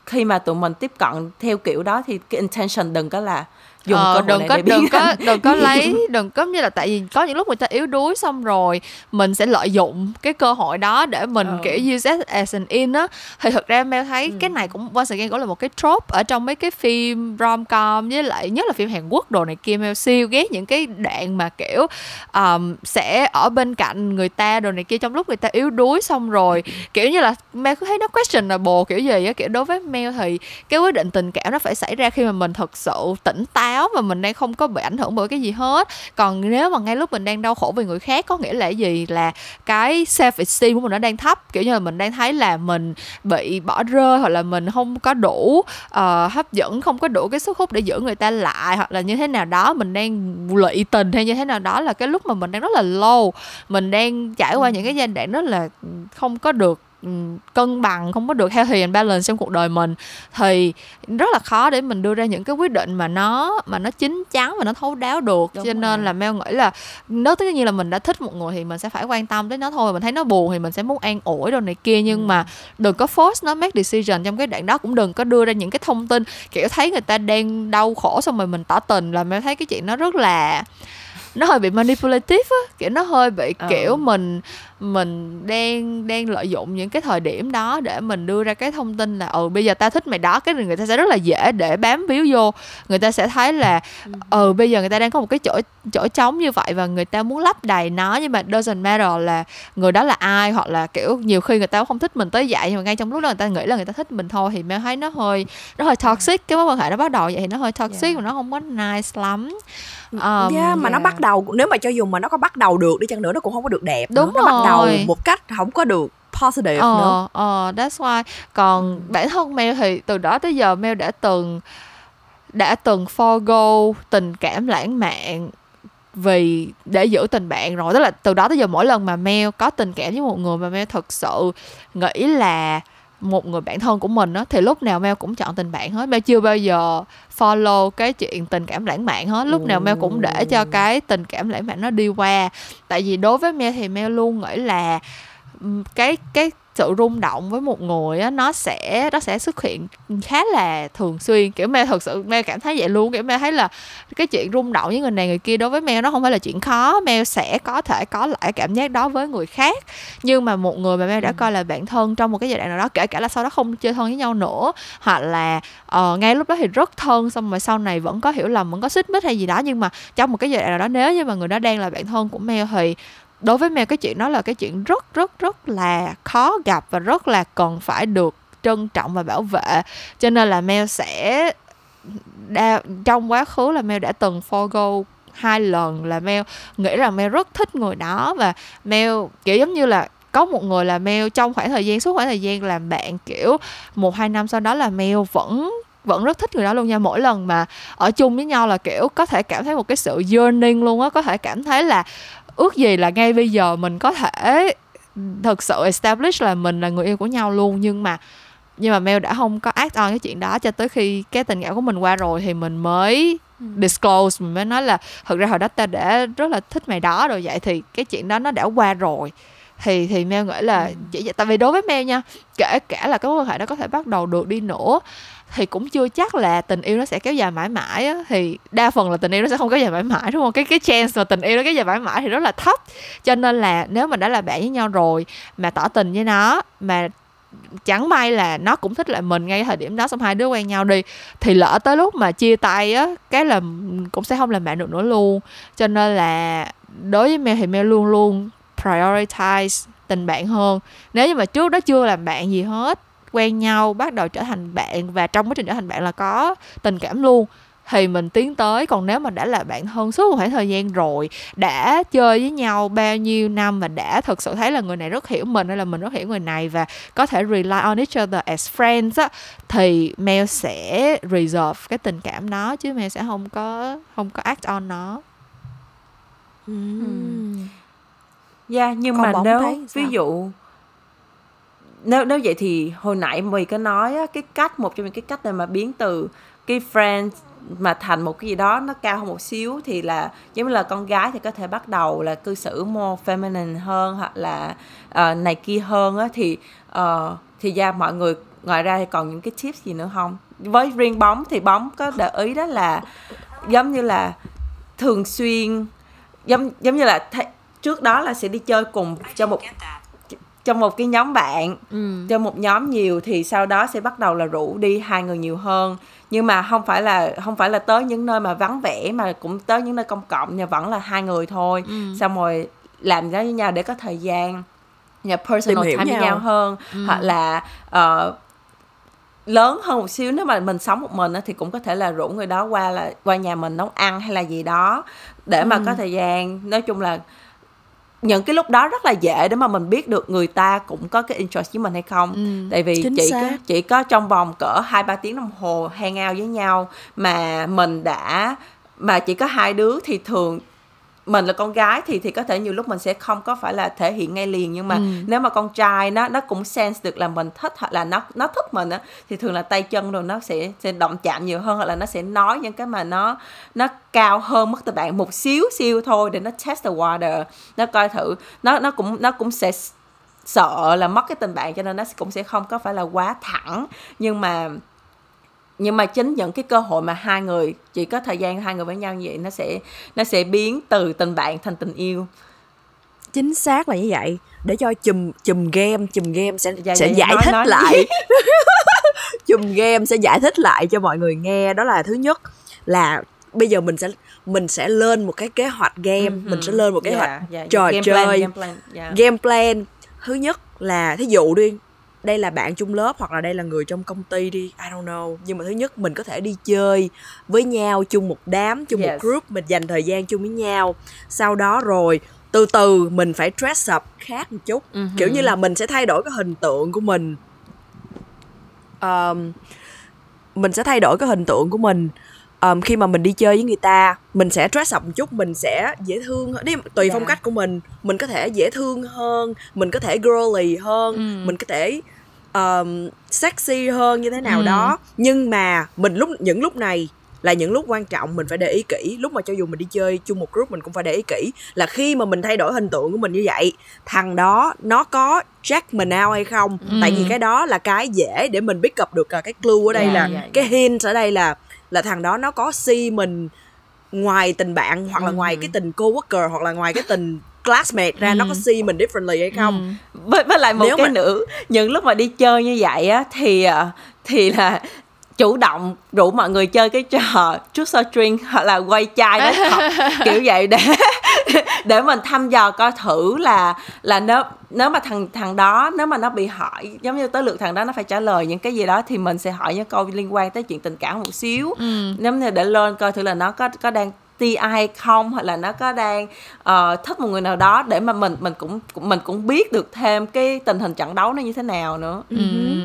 khi mà tụi mình tiếp cận theo kiểu đó thì cái intention đừng có là dùng Ờ, đừng có đừng có thành- đừng có lấy đừng có như là tại vì có những lúc người ta yếu đuối xong rồi mình sẽ lợi dụng cái cơ hội đó để mình Ờ. kiểu use it as an in á. Thì thực ra Mel thấy cái này cũng once again cũng là một cái trope ở trong mấy cái phim rom com với lại nhất là phim Hàn Quốc đồ này kia Mel siêu ghét những cái đoạn mà kiểu um, sẽ ở bên cạnh người ta đồ này kia trong lúc người ta yếu đuối xong rồi kiểu như là Mel cứ thấy nó questionable kiểu gì á. Kiểu đối với Mel thì cái quyết định tình cảm nó phải xảy ra khi mà mình thật sự tỉnh táo và mình đang không có bị ảnh hưởng bởi cái gì hết. Còn nếu mà ngay lúc mình đang đau khổ vì người khác có nghĩa là gì? Là cái self esteem của mình nó đang thấp. Kiểu như là mình đang thấy là mình bị bỏ rơi hoặc là mình không có đủ ờ, hấp dẫn không có đủ cái sức hút để giữ người ta lại hoặc là như thế nào đó. Mình đang lụy tình hay như thế nào đó là cái lúc mà mình đang rất là low. Mình đang trải qua những cái giai đoạn rất là không có được ừ, cân bằng không có được healthy and balance trong cuộc đời mình thì rất là khó để mình đưa ra những cái quyết định mà nó mà nó chín chắn và nó thấu đáo được Đúng cho nên rồi. là Mel nghĩ là nếu tất nhiên là mình đã thích một người thì mình sẽ phải quan tâm tới nó thôi mình thấy nó buồn thì mình sẽ muốn an ủi đồ này kia nhưng mà đừng có force nó make decision trong cái đoạn đó cũng đừng có đưa ra những cái thông tin kiểu thấy người ta đang đau khổ xong rồi mình tỏ tình là Mel thấy cái chuyện nó rất là nó hơi bị manipulative á kiểu nó hơi bị Ờ. kiểu mình mình đang đang lợi dụng những cái thời điểm đó để mình đưa ra cái thông tin là ừ bây giờ ta thích mày đó cái người ta sẽ rất là dễ để bám víu vô người ta sẽ thấy là ừ bây giờ người ta đang có một cái chỗ chỗ trống như vậy và người ta muốn lấp đầy nó nhưng mà doesn't matter là người đó là ai hoặc là kiểu nhiều khi người ta không thích mình tới vậy nhưng mà ngay trong lúc đó người ta nghĩ là người ta thích mình thôi thì mẹ thấy nó hơi nó hơi toxic cái mối quan hệ nó bắt đầu vậy thì nó hơi toxic yeah. và nó không có nice lắm um, yeah, mà yeah. nó bắt đầu nếu mà cho dù mà nó có bắt đầu được đi chăng nữa nó cũng không có được đẹp đúng nó rồi. bắt đầu một cách không có được positive ờ, nữa. ờ that's why. Còn bản thân Mel thì từ đó tới giờ Mel đã từng đã từng forgo tình cảm lãng mạn vì để giữ tình bạn rồi. Tức là từ đó tới giờ mỗi lần mà Mel có tình cảm với một người mà Mel thực sự nghĩ là một người bạn thân của mình á thì lúc nào Mel cũng chọn tình bạn hết. Mel chưa bao giờ follow cái chuyện tình cảm lãng mạn hết. Lúc nào Mel cũng để cho cái tình cảm lãng mạn nó đi qua. Tại vì đối với Mel thì Mel luôn nghĩ là cái cái sự rung động với một người á nó sẽ nó sẽ xuất hiện khá là thường xuyên. Kiểu mẹ thật sự mẹ cảm thấy vậy luôn. Kiểu mẹ thấy là cái chuyện rung động với người này người kia đối với mẹ nó không phải là chuyện khó. Mẹ sẽ có thể có lại cảm giác đó với người khác. Nhưng mà một người mà mẹ đã ừ. coi là bạn thân trong một cái giai đoạn nào đó kể cả là sau đó không chơi thân với nhau nữa hoặc là uh, ngay lúc đó thì rất thân xong rồi sau này vẫn có hiểu lầm vẫn có xích mích hay gì đó. Nhưng mà trong một cái giai đoạn nào đó nếu như mà người đó đang là bạn thân của mẹ thì đối với mèo cái chuyện đó là cái chuyện rất rất rất là khó gặp và rất là cần phải được trân trọng và bảo vệ. Cho nên là mèo sẽ đa, trong quá khứ là mèo đã từng forgo hai lần là mèo nghĩ rằng mèo rất thích người đó và mèo kiểu giống như là có một người là mèo trong khoảng thời gian suốt khoảng thời gian làm bạn kiểu một hai năm sau đó là mèo vẫn vẫn rất thích người đó luôn nha. Mỗi lần mà ở chung với nhau là kiểu có thể cảm thấy một cái sự yearning luôn á có thể cảm thấy là ước gì là ngay bây giờ mình có thể thực sự establish là mình là người yêu của nhau luôn nhưng mà nhưng mà Mel đã không có act on cái chuyện đó cho tới khi cái tình cảm của mình qua rồi thì mình mới ừ. disclose mình mới nói là thực ra hồi đó ta đã rất là thích mày đó rồi vậy thì cái chuyện đó nó đã qua rồi thì thì Mel nghĩ là ừ. chỉ tại vì đối với Mel nha kể cả là cái mối quan hệ đó có thể bắt đầu được đi nữa thì cũng chưa chắc là tình yêu nó sẽ kéo dài mãi mãi á. Thì đa phần là tình yêu nó sẽ không kéo dài mãi mãi, đúng không? Cái cái chance mà tình yêu nó kéo dài mãi mãi thì rất là thấp. Cho nên là nếu mà đã là bạn với nhau rồi mà tỏ tình với nó, mà chẳng may là nó cũng thích lại mình ngay thời điểm đó, xong hai đứa quen nhau đi, thì lỡ tới lúc mà chia tay á, cái là cũng sẽ không làm bạn được nữa luôn. Cho nên là đối với Mel thì Mel luôn luôn prioritize tình bạn hơn. Nếu như mà trước đó chưa làm bạn gì hết quen nhau bắt đầu trở thành bạn và trong quá trình trở thành bạn là có tình cảm luôn thì mình tiến tới còn nếu mà đã là bạn thân suốt một khoảng thời gian rồi đã chơi với nhau bao nhiêu năm và đã thực sự thấy là người này rất hiểu mình hay là mình rất hiểu người này và có thể rely on each other as friends á thì Mel sẽ reserve cái tình cảm đó chứ Mel sẽ không có không có act on nó. Mm. Yeah, nhưng Còn mà nếu ví dụ nếu nếu vậy thì hồi nãy mày có nói á, cái cách một trong những cái cách này mà biến từ cái friend mà thành một cái gì đó nó cao hơn một xíu thì là giống như là con gái thì có thể bắt đầu là cư xử more feminine hơn hoặc là uh, này kia hơn á thì uh, thì ra mọi người ngoài ra thì còn những cái tips gì nữa không? Với riêng bóng thì bóng có để ý đó là giống như là thường xuyên giống giống như là th- trước đó là sẽ đi chơi cùng cho một trong một cái nhóm bạn ừ. trong một nhóm nhiều thì sau đó sẽ bắt đầu là rủ đi hai người nhiều hơn nhưng mà không phải là không phải là tới những nơi mà vắng vẻ mà cũng tới những nơi công cộng nhưng vẫn là hai người thôi ừ. xong rồi làm ra với nhau để có thời gian nhà personal time với nhau hơn ừ. hoặc là uh, lớn hơn một xíu nếu mà mình sống một mình thì cũng có thể là rủ người đó qua là qua nhà mình nấu ăn hay là gì đó để mà ừ. có thời gian nói chung là những cái lúc đó rất là dễ để mà mình biết được người ta cũng có cái interest với mình hay không. Ừ, tại vì chỉ có chỉ có trong vòng cỡ hai ba tiếng đồng hồ hang out với nhau mà mình đã mà chỉ có hai đứa thì thường mình là con gái thì thì có thể nhiều lúc mình sẽ không có phải là thể hiện ngay liền nhưng mà ừ. nếu mà con trai nó nó cũng sense được là mình thích hoặc là nó nó thích mình á thì thường là tay chân rồi nó sẽ sẽ động chạm nhiều hơn hoặc là nó sẽ nói những cái mà nó nó cao hơn mức từ bạn một xíu xíu thôi để nó test the water nó coi thử nó nó cũng nó cũng sẽ sợ là mất cái tình bạn cho nên nó cũng sẽ không có phải là quá thẳng nhưng mà nhưng mà chính những cái cơ hội mà hai người chỉ có thời gian hai người với nhau như vậy nó sẽ nó sẽ biến từ tình bạn thành tình yêu. Chính xác là như vậy. Để cho chùm chùm game chùm game sẽ Dạ, sẽ dạ, giải nói, thích nói. lại. chùm game sẽ giải thích lại cho mọi người nghe. Đó là thứ nhất là bây giờ mình sẽ mình sẽ lên một cái kế hoạch game. Mình sẽ lên một kế Dạ, hoạch dạ, dạ. trò Game chơi plan, game plan, dạ. game plan. Thứ nhất là thí dụ đi đây là bạn chung lớp hoặc là đây là người trong công ty đi I don't know. Nhưng mà thứ nhất mình có thể đi chơi với nhau chung một đám chung một Yes. group mình dành thời gian chung với nhau. Sau đó rồi từ từ mình phải dress up khác một chút. Ừ kiểu như là mình sẽ thay đổi cái hình tượng của mình. Um, mình sẽ thay đổi cái hình tượng của mình um, khi mà mình đi chơi với người ta mình sẽ dress up một chút mình sẽ dễ thương hơn. Tùy Dạ. phong cách của mình mình có thể dễ thương hơn mình có thể girly hơn Ừ. mình có thể um, sexy hơn như thế nào Ừ. đó nhưng mà mình lúc những lúc này là những lúc quan trọng mình phải để ý kỹ lúc mà cho dù mình đi chơi chung một group mình cũng phải để ý kỹ là khi mà mình thay đổi hình tượng của mình như vậy thằng đó nó có check mình out hay không Ừ. tại vì cái đó là cái dễ để mình pick up được là cái clue ở đây Dạ, là dạ, cái dạ. hint ở đây là là thằng đó nó có si mình ngoài tình bạn hoặc là Ừ. ngoài cái tình co-worker hoặc là ngoài cái tình classmate ra nó có si mình differently hay không Ừ. với, với lại một Nếu cái mà- nữa những lúc mà đi chơi như vậy á thì ờ, thì là chủ động rủ mọi người chơi cái trò truth or drink hoặc là quay chai đó kiểu vậy để để mình thăm dò coi thử là là nếu nếu mà thằng thằng đó nếu mà nó bị hỏi giống như tới lượt thằng đó nó phải trả lời những cái gì đó thì mình sẽ hỏi những câu liên quan tới chuyện tình cảm một xíu Ừ. giống như để lên coi thử là nó có có đang ti ai không hoặc là nó có đang ờ, thích một người nào đó để mà mình mình cũng mình cũng biết được thêm cái tình hình trận đấu nó như thế nào nữa Ừ.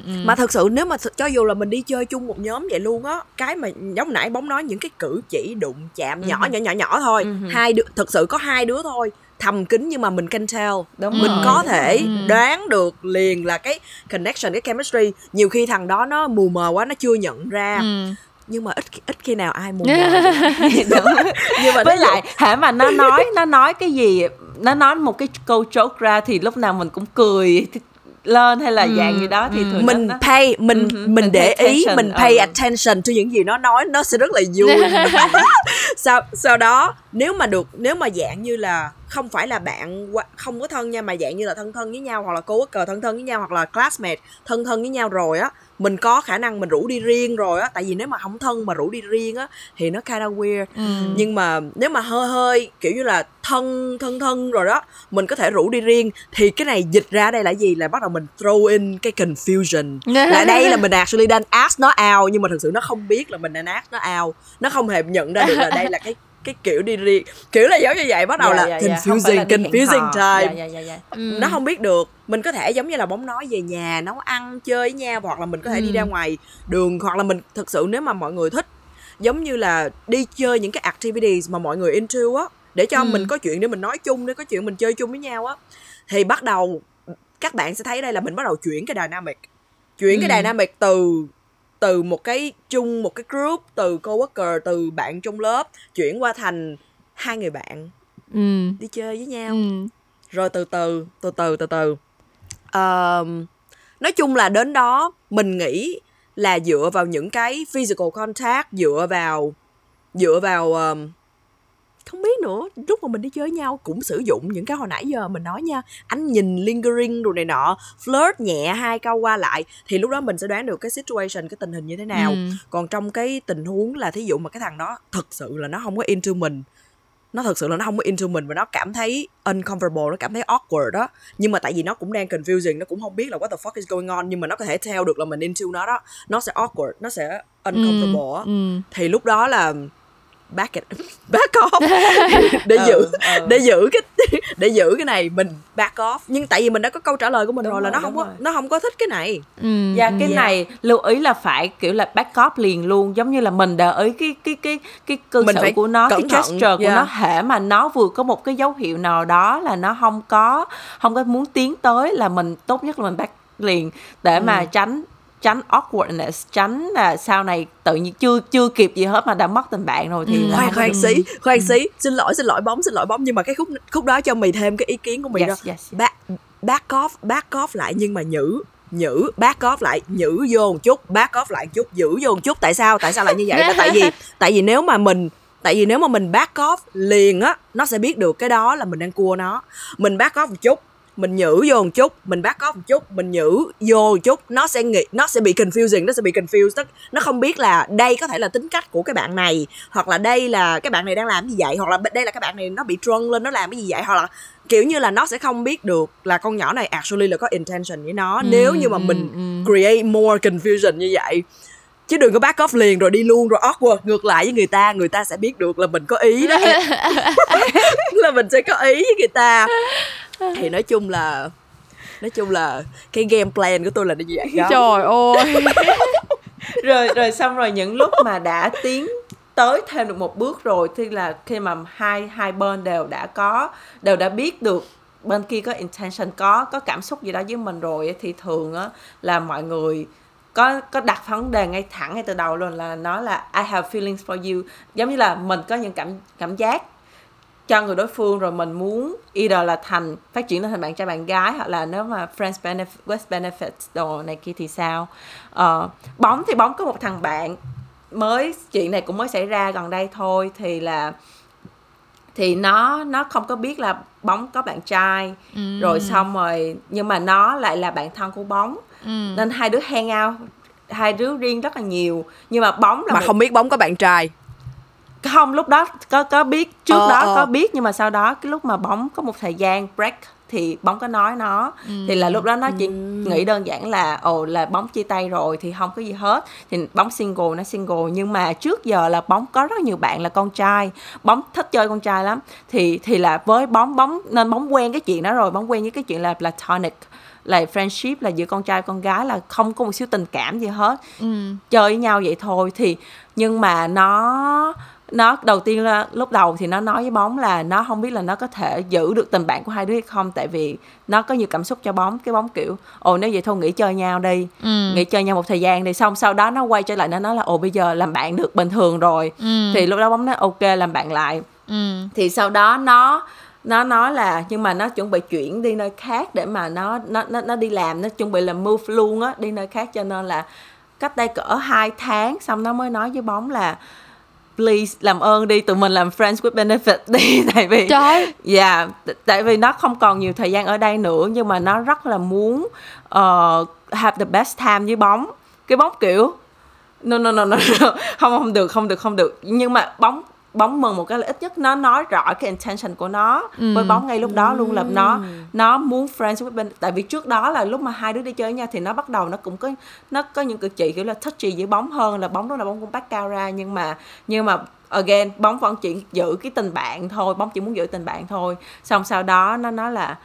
Ừ. mà thật sự nếu mà cho dù là mình đi chơi chung một nhóm vậy luôn á cái mà giống nãy bóng nói những cái cử chỉ đụng chạm nhỏ Ừ. nhỏ nhỏ nhỏ thôi Ừ. hai đứa thực sự có hai đứa thôi thầm kín nhưng mà mình can tell đúng mình rồi, có thể. Ừ. đoán được liền là cái connection cái chemistry nhiều khi thằng đó nó mù mờ quá nó chưa nhận ra Ừ. nhưng mà ít ít khi nào ai mù mờ nhưng mà với lại hả mà nó nói nó nói cái gì nó nói một cái câu joke ra thì lúc nào mình cũng cười lên hay là dạng gì đó thì Ừ. thường mình nó, pay mình Ừ, mình mình để ý mình pay ừ. attention to những gì nó nói nó sẽ rất là vui sau sau đó nếu mà được nếu mà dạng như là không phải là bạn không có thân nha mà dạng như là thân thân với nhau hoặc là co-worker thân thân với nhau hoặc là classmate thân thân với nhau rồi á mình có khả năng mình rủ đi riêng rồi á. Tại vì nếu mà không thân mà rủ đi riêng á thì nó kind of weird. Ừ. nhưng mà nếu mà hơi hơi kiểu như là thân thân thân rồi đó mình có thể rủ đi riêng thì cái này dịch ra đây là gì? Là bắt đầu mình throw in cái confusion. Là đây là mình actually đang ask nó out nhưng mà thực sự nó không biết là mình đang ask nó out. Nó không hề nhận ra được là đây là cái cái kiểu đi riêng kiểu là giống như vậy bắt đầu Dạ, là dạ, dạ, không confusing đi hẹn confusing time dạ, dạ, dạ, dạ. Ừ. nó không biết được mình có thể giống như là bóng nói về nhà nấu ăn chơi với nhau hoặc là mình có thể đi Ừ. ra ngoài đường hoặc là mình thực sự nếu mà mọi người thích giống như là đi chơi những cái activities mà mọi người into á để cho Ừ. mình có chuyện để mình nói chung để có chuyện mình chơi chung với nhau á thì bắt đầu các bạn sẽ thấy đây là mình bắt đầu chuyển cái dynamic chuyển Ừ. cái dynamic từ từ một cái chung một cái group từ co-worker từ bạn trong lớp chuyển qua thành hai người bạn Ừ. đi chơi với nhau Ừ. rồi từ từ từ từ từ từ Ờm, nói chung là đến đó mình nghĩ là dựa vào những cái physical contact dựa vào dựa vào ờm, không biết nữa. Lúc mà mình đi chơi với nhau cũng sử dụng những cái hồi nãy giờ mình nói nha. Ánh nhìn lingering rồi này nọ flirt nhẹ hai câu qua lại thì lúc đó mình sẽ đoán được cái situation cái tình hình như thế nào. Ừ. còn trong cái tình huống là thí dụ mà cái thằng đó thực sự là nó không có into mình nó thực sự là nó không có into mình và nó cảm thấy uncomfortable nó cảm thấy awkward đó. Nhưng mà tại vì nó cũng đang confusing nó cũng không biết là what the fuck is going on nhưng mà nó có thể tell được là mình into nó đó. Nó sẽ awkward nó sẽ uncomfortable á. Ừ. thì lúc đó là back it back off để Ừ, giữ ừ. để giữ cái để giữ cái này mình back off nhưng tại vì mình đã có câu trả lời của mình Đúng rồi là rồi, nó không có rồi. nó không có thích cái này Ừ. Dạ cái Dạ. này lưu ý là phải kiểu là back up liền luôn giống như là mình để ý cái cái cái cái cư Mình phải của nó cái cẩn thận, gesture của dạ. nó hệ mà nó vừa có một cái dấu hiệu nào đó là nó không có không có muốn tiến tới là mình tốt nhất là mình back liền để Ừ. mà tránh tránh awkwardness tránh là sau này tự nhiên chưa chưa kịp gì hết mà đã mất tình bạn rồi thì Ừ. khoan khoan xí khoan xí. Xin lỗi xin lỗi bóng xin lỗi bóng. Nhưng mà cái khúc khúc đó cho mì thêm cái ý kiến của mì Yes, đó. yes. back back off back off lại nhưng mà nhử nhử back off lại nhử vô một chút back off lại một chút giữ vô một chút. Tại sao? Tại sao lại như vậy? Tại vì tại vì nếu mà mình tại vì nếu mà mình back off liền á nó sẽ biết được cái đó là mình đang cua nó. Mình back off một chút mình nhử vô một chút mình back off một chút mình nhử vô một chút. Nó sẽ nghĩ nó sẽ bị confusing nó sẽ bị confused. Nó, nó không biết là đây có thể là tính cách của cái bạn này hoặc là đây là cái bạn này đang làm gì vậy hoặc là đây là cái bạn này nó bị drunk lên nó làm cái gì vậy hoặc là kiểu như là nó sẽ không biết được là con nhỏ này actually là có intention với nó. Ừ, nếu như mà mình ừ, create more confusion như vậy chứ đừng có back off liền rồi đi luôn rồi awkward. Ngược lại với người ta người ta sẽ biết được là mình có ý đó là mình sẽ có ý với người ta. Thì nói chung là nói chung là cái game plan của tôi là như vậy. Đó. Trời ơi. Rồi rồi xong rồi những lúc mà đã tiến tới thêm được một bước rồi thì là khi mà hai hai bên đều đã có đều đã biết được bên kia có intention có có cảm xúc gì đó với mình rồi thì thường á là mọi người có có đặt vấn đề ngay thẳng ngay từ đầu luôn là nói là I have feelings for you. Giống như là mình có những cảm cảm giác cho người đối phương rồi mình muốn either là thành phát triển thành bạn trai bạn gái hoặc là nếu mà friends benefit with benefits đồ này kia thì sao? Uh, bóng thì bóng có một thằng bạn mới chuyện này cũng mới xảy ra gần đây thôi thì là thì nó nó không có biết là bóng có bạn trai. Ừ. rồi xong rồi nhưng mà nó lại là bạn thân của bóng ừ. nên hai đứa hang out hai đứa riêng rất là nhiều nhưng mà bóng là mà một... không biết bóng có bạn trai không lúc đó có có biết trước ờ, đó ờ. có biết nhưng mà sau đó cái lúc mà bóng có một thời gian break thì bóng có nói nó ừ. thì là lúc đó nó chỉ ừ. nghĩ đơn giản là ồ là bóng chia tay rồi thì không có gì hết thì bóng single nó single nhưng mà trước giờ là bóng có rất nhiều bạn là con trai bóng thích chơi con trai lắm thì thì là với bóng bóng nên bóng quen cái chuyện đó rồi bóng quen với cái chuyện là platonic là friendship là giữa con trai con gái là không có một xíu tình cảm gì hết ừ. chơi với nhau vậy thôi thì nhưng mà nó nó đầu tiên là lúc đầu thì nó nói với bóng là nó không biết là nó có thể giữ được tình bạn của hai đứa hay không tại vì nó có nhiều cảm xúc cho bóng cái bóng kiểu ồ nếu vậy thôi nghỉ chơi nhau đi ừ. nghỉ chơi nhau một thời gian đi xong sau đó nó quay trở lại nó nói là ồ bây giờ làm bạn được bình thường rồi ừ. thì lúc đó bóng nói ok làm bạn lại ừ. thì sau đó nó nó nói là nhưng mà nó chuẩn bị chuyển đi nơi khác để mà nó nó nó, nó đi làm nó chuẩn bị là move luôn á đi nơi khác cho nên là cách đây cỡ hai tháng xong nó mới nói với bóng là please làm ơn đi tụi mình làm friends with benefit đi tại vì Trời. dạ yeah, tại vì nó không còn nhiều thời gian ở đây nữa nhưng mà nó rất là muốn uh, have the best time với bóng cái bóng kiểu no no no no, no. không không được không được không được nhưng mà bóng bóng mừng một cái là ít nhất. Nó nói rõ cái intention của nó. Ừ. với bóng ngay lúc đó luôn là nó. Nó muốn friends with bên tại vì trước đó là lúc mà hai đứa đi chơi với nhau thì nó bắt đầu nó cũng có nó có những cử chỉ kiểu là touchy với bóng hơn là bóng đó là bóng cũng back cao ra. Nhưng mà nhưng mà again bóng vẫn chỉ giữ cái tình bạn thôi. Bóng chỉ muốn giữ tình bạn thôi. Xong sau đó nó nói là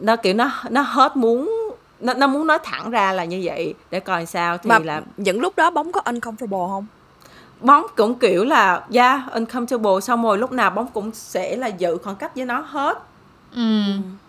nó kiểu nó nó hết muốn nó, nó muốn nói thẳng ra là như vậy. Để coi sao thì mà là những lúc đó bóng có uncomfortable không bóng cũng kiểu là yeah uncomfortable xong rồi lúc nào bóng cũng sẽ là giữ khoảng cách với nó hết ừ.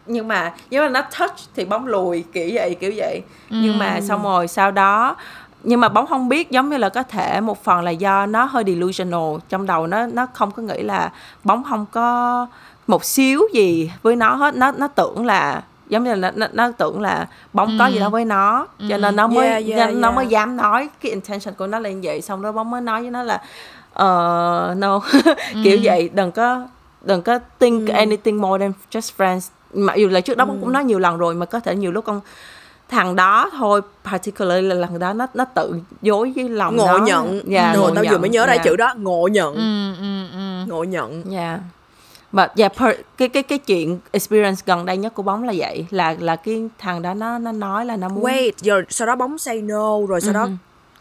nhưng mà nếu mà nó touch thì bóng lùi kiểu vậy kiểu vậy ừ. nhưng mà xong rồi sau đó nhưng mà bóng không biết giống như là có thể một phần là do nó hơi delusional trong đầu nó nó không có nghĩ là bóng không có một xíu gì với nó hết nó nó tưởng là giống như là nó, nó tưởng là bóng ừ. có gì đó với nó ừ. cho nên nó mới yeah, yeah, nó yeah. mới dám nói cái intention của nó là như vậy xong đó bóng mới nói với nó là uh, no kiểu ừ. vậy đừng có đừng có think ừ. anything more than just friends mặc dù là trước đó ừ. bóng cũng nói nhiều lần rồi mà có thể nhiều lúc con thằng đó thôi particularly là lần đó nó nó tự dối với lòng ngộ nó. nhận dạ yeah, ngộ tao vừa mới nhớ ra yeah. chữ đó ngộ nhận ừ, ừ, ừ. ngộ nhận dạ yeah mà dạ per, cái cái cái chuyện experience gần đây nhất của bóng là vậy. Là là cái thằng đó nó nó nói là nó muốn wait rồi sau đó bóng say no rồi sau uh-huh. đó ừ.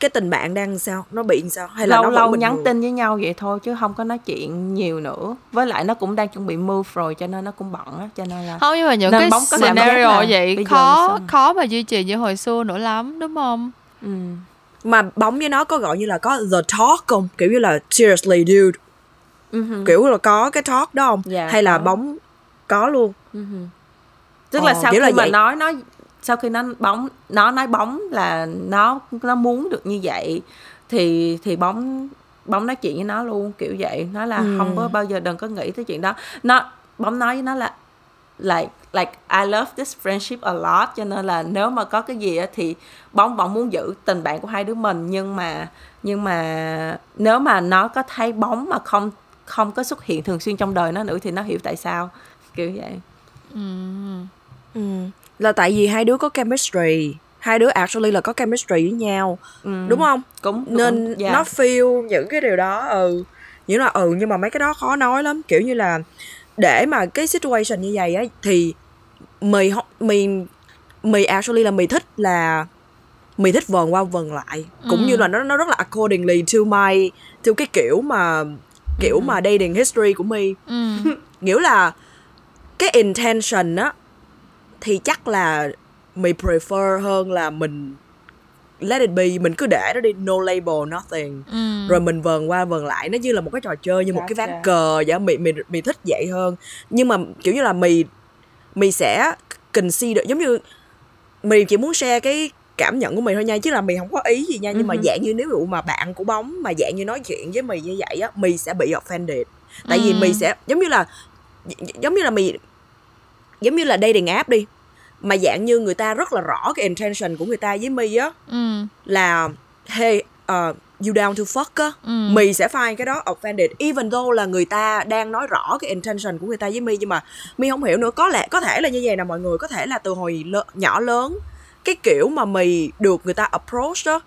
cái tình bạn đang sao? Nó bị sao? Hay là lâu nó lâu nhắn tin với nhau vậy thôi chứ không có nói chuyện nhiều nữa. Với lại nó cũng đang chuẩn bị move rồi cho nên nó cũng bận á cho nên là không nhưng mà những cái scenario vậy khó khó mà duy trì như hồi xưa nữa lắm đúng không? Ừ. mà bóng với nó có gọi như là có the talk không? Kiểu như là seriously dude uh-huh. kiểu là có cái talk đó không dạ, hay là có. bóng có luôn uh-huh. tức là ờ, sau khi là mà vậy. nói nó sau khi nó bóng nó nói bóng là nó nó muốn được như vậy thì thì bóng bóng nói chuyện với nó luôn kiểu vậy nó là ừ. không có bao giờ đừng có nghĩ tới chuyện đó nó bóng nói với nó là like like I love this friendship a lot cho nên là nếu mà có cái gì thì bóng bóng muốn giữ tình bạn của hai đứa mình nhưng mà nhưng mà nếu mà nó có thấy bóng mà không không có xuất hiện thường xuyên trong đời nó nữa thì nó hiểu tại sao kiểu vậy Ừ. Là tại vì hai đứa có chemistry hai đứa actually là có chemistry với nhau Ừ. đúng không cũng nên cũng- dạ. nó feel những cái điều đó ừ những là ừ nhưng mà mấy cái đó khó nói lắm kiểu như là để mà cái situation như vậy á thì mì mì mì actually là mì thích là mì thích vần qua vần lại cũng như là nó nó rất là accordingly to my to cái kiểu mà kiểu mà dating history của mi ừ. Nghĩa là cái intention á thì chắc là mình prefer hơn là mình let it be mình cứ để nó đi no label nothing. Ừ. Rồi mình vần qua vần lại nó như là một cái trò chơi như một cái ván cờ vậy mình mình mình thích vậy hơn. Nhưng mà kiểu như là mì mì sẽ consider giống như mì chỉ muốn share cái cảm nhận của mình thôi nha chứ là mì không có ý gì nha. Nhưng mà Ừ dạng như nếu dụ mà bạn của bóng mà dạng như nói chuyện với mì như vậy á mì sẽ bị offended. Tại vì Ừ. mì sẽ giống như là giống như là mì giống như là dating app đi mà dạng như người ta rất là rõ cái intention của người ta với mi á ừ. là hey uh, you down to fuck á Ừ. mì sẽ find cái đó offended. Even though là người ta đang nói rõ cái intention của người ta với mi nhưng mà mi không hiểu nữa. Có lẽ có thể là như vậy nè mọi người. Có thể là từ hồi lơ, nhỏ lớn cái kiểu mà mì được người ta approach đó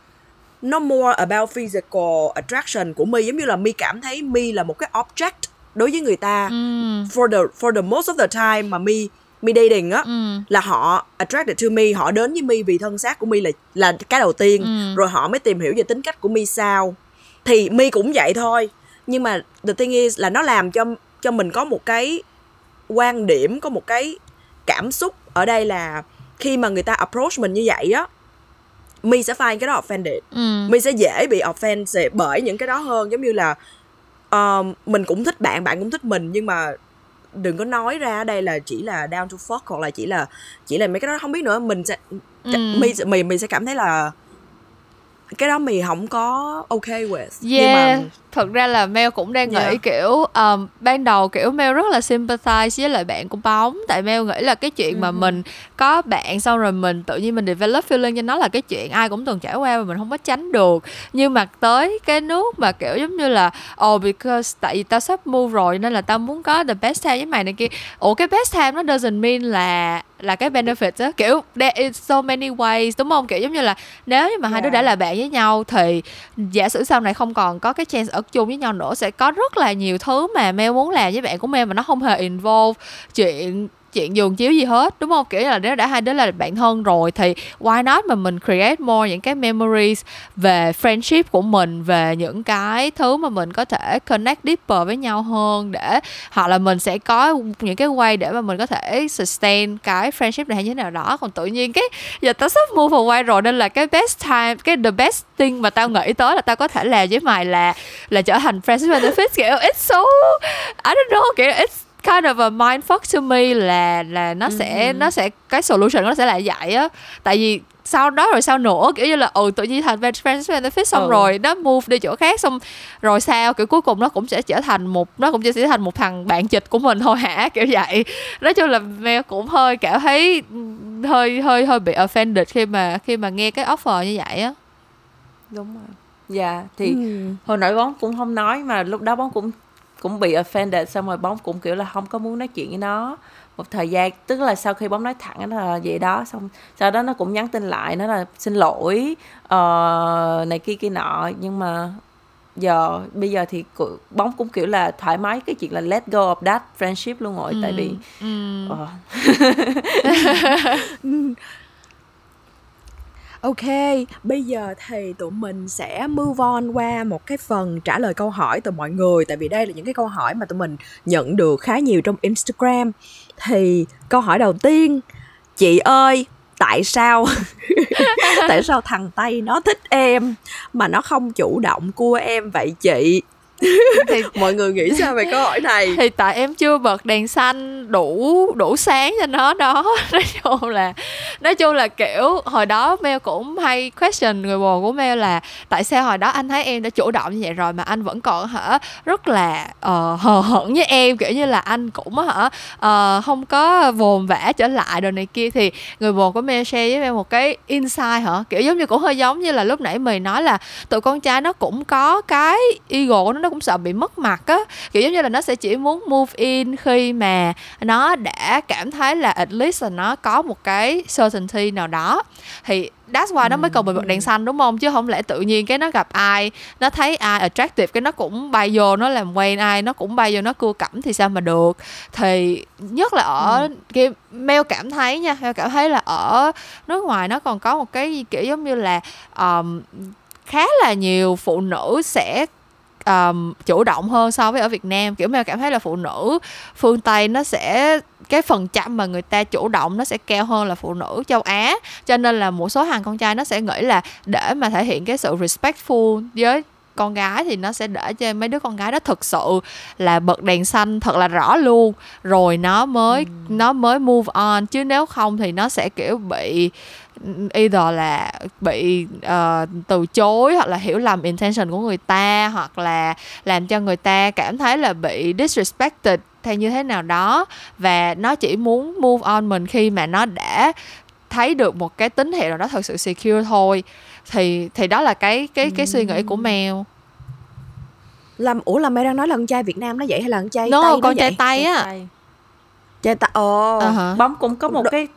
nó more about physical attraction của mi giống như là mi cảm thấy mi là một cái object đối với người ta. Ừ. For the for the most of the time mà mi mi dating á ừ. là họ attracted to me họ đến với mi vì thân xác của mi là là cái đầu tiên. Ừ. rồi họ mới tìm hiểu về tính cách của mi sao. Thì mi cũng vậy thôi. Nhưng mà the thing is là nó làm cho cho mình có một cái quan điểm có một cái cảm xúc ở đây là khi mà người ta approach mình như vậy á mi sẽ find cái đó offended ừ. Mi sẽ dễ bị offensive bởi những cái đó hơn. Giống như là um, mình cũng thích bạn bạn cũng thích mình nhưng mà đừng có nói ra đây là chỉ là down to fuck hoặc là chỉ là chỉ là mấy cái đó không biết nữa. Mình sẽ Ừ. mi mi mi sẽ cảm thấy là cái đó mì không có ok with nhưng Yeah, mà thật ra là Mel cũng đang nghĩ Yeah. kiểu um, ban đầu kiểu Mel rất là sympathize với lại bạn của bóng tại Mel nghĩ là cái chuyện Ừ. mà mình có bạn xong rồi mình tự nhiên mình develop feeling cho nó là cái chuyện ai cũng từng trải qua và mình không có tránh được nhưng mà tới cái nước mà kiểu giống như là oh because tại vì tao sắp move rồi nên là tao muốn có the best time với mày này kia ủa cái best time nó doesn't mean là là cái benefit á kiểu there is so many ways đúng không kiểu giống như là nếu như mà hai đứa Yeah. đã là bạn với nhau thì giả sử sau này không còn có cái chance ở chung với nhau nữa sẽ có rất là nhiều thứ mà Mel muốn làm với bạn của Mel mà nó không hề involve chuyện chuyện giường chiếu gì hết, đúng không? Kiểu là nếu đã hai đứa là bạn thân rồi thì why not mà mình create more những cái memories về friendship của mình, về những cái thứ mà mình có thể connect deeper với nhau hơn để hoặc là mình sẽ có những cái way để mà mình có thể sustain cái friendship này như thế nào đó. Còn tự nhiên cái giờ tao sắp move away rồi nên là cái best time, cái the best thing mà tao nghĩ tới là tao có thể làm với mày là là trở thành friends with benefits, kiểu it's so, I don't know, kiểu it's kind of a mind fuck to me là là nó sẽ nó sẽ cái solution nó sẽ là vậy á. Tại vì sau đó rồi sao nữa kiểu như là ừ tự nhiên thành friends with benefits xong Ừ. rồi nó move đi chỗ khác xong rồi sao kiểu cuối cùng nó cũng sẽ trở thành một nó cũng sẽ trở thành một thằng bạn chịch của mình thôi hả? Kiểu vậy. Nói chung là Mel cũng hơi cảm thấy ừm, hơi hơi hơi bị offended khi mà khi mà nghe cái offer như vậy á. Đúng rồi. Dạ thì Ừ. hồi nãy bóng cũng không nói mà lúc đó bóng cũng cũng bị offended xong rồi bóng cũng kiểu là không có muốn nói chuyện với nó. Một thời gian tức là sau khi bóng nói thẳng nó là vậy đó xong sau đó nó cũng nhắn tin lại nó là xin lỗi ờ, này kia kia nọ. Nhưng mà giờ bây giờ thì bóng cũng kiểu là thoải mái cái chuyện là let go of that friendship luôn rồi tại vì Ừm. ờ, Ok, bây giờ thì tụi mình sẽ move on qua một cái phần trả lời câu hỏi từ mọi người. Tại vì đây là những cái câu hỏi mà tụi mình nhận được khá nhiều trong Instagram. Thì câu hỏi đầu tiên Chị ơi, tại sao Tại sao thằng Tây nó thích em Mà nó không chủ động cua em vậy chị? Thì Mọi người nghĩ sao về câu hỏi này? thì tại em chưa bật đèn xanh đủ đủ sáng cho nó đó. Nói chung là nói chung là kiểu hồi đó Mel cũng hay question người bồ của Mel là tại sao hồi đó anh thấy em đã chủ động như vậy rồi mà anh vẫn còn hả rất là ờ, hờ hững với em kiểu như là anh cũng hả ờ, không có vồn vã trở lại đồ này kia. Thì người bồ của Mel share với Mel một cái insight hả kiểu giống như cũng hơi giống như là lúc nãy mày nói là tụi con trai nó cũng có cái ego nó nó cũng sợ bị mất mặt á. Kiểu giống như là nó sẽ chỉ muốn move in khi mà nó đã cảm thấy là at least là nó có một cái certainty nào đó. Thì that's why nó mới cần bị bật đèn xanh đúng không? Chứ không lẽ tự nhiên cái nó gặp ai nó thấy ai attractive cái nó cũng bay vô nó làm quen ai nó cũng bay vô nó cua cẩm thì sao mà được? Thì nhất là ở ừ. cái Mel cảm thấy nha Mel cảm thấy là ở nước ngoài nó còn có một cái kiểu giống như là um, khá là nhiều phụ nữ sẽ um, chủ động hơn so với ở Việt Nam. Kiểu mà cảm thấy là phụ nữ phương Tây nó sẽ cái phần trăm mà người ta chủ động nó sẽ cao hơn là phụ nữ châu Á. Cho nên là một số hàng con trai nó sẽ nghĩ là để mà thể hiện cái sự respectful với con gái thì nó sẽ để cho mấy đứa con gái đó thực sự là bật đèn xanh thật là rõ luôn. Rồi nó mới ừ. nó mới move on. Chứ nếu không thì nó sẽ kiểu bị either là bị uh, từ chối hoặc là hiểu lầm intention của người ta hoặc là làm cho người ta cảm thấy là bị disrespected theo như thế nào đó. Và nó chỉ muốn move on mình khi mà nó đã thấy được một cái tín hiệu nào đó thật sự secure thôi thì thì đó là cái cái cái suy nghĩ của Mel. Làm ủa là mẹ đang nói là con trai Việt Nam nó vậy hay là con trai no, Tây con trai Tây á. Trai Tây. Ồ. Uh-huh. bóng cũng có một Đ- cái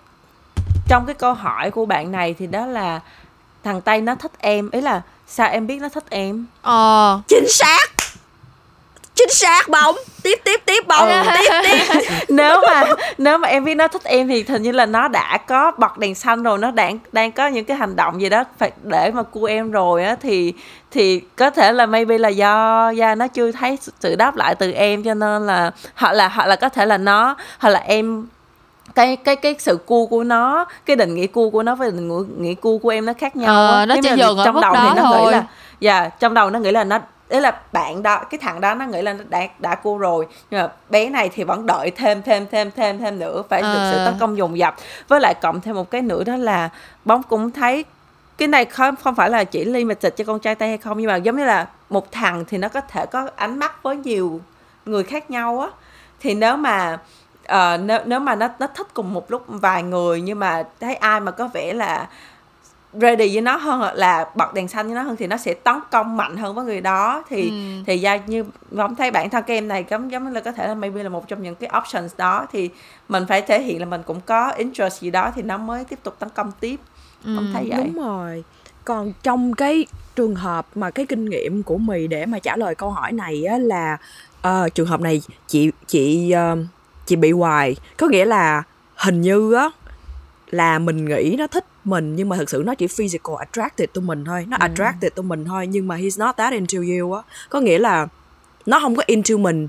trong cái câu hỏi của bạn này thì đó là thằng Tây nó thích em ý là sao em biết nó thích em? Ờ. Chính xác chính xác bóng tiếp tiếp tiếp bóng ừ. tiếp tiếp nếu mà nếu mà em biết nó thích em thì hình như là nó đã có bật đèn xanh rồi nó đang đang có những cái hành động gì đó phải để mà cua em rồi á thì thì có thể là maybe là do do nó chưa thấy sự đáp lại từ em cho nên là hoặc là hoặc là có thể là nó hoặc là em cái cái cái sự cu của nó cái định nghĩa cu của nó với định nghĩa cu của em nó khác nhau ờ, nó chỉ dừng ở trong đầu thì nó thôi. nghĩ là dạ yeah, trong đầu nó nghĩ là nó đấy là bạn đó cái thằng đó nó nghĩ là nó đã đã cua rồi nhưng mà bé này thì vẫn đợi thêm thêm thêm thêm thêm nữa phải à. được sự tấn công dồn dập với lại cộng thêm một cái nữa đó là bóng cũng thấy cái này không không phải là chỉ limited cho con trai tây hay không nhưng mà giống như là một thằng thì nó có thể có ánh mắt với nhiều người khác nhau á thì nếu mà uh, nếu nếu mà nó nó thích cùng một lúc vài người nhưng mà thấy ai mà có vẻ là ready với nó hơn là bật đèn xanh với nó hơn thì nó sẽ tấn công mạnh hơn với người đó. Thì ừ. thì ra như bóng thấy bản thân cái em này giống giống là có thể là maybe là một trong những cái options đó. Thì mình phải thể hiện là mình cũng có interest gì đó thì nó mới tiếp tục tấn công tiếp. Ừ. không thấy vậy. đúng rồi. Còn trong cái trường hợp mà cái kinh nghiệm của mì để mà trả lời câu hỏi này á là uh, trường hợp này chị chị uh, chị bị hoài. Có nghĩa là hình như á là mình nghĩ nó thích mình nhưng mà thực sự nó chỉ physical attracted to mình thôi nó ừ. attracted to mình thôi nhưng mà he's not that into you á có nghĩa là nó không có into mình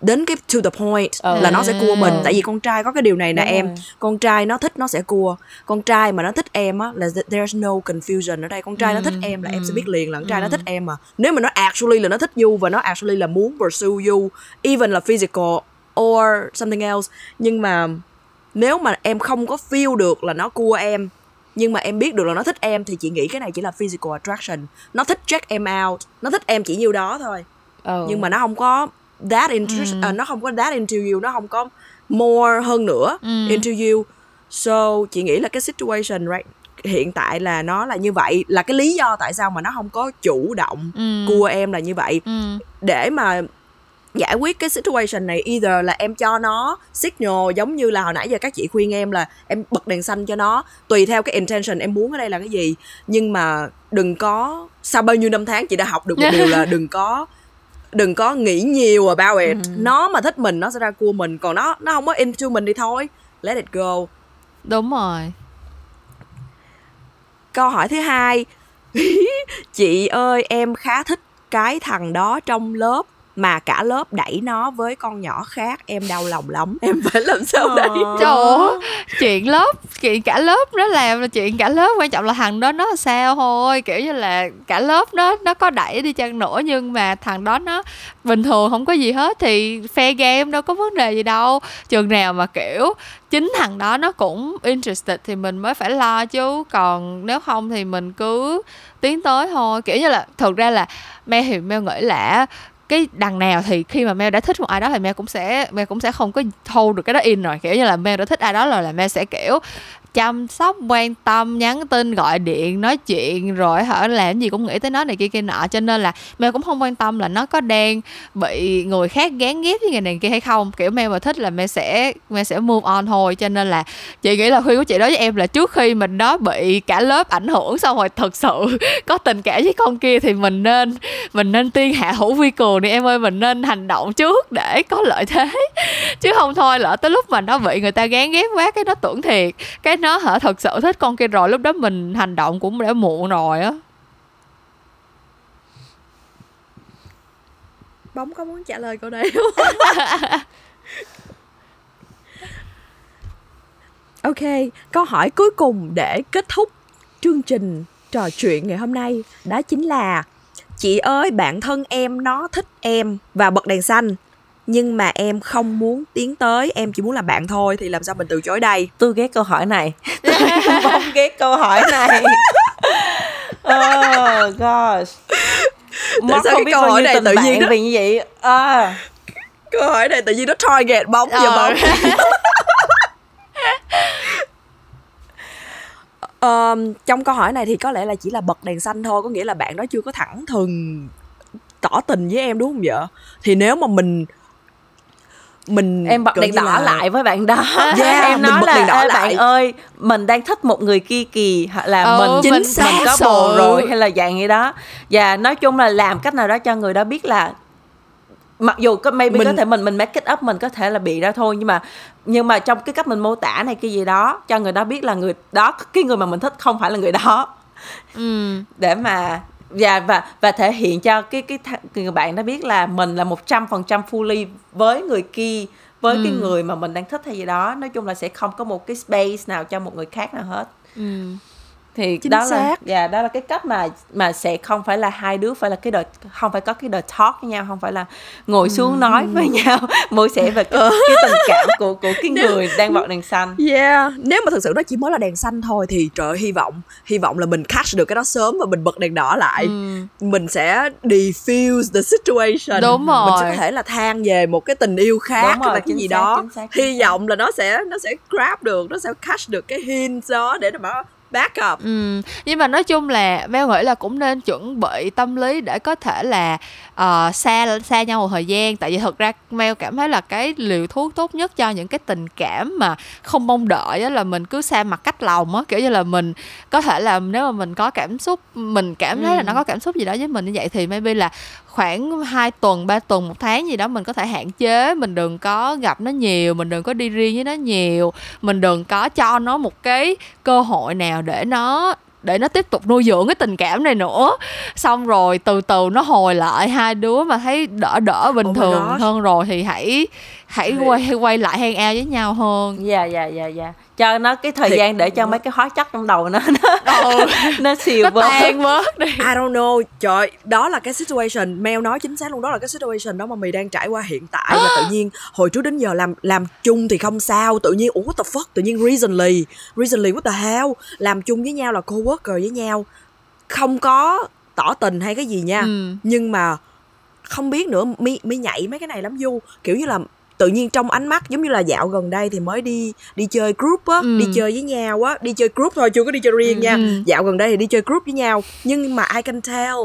đến cái to the point ừ. là nó sẽ cua mình ừ. tại vì con trai có cái điều này nè em rồi. con trai nó thích nó sẽ cua con trai mà nó thích em á là there's no confusion ở đây con trai ừ. nó thích em là ừ. em sẽ biết liền là con trai ừ. nó thích em mà nếu mà nó actually là nó thích you và nó actually là muốn pursue you even là physical or something else nhưng mà nếu mà em không có feel được là nó cua em nhưng mà em biết được là nó thích em thì chị nghĩ cái này chỉ là physical attraction nó thích check em out nó thích em chỉ nhiêu đó thôi ừ. nhưng mà nó không có that interest ừ. uh, nó không có that into you nó không có more hơn nữa ừ. into you so chị nghĩ là cái situation right hiện tại là nó là như vậy là cái lý do tại sao mà nó không có chủ động ừ. cua em là như vậy ừ. để mà giải quyết cái situation này either là em cho nó signal giống như là hồi nãy giờ các chị khuyên em là em bật đèn xanh cho nó tùy theo cái intention em muốn ở đây là cái gì. Nhưng mà đừng có sau bao nhiêu năm tháng chị đã học được một điều là đừng có đừng có nghĩ nhiều about it. Ừ. nó mà thích mình nó sẽ ra cua mình còn nó nó không có into mình thì thôi. Let it go. Đúng rồi. Câu hỏi thứ hai. Chị ơi em khá thích cái thằng đó trong lớp mà cả lớp đẩy nó với con nhỏ khác em đau lòng lắm. Em phải làm sao ờ. đây trời ơi chuyện lớp chuyện cả lớp nó làm là chuyện cả lớp quan trọng là thằng đó nó sao thôi. Kiểu như là cả lớp nó nó có đẩy đi chăng nữa nhưng mà thằng đó nó bình thường không có gì hết thì phe game đâu có vấn đề gì đâu. Trường nào mà kiểu chính thằng đó nó cũng interested thì mình mới phải lo chứ. Còn nếu không thì mình cứ tiến tới thôi. Kiểu như là thực ra là me thì meo nghĩ là cái đằng nào thì khi mà Mel đã thích một ai đó thì Mel cũng sẽ, Mel cũng sẽ không có hold được cái đó in rồi. Kiểu như là Mel đã thích ai đó rồi là Mel sẽ, kiểu chăm sóc, quan tâm, nhắn tin, gọi điện, nói chuyện, rồi hả, làm gì cũng nghĩ tới nó này kia kia nọ. Cho nên là mẹ cũng không quan tâm là nó có đang bị người khác gán ghép với người này kia hay không. Kiểu mẹ mà thích là mẹ sẽ mẹ sẽ move on thôi. Cho nên là chị nghĩ là khuyên của chị đối với em là trước khi mình đó bị cả lớp ảnh hưởng xong rồi thật sự có tình cảm với con kia thì mình nên mình nên tiên hạ hữu vi cường đi em ơi. Mình nên hành động trước để có lợi thế. Chứ không thôi, lỡ tới lúc mà nó bị người ta gán ghép quá, cái nó tưởng thiệt. Cái nó hả? Thật sự thích con kia rồi, lúc đó mình hành động cũng đã muộn rồi á. Bóng có muốn trả lời câu này không? Ok, câu hỏi cuối cùng để kết thúc chương trình trò chuyện ngày hôm nay đó chính là, chị ơi, bạn thân em nó thích em và bật đèn xanh nhưng mà em không muốn tiến tới em chỉ muốn làm bạn thôi thì làm sao mình từ chối đây? Tôi ghét câu hỏi này. Tôi không ghét câu hỏi này. Oh gosh. Tại sao cái câu hỏi này tự nhiên đó vì như vậy. À. câu hỏi này tự nhiên nó target bóng giờ Ờ. bóng. Ờm, trong câu hỏi này thì có lẽ là chỉ là bật đèn xanh thôi có nghĩa là bạn đó chưa có thẳng thừng tỏ tình với em đúng không vợ thì nếu mà mình mình em bật đèn đỏ là- lại với bạn đó. Yeah, em nói là đỏ "Ê, lại." bạn ơi mình đang thích một người kia kì hoặc là Ừ, mình chính mình, xác mình có bồ rồi hay là dạng gì đó. Và nói chung là làm cách nào đó cho người đó biết là mặc dù có maybe Mình- có thể mình mình make it up mình có thể là bị ra thôi nhưng mà nhưng mà trong cái cách mình mô tả này cái gì đó cho người đó biết là người đó cái người mà mình thích không phải là người đó. Ừ. Để mà và và và thể hiện cho cái cái người bạn đó biết là mình là một trăm phần trăm fully với người kia với cái người mà mình đang thích hay gì đó. Nói chung là sẽ không có một cái space nào cho một người khác nào hết. Ừ thì Chính đó là xác. dạ đó là cái cách mà mà sẽ không phải là hai đứa phải là cái đợt không phải có cái đợt talk với nhau không phải là ngồi xuống nói với nhau mối sẻ về cái, cái tình cảm của của cái người đang bật đèn xanh Yeah, nếu mà thực sự nó chỉ mới là đèn xanh thôi thì trời hy vọng hy vọng là mình catch được cái đó sớm và mình bật đèn đỏ lại. Mình sẽ defuse the situation. Đúng Mình sẽ rồi. có thể là than về một cái tình yêu khác Đúng hay rồi, là cái gì xác, đó. chính xác, chính Hy vọng là nó sẽ nó sẽ grab được, nó sẽ catch được cái hint đó để mà up. Ừ. nhưng mà nói chung là Mel nghĩ là cũng nên chuẩn bị tâm lý để có thể là ờ, xa xa nhau một thời gian tại vì thực ra Mel cảm thấy là cái liều thuốc tốt nhất cho những cái tình cảm mà không mong đợi á là mình cứ xa mặt cách lòng á kiểu như là mình có thể là nếu mà mình có cảm xúc mình cảm thấy là nó có cảm xúc gì đó với mình như vậy thì maybe là khoảng 2 tuần 3 tuần một tháng gì đó mình có thể hạn chế. Mình đừng có gặp nó nhiều mình đừng có đi riêng với nó nhiều. Mình đừng có cho nó một cái cơ hội nào để nó để nó tiếp tục nuôi dưỡng cái tình cảm này nữa. Xong rồi từ từ nó hồi lại hai đứa mà thấy đỡ đỡ bình Oh thường hơn rồi thì hãy hãy Thì- quay quay lại hang out với nhau hơn. Dạ dạ dạ dạ. Cho nó cái thời Thiệt. gian để cho mấy cái hóa chất trong đầu nó nó, ừ, nó siêu nó bớt. tan bớt đi. I don't know, trời, đó là cái situation, Mel nói chính xác luôn, đó là cái situation đó mà mì đang trải qua hiện tại. Và tự nhiên hồi trước đến giờ làm làm chung thì không sao, tự nhiên ủa what the fuck, tự nhiên recently, recently what the hell, làm chung với nhau là co-worker với nhau, không có tỏ tình hay cái gì nha, Ừ. nhưng mà không biết nữa, mi mi nhảy mấy cái này lắm du, kiểu như là tự nhiên trong ánh mắt giống như là dạo gần đây thì mới đi đi chơi group á Ừ. đi chơi với nhau á đi chơi group thôi chưa có đi chơi riêng nha ừ. dạo gần đây thì đi chơi group với nhau nhưng mà I can tell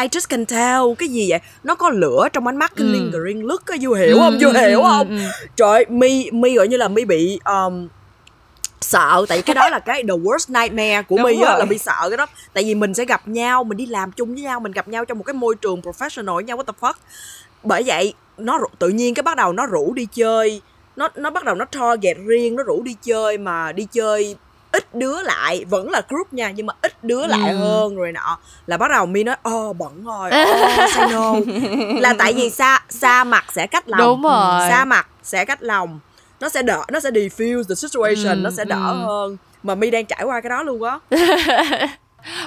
I just can tell cái gì vậy nó có lửa trong ánh mắt cái Ừ. lingering look á du hiểu không du hiểu không ừ, ừ. trời mi mi gọi như là mi bị um, sợ tại vì cái đó là cái the worst nightmare của Đúng mi á là mi sợ cái đó tại vì mình sẽ gặp nhau mình đi làm chung với nhau mình gặp nhau trong một cái môi trường professional với nhau what the fuck bởi vậy nó tự nhiên cái bắt đầu nó rủ đi chơi. Nó nó bắt đầu nó target riêng nó rủ đi chơi mà đi chơi ít đứa lại vẫn là group nha nhưng mà ít đứa lại Ừ. hơn rồi nọ. Là bắt đầu mi nói ô bận rồi ô say no là tại vì xa xa mặt sẽ cách lòng. Đúng rồi. xa mặt sẽ cách lòng. Nó sẽ đỡ nó sẽ diffuse the situation Ừ, nó sẽ đỡ ừ. hơn. Mà mi đang trải qua cái đó luôn á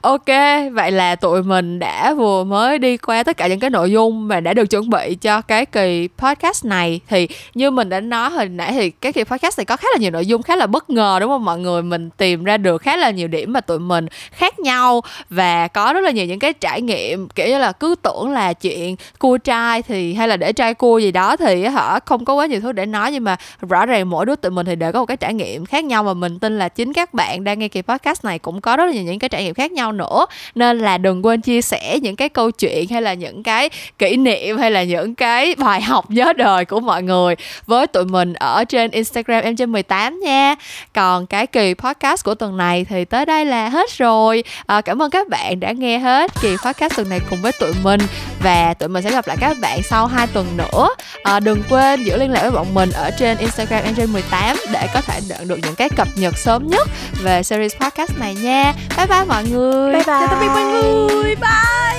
Ok, vậy là tụi mình đã vừa mới đi qua tất cả những cái nội dung mà đã được chuẩn bị cho cái kỳ podcast này thì như mình đã nói hồi nãy thì cái kỳ podcast này có khá là nhiều nội dung khá là bất ngờ đúng không mọi người? Mình tìm ra được khá là nhiều điểm mà tụi mình khác nhau và có rất là nhiều những cái trải nghiệm kiểu như là cứ tưởng là chuyện cua trai thì hay là để trai cua gì đó thì hả không có quá nhiều thứ để nói nhưng mà rõ ràng mỗi đứa tụi mình thì đều có một cái trải nghiệm khác nhau và mình tin là chính các bạn đang nghe kỳ podcast này cũng có rất là nhiều những cái trải nghiệm khác nhau nữa. Nên là đừng quên chia sẻ những cái câu chuyện hay là những cái kỷ niệm hay là những cái bài học nhớ đời của mọi người với tụi mình ở trên Instagram em trên 18 nha. Còn cái kỳ podcast của tuần này thì tới đây là hết rồi. À, cảm ơn các bạn đã nghe hết kỳ podcast tuần này cùng với tụi mình và tụi mình sẽ gặp lại các bạn sau 2 tuần nữa. À, đừng quên giữ liên lạc với bọn mình ở trên Instagram em trên 18 để có thể nhận được những cái cập nhật sớm nhất về series podcast này nha. Bye bye mọi người งุย บ๊ายบาย จะต้องไปปังงุยบาย